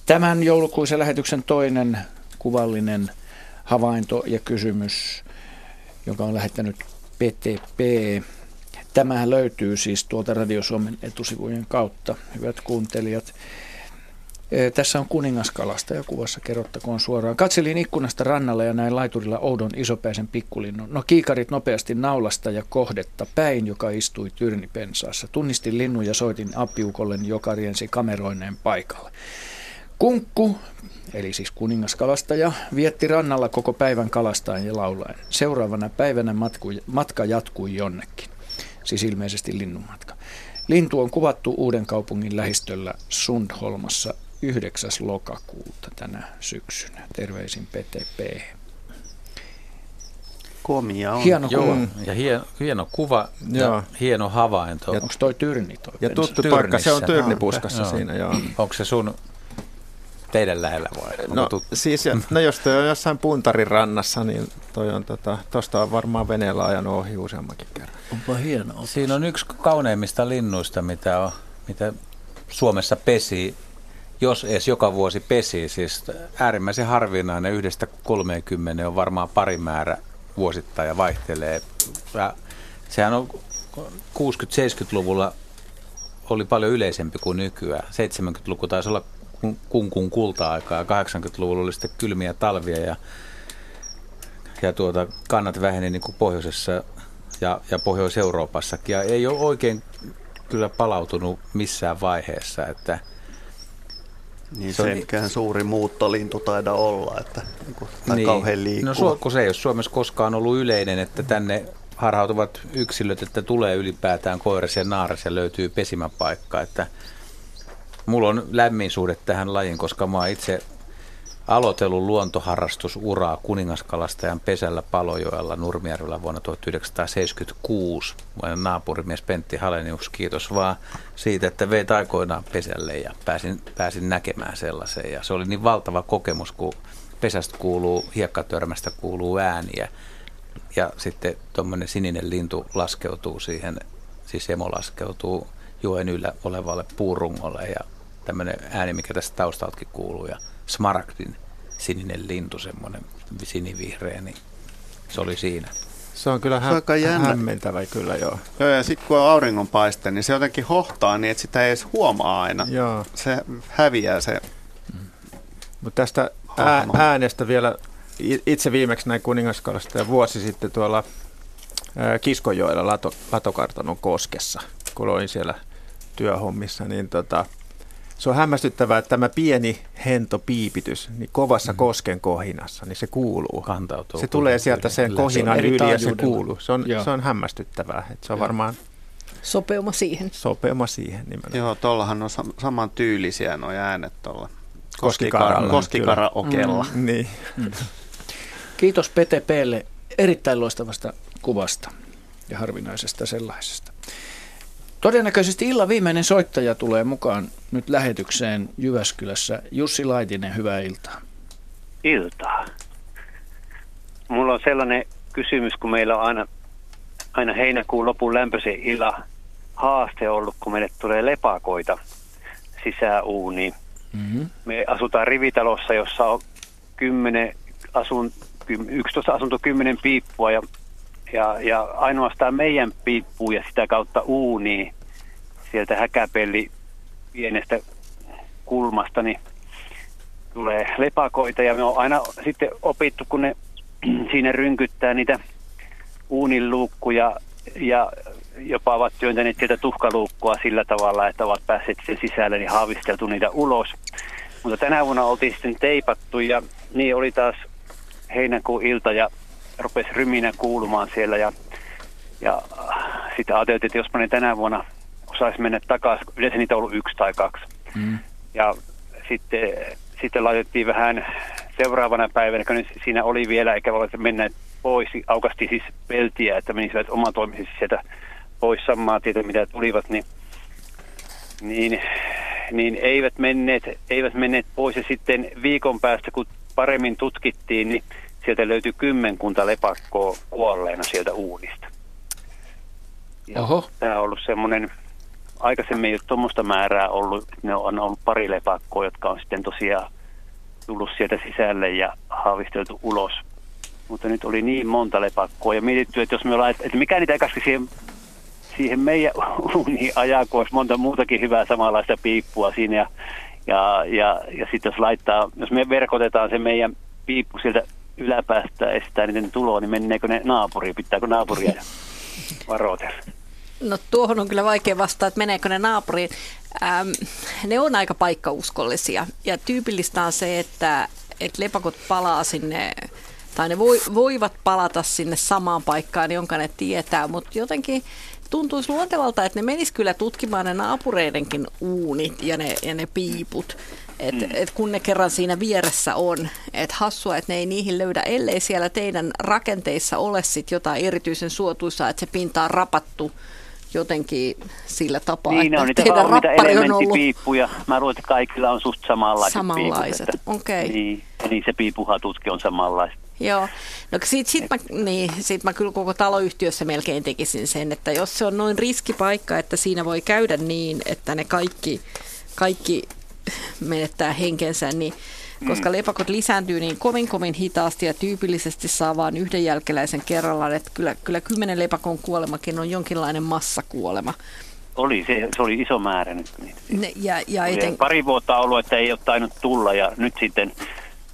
tämän joulukuisen lähetyksen toinen kuvallinen havainto ja kysymys, joka on lähettänyt PTP. Tämähän löytyy siis tuolta Radio Suomen etusivujen kautta, hyvät kuuntelijat. Tässä on kuningaskalasta ja kuvassa kerrottakoon suoraan. Katselin ikkunasta rannalla ja näin laiturilla oudon isopäisen pikkulinnun. No kiikarit nopeasti naulasta ja kohdetta päin, joka istui tyrnipensaassa. Tunnistin linnun ja soitin apiukolle, joka riensi kameroineen paikalle. Kunkku, eli siis kuningaskalastaja, vietti rannalla koko päivän kalastaen ja laulaen. Seuraavana päivänä matku, matka jatkui jonnekin, siis ilmeisesti linnunmatka. Lintu on kuvattu uuden kaupungin lähistöllä Sundholmassa 9. lokakuuta tänä syksynä. Terveisin PTP. Komia on. Hieno Joo, kuva. Ja hieno, hieno kuva joo. ja hieno havainto. Onko toi Tyrni toi? Ja tuttu paikka, se on Tyrnipuskassa no. siinä, joo. Onko se sun teidän lähellä vai? no, siis, no jos toi on jossain Puntarin rannassa, niin toi on, tota, tosta on varmaan veneellä ajanut ohi useammankin kerran. Onpa hienoa. Siinä on yksi kauneimmista linnuista, mitä, on, mitä Suomessa pesii, jos edes joka vuosi pesii. Siis äärimmäisen harvinainen yhdestä 30 on varmaan pari määrä vuosittain ja vaihtelee. Ja sehän on 60-70-luvulla oli paljon yleisempi kuin nykyään. 70-luku taisi olla kunkun kulta-aikaa. 80-luvulla oli sitten kylmiä talvia ja, ja tuota, kannat väheni niin kuin pohjoisessa ja, ja Pohjois-Euroopassakin. Ja ei ole oikein kyllä palautunut missään vaiheessa, että niin se, se on suuri muuttolintu taida olla, että niin, niin. kauhean liikkuu. No kun se ei ole Suomessa koskaan ollut yleinen, että tänne harhautuvat yksilöt, että tulee ylipäätään koiras ja naaras ja löytyy pesimäpaikka, että Mulla on lämmin suhde tähän lajiin, koska mä oon itse aloitellut luontoharrastusuraa kuningaskalastajan pesällä Palojoella Nurmijärvellä vuonna 1976. Mä naapurimies Pentti Halenius, kiitos vaan siitä, että veit aikoinaan pesälle ja pääsin, pääsin näkemään sellaisen. Ja se oli niin valtava kokemus, kun pesästä kuuluu, hiekkatörmästä kuuluu ääniä ja sitten tuommoinen sininen lintu laskeutuu siihen, siis emo laskeutuu joen yllä olevalle puurungolle ja tämmöinen ääni, mikä tästä taustaltakin kuuluu, ja smaragdin sininen lintu, semmoinen sinivihreä, niin se oli siinä. Se on kyllä hä- se on jännä. hämmentävä kyllä, joo. Joo, ja sitten kun on auringonpaiste, niin se jotenkin hohtaa niin, että sitä ei edes huomaa aina. Joo. Se häviää se mm. Mutta tästä ää- äänestä vielä, itse viimeksi näin kuningaskalasta ja vuosi sitten tuolla ää, Kiskojoella Lato, Latokartanon koskessa, kun olin siellä työhommissa, niin tota, se on hämmästyttävää, että tämä pieni hento piipitys niin kovassa mm. kosken kohinassa, niin se kuuluu. Kantautuu. Se tulee sieltä sen kohinan se yli ja se kuuluu. Se on, se on hämmästyttävää. Että se on Joo. varmaan Sopeuma siihen. Sopeuma siihen nimenomaan. Joo, tuollahan on saman tyylisiä nuo äänet tuolla koskikaralla. Koskikara-okella. Mm, niin. Mm. Kiitos PTPlle erittäin loistavasta kuvasta ja harvinaisesta sellaisesta. Todennäköisesti illan viimeinen soittaja tulee mukaan nyt lähetykseen Jyväskylässä. Jussi Laitinen, hyvää iltaa. Iltaa. Mulla on sellainen kysymys, kun meillä on aina, aina heinäkuun lopun lämpöisen ila, haaste ollut, kun meille tulee lepakoita sisäuuniin. Mm-hmm. Me asutaan rivitalossa, jossa on 10 asun, 11 asunto 10 piippua ja, ja, ja ainoastaan meidän piippuu ja sitä kautta uuni sieltä häkäpelli pienestä kulmasta, niin tulee lepakoita ja me on aina sitten opittu, kun ne siinä rynkyttää niitä uuniluukkuja ja jopa ovat työntäneet sieltä tuhkaluukkua sillä tavalla, että ovat päässeet sen sisälle, niin haavisteltu niitä ulos. Mutta tänä vuonna oltiin sitten teipattu ja niin oli taas heinäkuun ilta ja rupesi ryminä kuulumaan siellä ja, ja sitten ajateltiin, että jospa ne tänä vuonna osaisi mennä takaisin. Yleensä niitä on ollut yksi tai kaksi. Mm. Ja sitten, sitten laitettiin vähän seuraavana päivänä, kun siinä oli vielä, eikä voi mennä pois, aukasti siis peltiä, että menisivät omatoimisesti sieltä pois samaa tietä, mitä tulivat, niin, niin, niin eivät, menneet, eivät menneet pois. Ja sitten viikon päästä, kun paremmin tutkittiin, niin sieltä löytyi kymmenkunta lepakkoa kuolleena sieltä uunista. Ja Oho. Tämä on ollut semmoinen, aikaisemmin ei ole tuommoista määrää ollut, ne on ollut pari lepakkoa, jotka on sitten tosiaan tullut sieltä sisälle ja haavisteltu ulos. Mutta nyt oli niin monta lepakkoa ja mietitty, että jos me ollaan, että mikä niitä käski siihen, siihen meidän uuniin ajaa, kun olisi monta muutakin hyvää samanlaista piippua siinä. Ja, ja, ja, ja sitten jos laittaa, jos me verkotetaan se meidän piippu sieltä yläpäästä estää niiden tuloa, niin menneekö ne naapuriin, pitääkö naapuria varoitella? No tuohon on kyllä vaikea vastata, että meneekö ne naapuriin. Ähm, ne on aika paikkauskollisia ja tyypillistä on se, että, että lepakot palaa sinne tai ne voi, voivat palata sinne samaan paikkaan, jonka ne tietää, mutta jotenkin tuntuisi luontevalta, että ne menis kyllä tutkimaan ne naapureidenkin uunit ja ne, ja ne piiput. Et, mm. et kun ne kerran siinä vieressä on, että hassua, että ne ei niihin löydä, ellei siellä teidän rakenteissa ole sit jotain erityisen suotuisaa, että se pinta on rapattu jotenkin sillä tapaa, niin, että on niitä teidän rappari on ollut... piippuja. Mä luulen, että kaikilla on suht samanlaiset Samanlaiset, okei. Okay. Niin, niin se piipuhatutkin on samanlaiset. Joo, no sit, sit, mä, niin, sit mä kyllä koko taloyhtiössä melkein tekisin sen, että jos se on noin riskipaikka, että siinä voi käydä niin, että ne kaikki, kaikki menettää henkensä, niin koska mm. lepakot lisääntyy niin kovin kovin hitaasti ja tyypillisesti saa vain yhden jälkeläisen kerrallaan, että kyllä, kyllä kymmenen lepakon kuolemakin on jonkinlainen massakuolema. Oli, se, se oli iso määrä nyt. Ne, ja, ja eten... Pari vuotta ollut, että ei ole tainnut tulla ja nyt sitten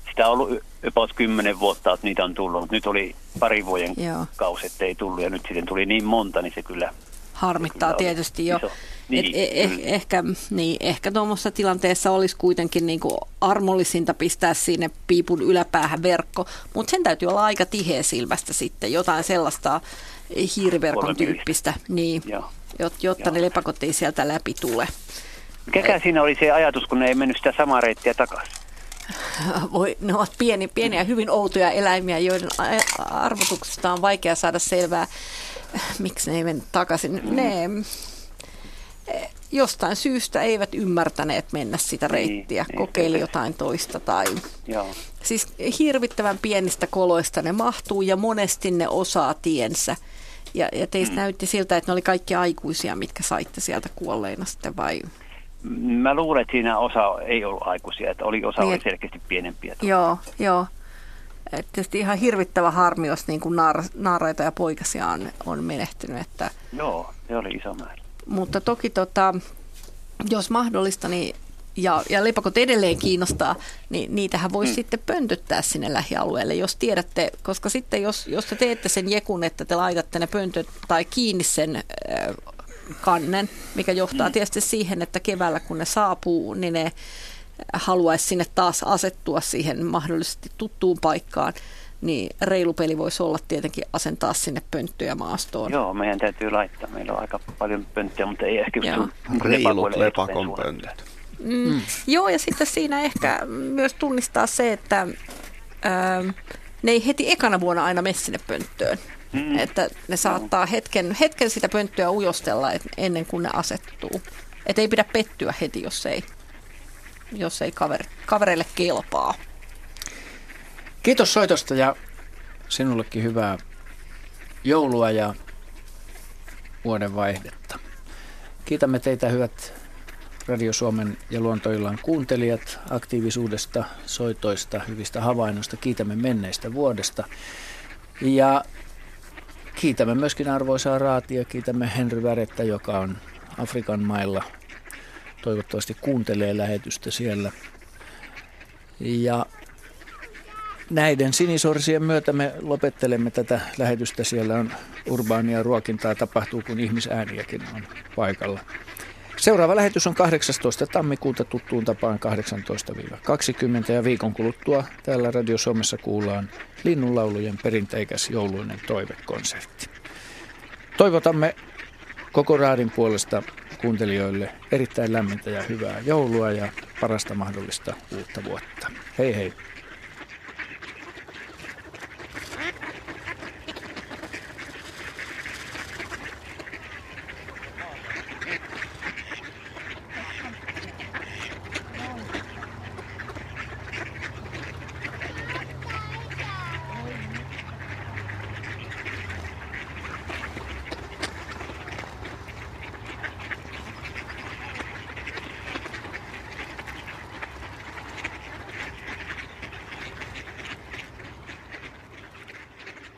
sitä on ollut about kymmenen vuotta, että niitä on tullut. Nyt oli pari vuoden Joo. kausi, että ei tullut ja nyt sitten tuli niin monta, niin se kyllä... Harmittaa tietysti jo. Iso. Niin, Et eh, eh, ehkä niin, ehkä tuommoisessa tilanteessa olisi kuitenkin niin kuin armollisinta pistää sinne piipun yläpäähän verkko, mutta sen täytyy olla aika tiheä silmästä sitten, jotain sellaista hiiriverkon tyyppistä, niin, jotta Joo. ne lepakot ei sieltä läpi tule. Mikä siinä oli se ajatus, kun ne ei mennyt sitä samaa reittiä takaisin? Voi, ne ovat pieni, pieniä, hyvin outoja eläimiä, joiden arvotuksesta on vaikea saada selvää, miksi ne ei mene takaisin. Mm. Ne eh, jostain syystä eivät ymmärtäneet mennä sitä niin, reittiä, niin, kokeili niin, jotain toista. Tai... Joo. Siis hirvittävän pienistä koloista ne mahtuu ja monesti ne osaa tiensä. Ja, ja teistä mm. näytti siltä, että ne oli kaikki aikuisia, mitkä saitte sieltä kuolleina sitten vai Mä luulen, että siinä osa ei ollut aikuisia, että oli osa niin, oli selkeästi pienempiä. Joo, joo. Et tietysti ihan hirvittävä harmi, jos niin kuin naar, naaraita ja poikasia on, on menehtynyt. Että, joo, se oli iso määrä. Mutta toki tota, jos mahdollista, niin ja, ja lepakot edelleen kiinnostaa, niin niitähän voisi mm. sitten pöntöttää sinne lähialueelle, jos tiedätte, koska sitten jos, jos te teette sen jekun, että te laitatte ne pöntöt tai kiinni sen äh, kannen, mikä johtaa mm. tietysti siihen, että keväällä kun ne saapuu, niin ne haluaisi sinne taas asettua siihen mahdollisesti tuttuun paikkaan, niin reilu peli voisi olla tietenkin asentaa sinne pönttöjä maastoon. Joo, meidän täytyy laittaa. Meillä on aika paljon pönttöjä, mutta ei ehkä Reilut lepakon pöntöt. Mm. Mm. Joo, ja sitten siinä ehkä myös tunnistaa se, että ää, ne ei heti ekana vuonna aina mene sinne pönttöön. Mm. Että ne saattaa hetken, hetken sitä pönttöä ujostella et, ennen kuin ne asettuu. Että ei pidä pettyä heti, jos ei, jos ei kaveri, kavereille kelpaa. Kiitos soitosta ja sinullekin hyvää joulua ja vuoden vaihdetta. Kiitämme teitä hyvät Radio Suomen ja Luontoillan kuuntelijat aktiivisuudesta, soitoista, hyvistä havainnoista. Kiitämme menneistä vuodesta. Ja kiitämme myöskin arvoisaa raatia, kiitämme Henry Värettä, joka on Afrikan mailla. Toivottavasti kuuntelee lähetystä siellä. Ja näiden sinisorsien myötä me lopettelemme tätä lähetystä. Siellä on urbaania ruokintaa tapahtuu, kun ihmisääniäkin on paikalla. Seuraava lähetys on 18. tammikuuta tuttuun tapaan 18-20 ja viikon kuluttua täällä Radio Suomessa kuullaan linnunlaulujen perinteikäs jouluinen toivekonsertti. Toivotamme koko raadin puolesta kuuntelijoille erittäin lämmintä ja hyvää joulua ja parasta mahdollista uutta vuotta. Hei hei!